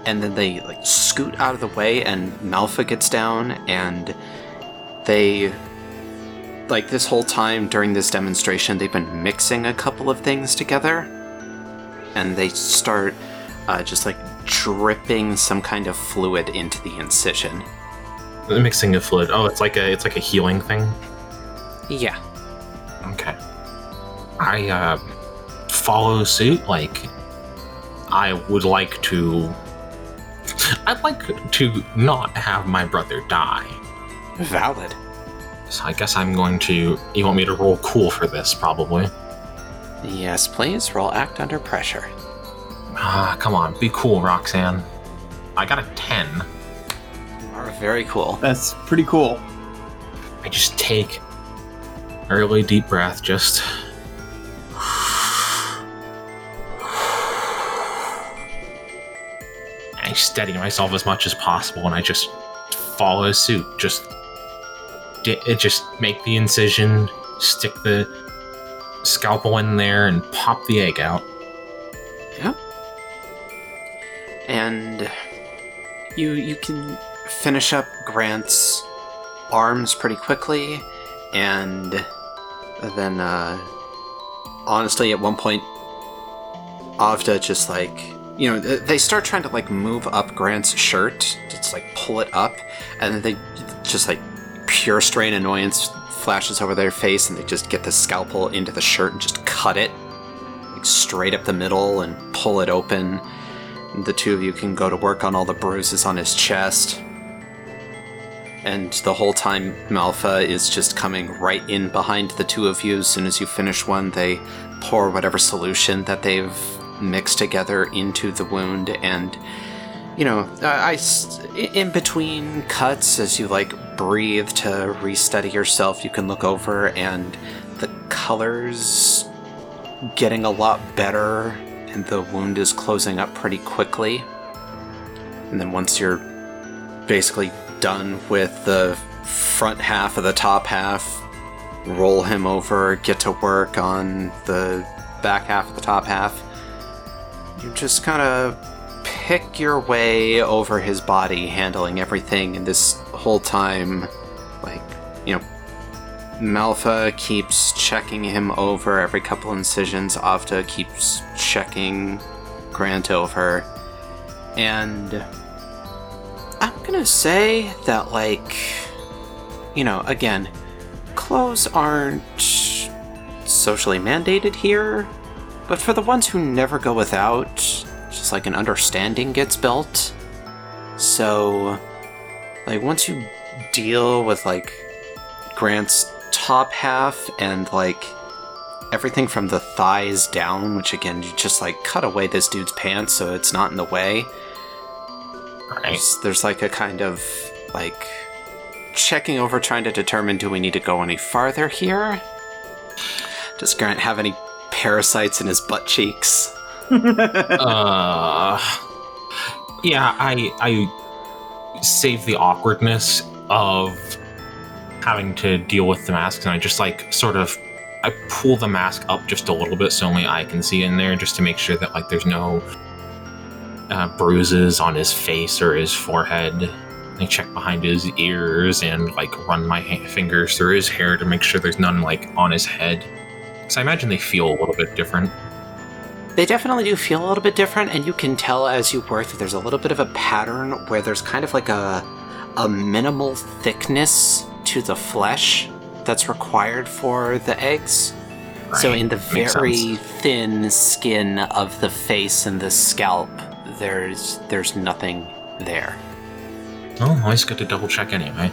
and then they like scoot out of the way and Malfa gets down and they like this whole time during this demonstration they've been mixing a couple of things together and they start uh, just like dripping some kind of fluid into the incision The mixing of fluid. Oh, it's like a it's like a healing thing. yeah Okay. I uh, follow suit. Like, I would like to. I'd like to not have my brother die. valid So I guess I'm going to. You want me to roll cool for this, probably. yes please roll act under pressure Ah, come on, be cool, Roxanne. I got a 10. you are very cool That's pretty cool. I just take a really deep breath, just. Steady myself as much as possible and I just follow suit. Just. just make the incision, stick the scalpel in there, and pop the egg out. Yeah. And you you can finish up Grant's arms pretty quickly, and then uh, honestly, at one point, Avda just like you know they start trying to like move up Grant's shirt, just like pull it up, and then they just like pure strain annoyance flashes over their face, and they just get the scalpel into the shirt and just cut it like straight up the middle and pull it open. The two of you can go to work on all the bruises on his chest. And the whole time, Malfa is just coming right in behind the two of you. As soon as you finish one, they pour whatever solution that they've mix together into the wound and you know I in between cuts as you like breathe to restudy yourself you can look over and the colors getting a lot better and the wound is closing up pretty quickly. And then once you're basically done with the front half of the top half roll him over get to work on the back half of the top half you just kind of pick your way over his body, handling everything, and this whole time, like, you know, Malfa keeps checking him over every couple incisions, Avda keeps checking Grant over, and I'm gonna say that, like, you know, again, clothes aren't socially mandated here, but for the ones who never go without, just like an understanding gets built. So, like, once you deal with, like, Grant's top half and, like, everything from the thighs down, which again, you just, like, cut away this dude's pants so it's not in the way. Right. There's, there's like a kind of, like, checking over, trying to determine do we need to go any farther here? Does Grant have any parasites in his butt cheeks? uh, yeah, I I save the awkwardness of having to deal with the mask, and I just like sort of I pull the mask up just a little bit so only I can see in there, just to make sure that like there's no uh, bruises on his face or his forehead. I check behind his ears and like run my ha- fingers through his hair to make sure there's none like on his head. So I imagine they feel a little bit different. They definitely do feel a little bit different, and you can tell as you work that there's a little bit of a pattern where there's kind of like a a minimal thickness to the flesh that's required for the eggs. So in the very sense. thin skin of the face and the scalp, there's there's nothing there. Oh, always good to double check anyway.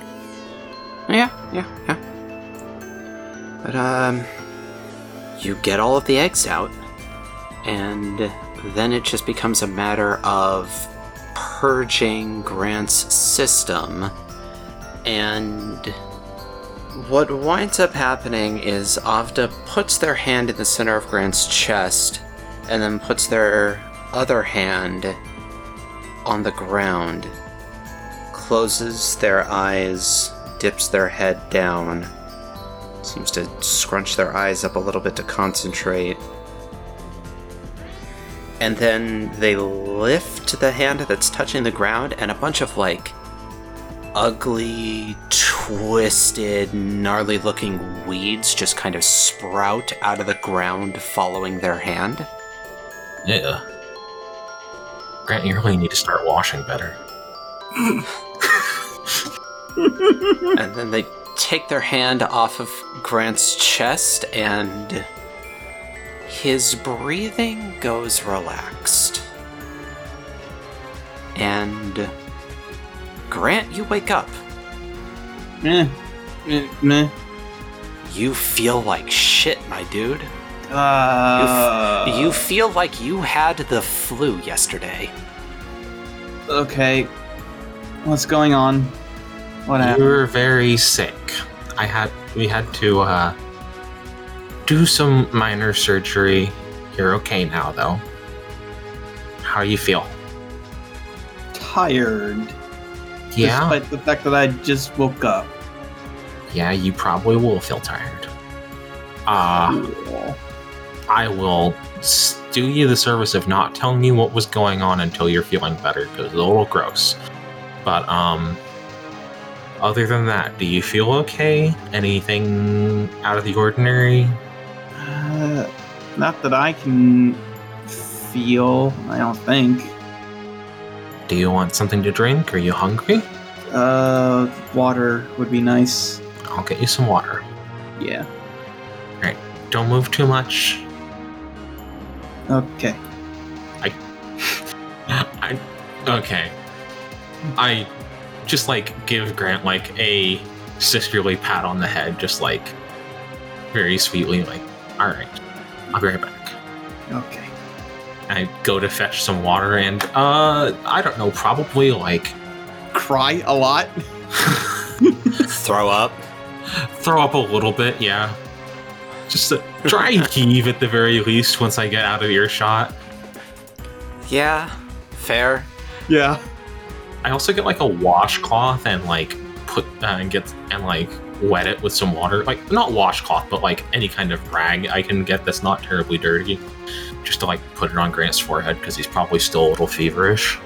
Yeah, yeah, yeah. But um, you get all of the eggs out, and then it just becomes a matter of purging Grant's system. And what winds up happening is Avda puts their hand in the center of Grant's chest, and then puts their other hand on the ground closes their eyes, dips their head down, seems to scrunch their eyes up a little bit to concentrate. And then they lift the hand that's touching the ground, and a bunch of like ugly, twisted, gnarly looking weeds just kind of sprout out of the ground following their hand. Yeah. Grant, you really need to start washing better. and then they take their hand off of Grant's chest, and his breathing goes relaxed. And Grant, you wake up. Eh, eh, meh. You feel like shit, my dude. Uh, you feel like you had the flu yesterday. okay? What's going on? What You were very sick. I had we had to uh, do some minor surgery. You're okay now, though. How you feel? Tired. Yeah, Despite the fact that I just woke up. yeah, you probably will feel tired. Uh, Cool. I will do you the service of not telling you what was going on until you're feeling better, because it's a little gross. But um, other than that, do you feel okay? Anything out of the ordinary? Uh, not that I can feel. I don't think. Do you want something to drink? Are you hungry? Uh, water would be nice. I'll get you some water. Yeah. Alright, don't move too much. Okay. I okay. I just like give Grant like a sisterly pat on the head, just like very sweetly, like, all right, I'll be right back. Okay. I go to fetch some water, and uh, I don't know, probably like Cry a lot. Throw up. throw up a little bit, yeah. Just a dry heave at the very least once I get out of earshot. Yeah, fair. Yeah. I also get like a washcloth and like put uh, and get and like wet it with some water, like not washcloth, but like any kind of rag I can get that's not terribly dirty, just to like put it on Grant's forehead because he's probably still a little feverish.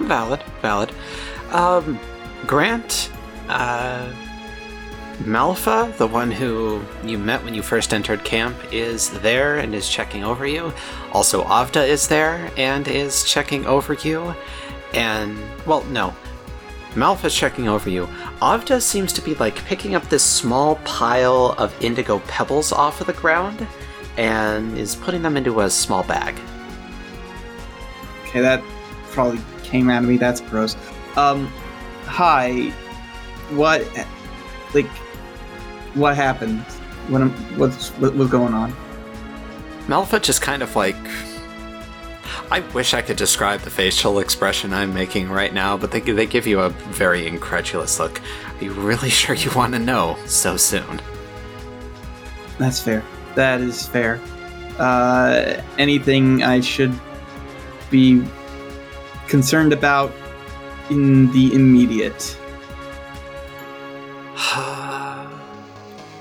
Valid, valid. Um, Grant, uh, Malfa, the one who you met when you first entered camp, is there and is checking over you. Also, Avda is there and is checking over you. And, well, no. Malfa's checking over you. Avda seems to be like picking up this small pile of indigo pebbles off of the ground and is putting them into a small bag. Okay, that probably came out of me. That's gross. Um, hi. What, like, what happened? What, what's what, what's going on? Malfa just kind of like. I wish I could describe the facial expression I'm making right now, but they, they give you a very incredulous look. Are you really sure you want to know so soon? That's fair. That is fair. Uh, anything I should be concerned about in the immediate?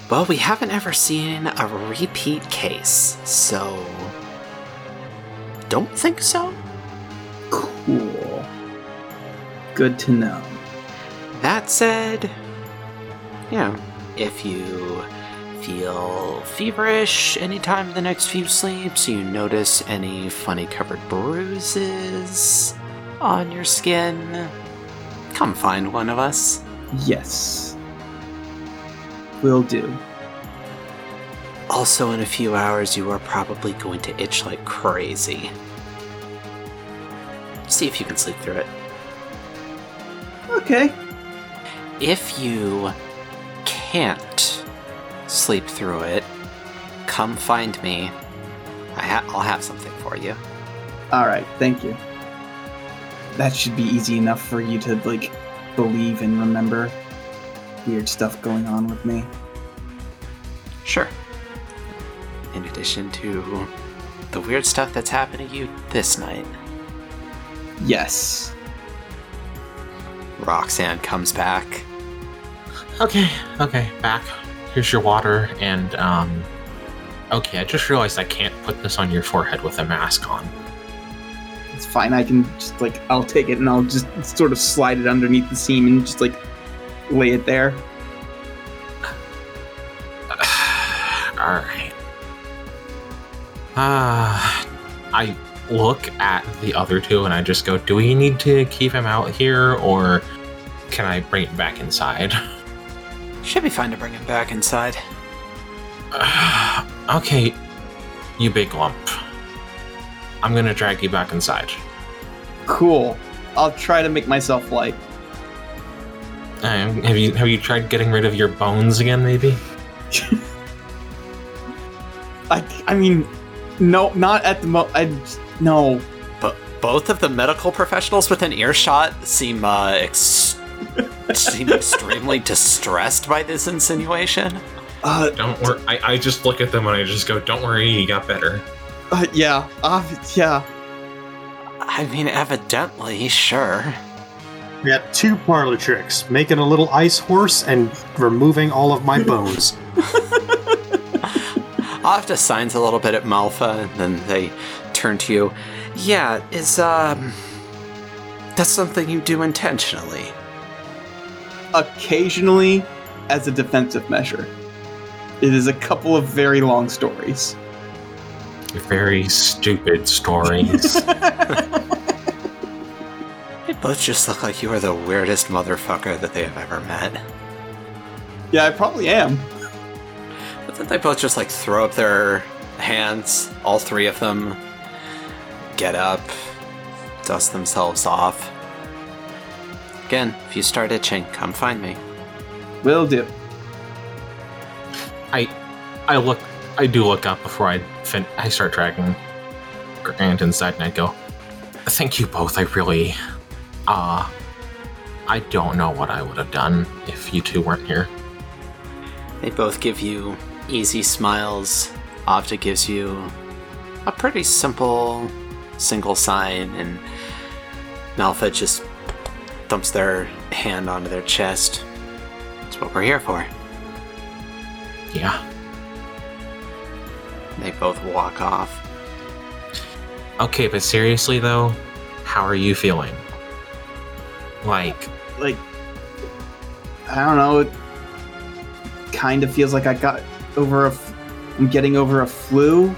well, we haven't ever seen a repeat case, so. Don't think so? Cool. Good to know. That said, yeah, if you feel feverish anytime in the next few sleeps, you notice any funny covered bruises on your skin, come find one of us. Yes. Will do. Also, in a few hours, you are probably going to itch like crazy. See if you can sleep through it. Okay. If you can't sleep through it, come find me. I ha- I'll have something for you. All right. Thank you. That should be easy enough for you to like believe and remember weird stuff going on with me. Sure. In addition to the weird stuff that's happened to you this night, Yes. Roxanne comes back. Okay, okay, back. Here's your water, and um. Okay, I just realized I can't put this on your forehead with a mask on. It's fine. I can just like I'll take it and I'll just sort of slide it underneath the seam and just like lay it there. Alright. Ah, I look at the other two and I just go, do we need to keep him out here or can I bring it back inside? Should be fine to bring him back inside. okay, you big lump. I'm gonna drag you back inside. Cool. I'll try to make myself light. Um, have you have you tried getting rid of your bones again? Maybe. I I mean, no, not at the mo. I no. But both of the medical professionals within earshot seem uh, ex- seem extremely distressed by this insinuation. Uh, Don't worry. I, I just look at them and I just go, "Don't worry, he got better." uh yeah. Uh, yeah. I mean, evidently, sure. We got two parlor tricks making a little ice horse and removing all of my bones. Avda signs a little bit at Malfa, and then they turn to you. Yeah, is um, that's something you do intentionally. Occasionally, as a defensive measure. It is a couple of very long stories. Very stupid stories. They both just look like you are the weirdest motherfucker that they have ever met. Yeah, I probably am. But then they both just like throw up their hands, all three of them, get up, dust themselves off. Again, if you start itching, come find me. Will do. I I look I do look up before I fin- I start dragging. Grant inside and I go, Thank you both. I really, uh, I don't know what I would have done if you two weren't here. They both give you easy smiles. Avda gives you a pretty simple single sign, and Malfa just thumps their hand onto their chest. That's what we're here for. Yeah. They both walk off. Okay, but seriously though, how are you feeling? Like, Like, I don't know. It kind of feels like I got over a. I'm getting over a flu,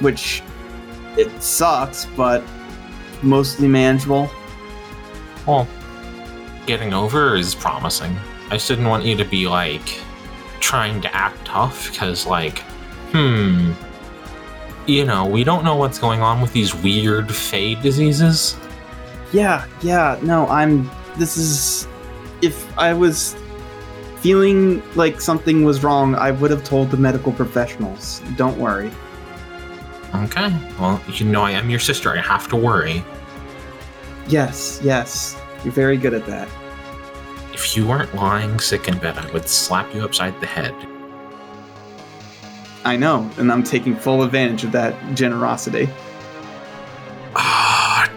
which it sucks, but mostly manageable. well, getting over is promising. I just didn't want you to be like trying to act tough because, like, hmm, you know, we don't know what's going on with these weird fade diseases. Yeah, yeah, no, I'm. This is. If I was feeling like something was wrong, I would have told the medical professionals. Don't worry. Okay, well, you know, I am your sister. I have to worry. Yes, yes, you're very good at that. If you weren't lying sick in bed, I would slap you upside the head. I know, and I'm taking full advantage of that generosity. Ah,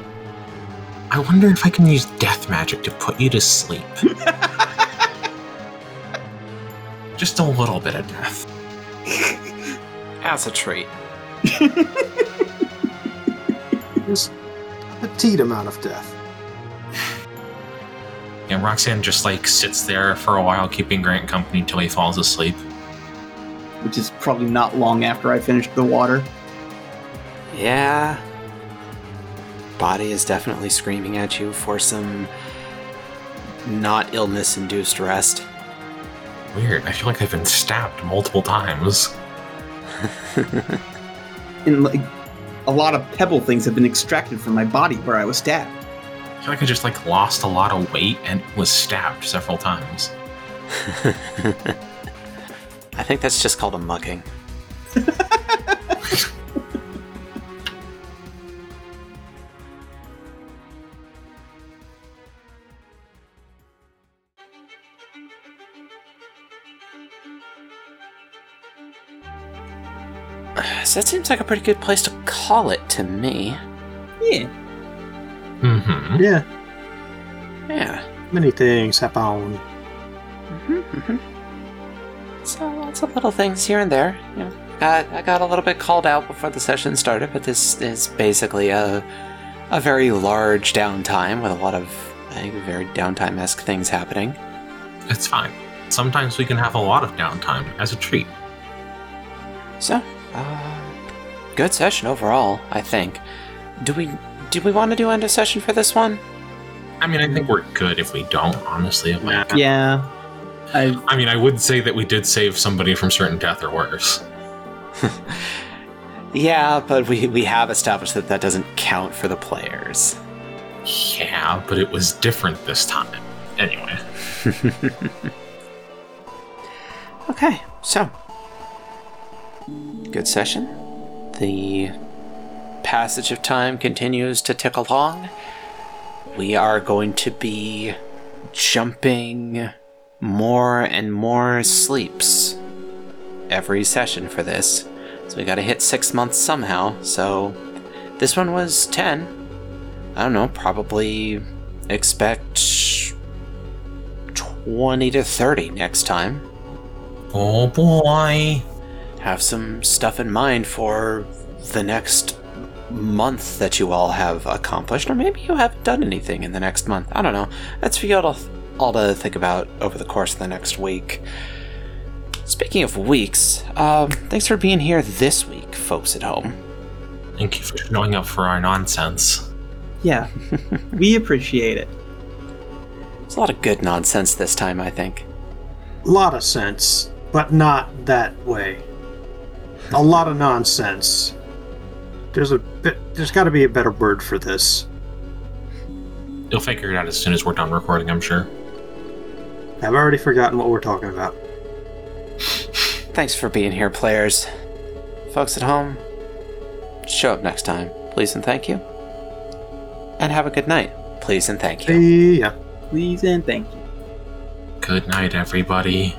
I wonder if I can use death magic to put you to sleep. Just a little bit of death. As a treat. Just a petite amount of death. And Roxanne just like sits there for a while, keeping Grant company till he falls asleep. which is probably not long after I finished the water. Yeah. Body is definitely screaming at you for some not illness induced rest. Weird. I feel like I've been stabbed multiple times. And like a lot of pebble things have been extracted from my body where I was stabbed. I feel like I just like lost a lot of weight and was stabbed several times. I think that's just called a mugging. So that seems like a pretty good place to call it to me. Yeah. Mm-hmm. Yeah, Yeah. many things happen. hmm hmm So lots of little things here and there. You know, got, I got a little bit called out before the session started, but this is basically a a very large downtime with a lot of I think very downtime esque things happening. It's fine. Sometimes we can have a lot of downtime as a treat. So, uh, good session overall. I think. Do we do we want to do end of session for this one? I mean, I think we're good if we don't, honestly. Like, Yeah. I I mean, I would say that we did save somebody from certain death or worse. Yeah, but we we have established that that doesn't count for the players. Yeah, but it was different this time. Anyway, Okay, so good session. The passage of time continues to tick along. We are going to be jumping more and more sleeps every session for this. So we got to hit 6 months somehow. So this one was 10. I don't know, probably expect 20 to 30 next time oh boy. Have some stuff in mind for the next month that you all have accomplished, or maybe you haven't done anything in the next month. I don't know. That's for you all to, all to think about over the course of the next week. Speaking of weeks, um, thanks for being here this week, folks at home. Thank you for showing up for our nonsense. yeah. we appreciate it. It's a lot of good nonsense this time, I think. A lot of sense, but not that way. A lot of nonsense. There's a bit. There's got to be a better word for this. You'll figure it out as soon as we're done recording, I'm sure. I've already forgotten what we're talking about. Thanks for being here, players. Folks at home, show up next time. Please and thank you. And have a good night. Please and thank you. Yeah. Please and thank you. Good night, everybody.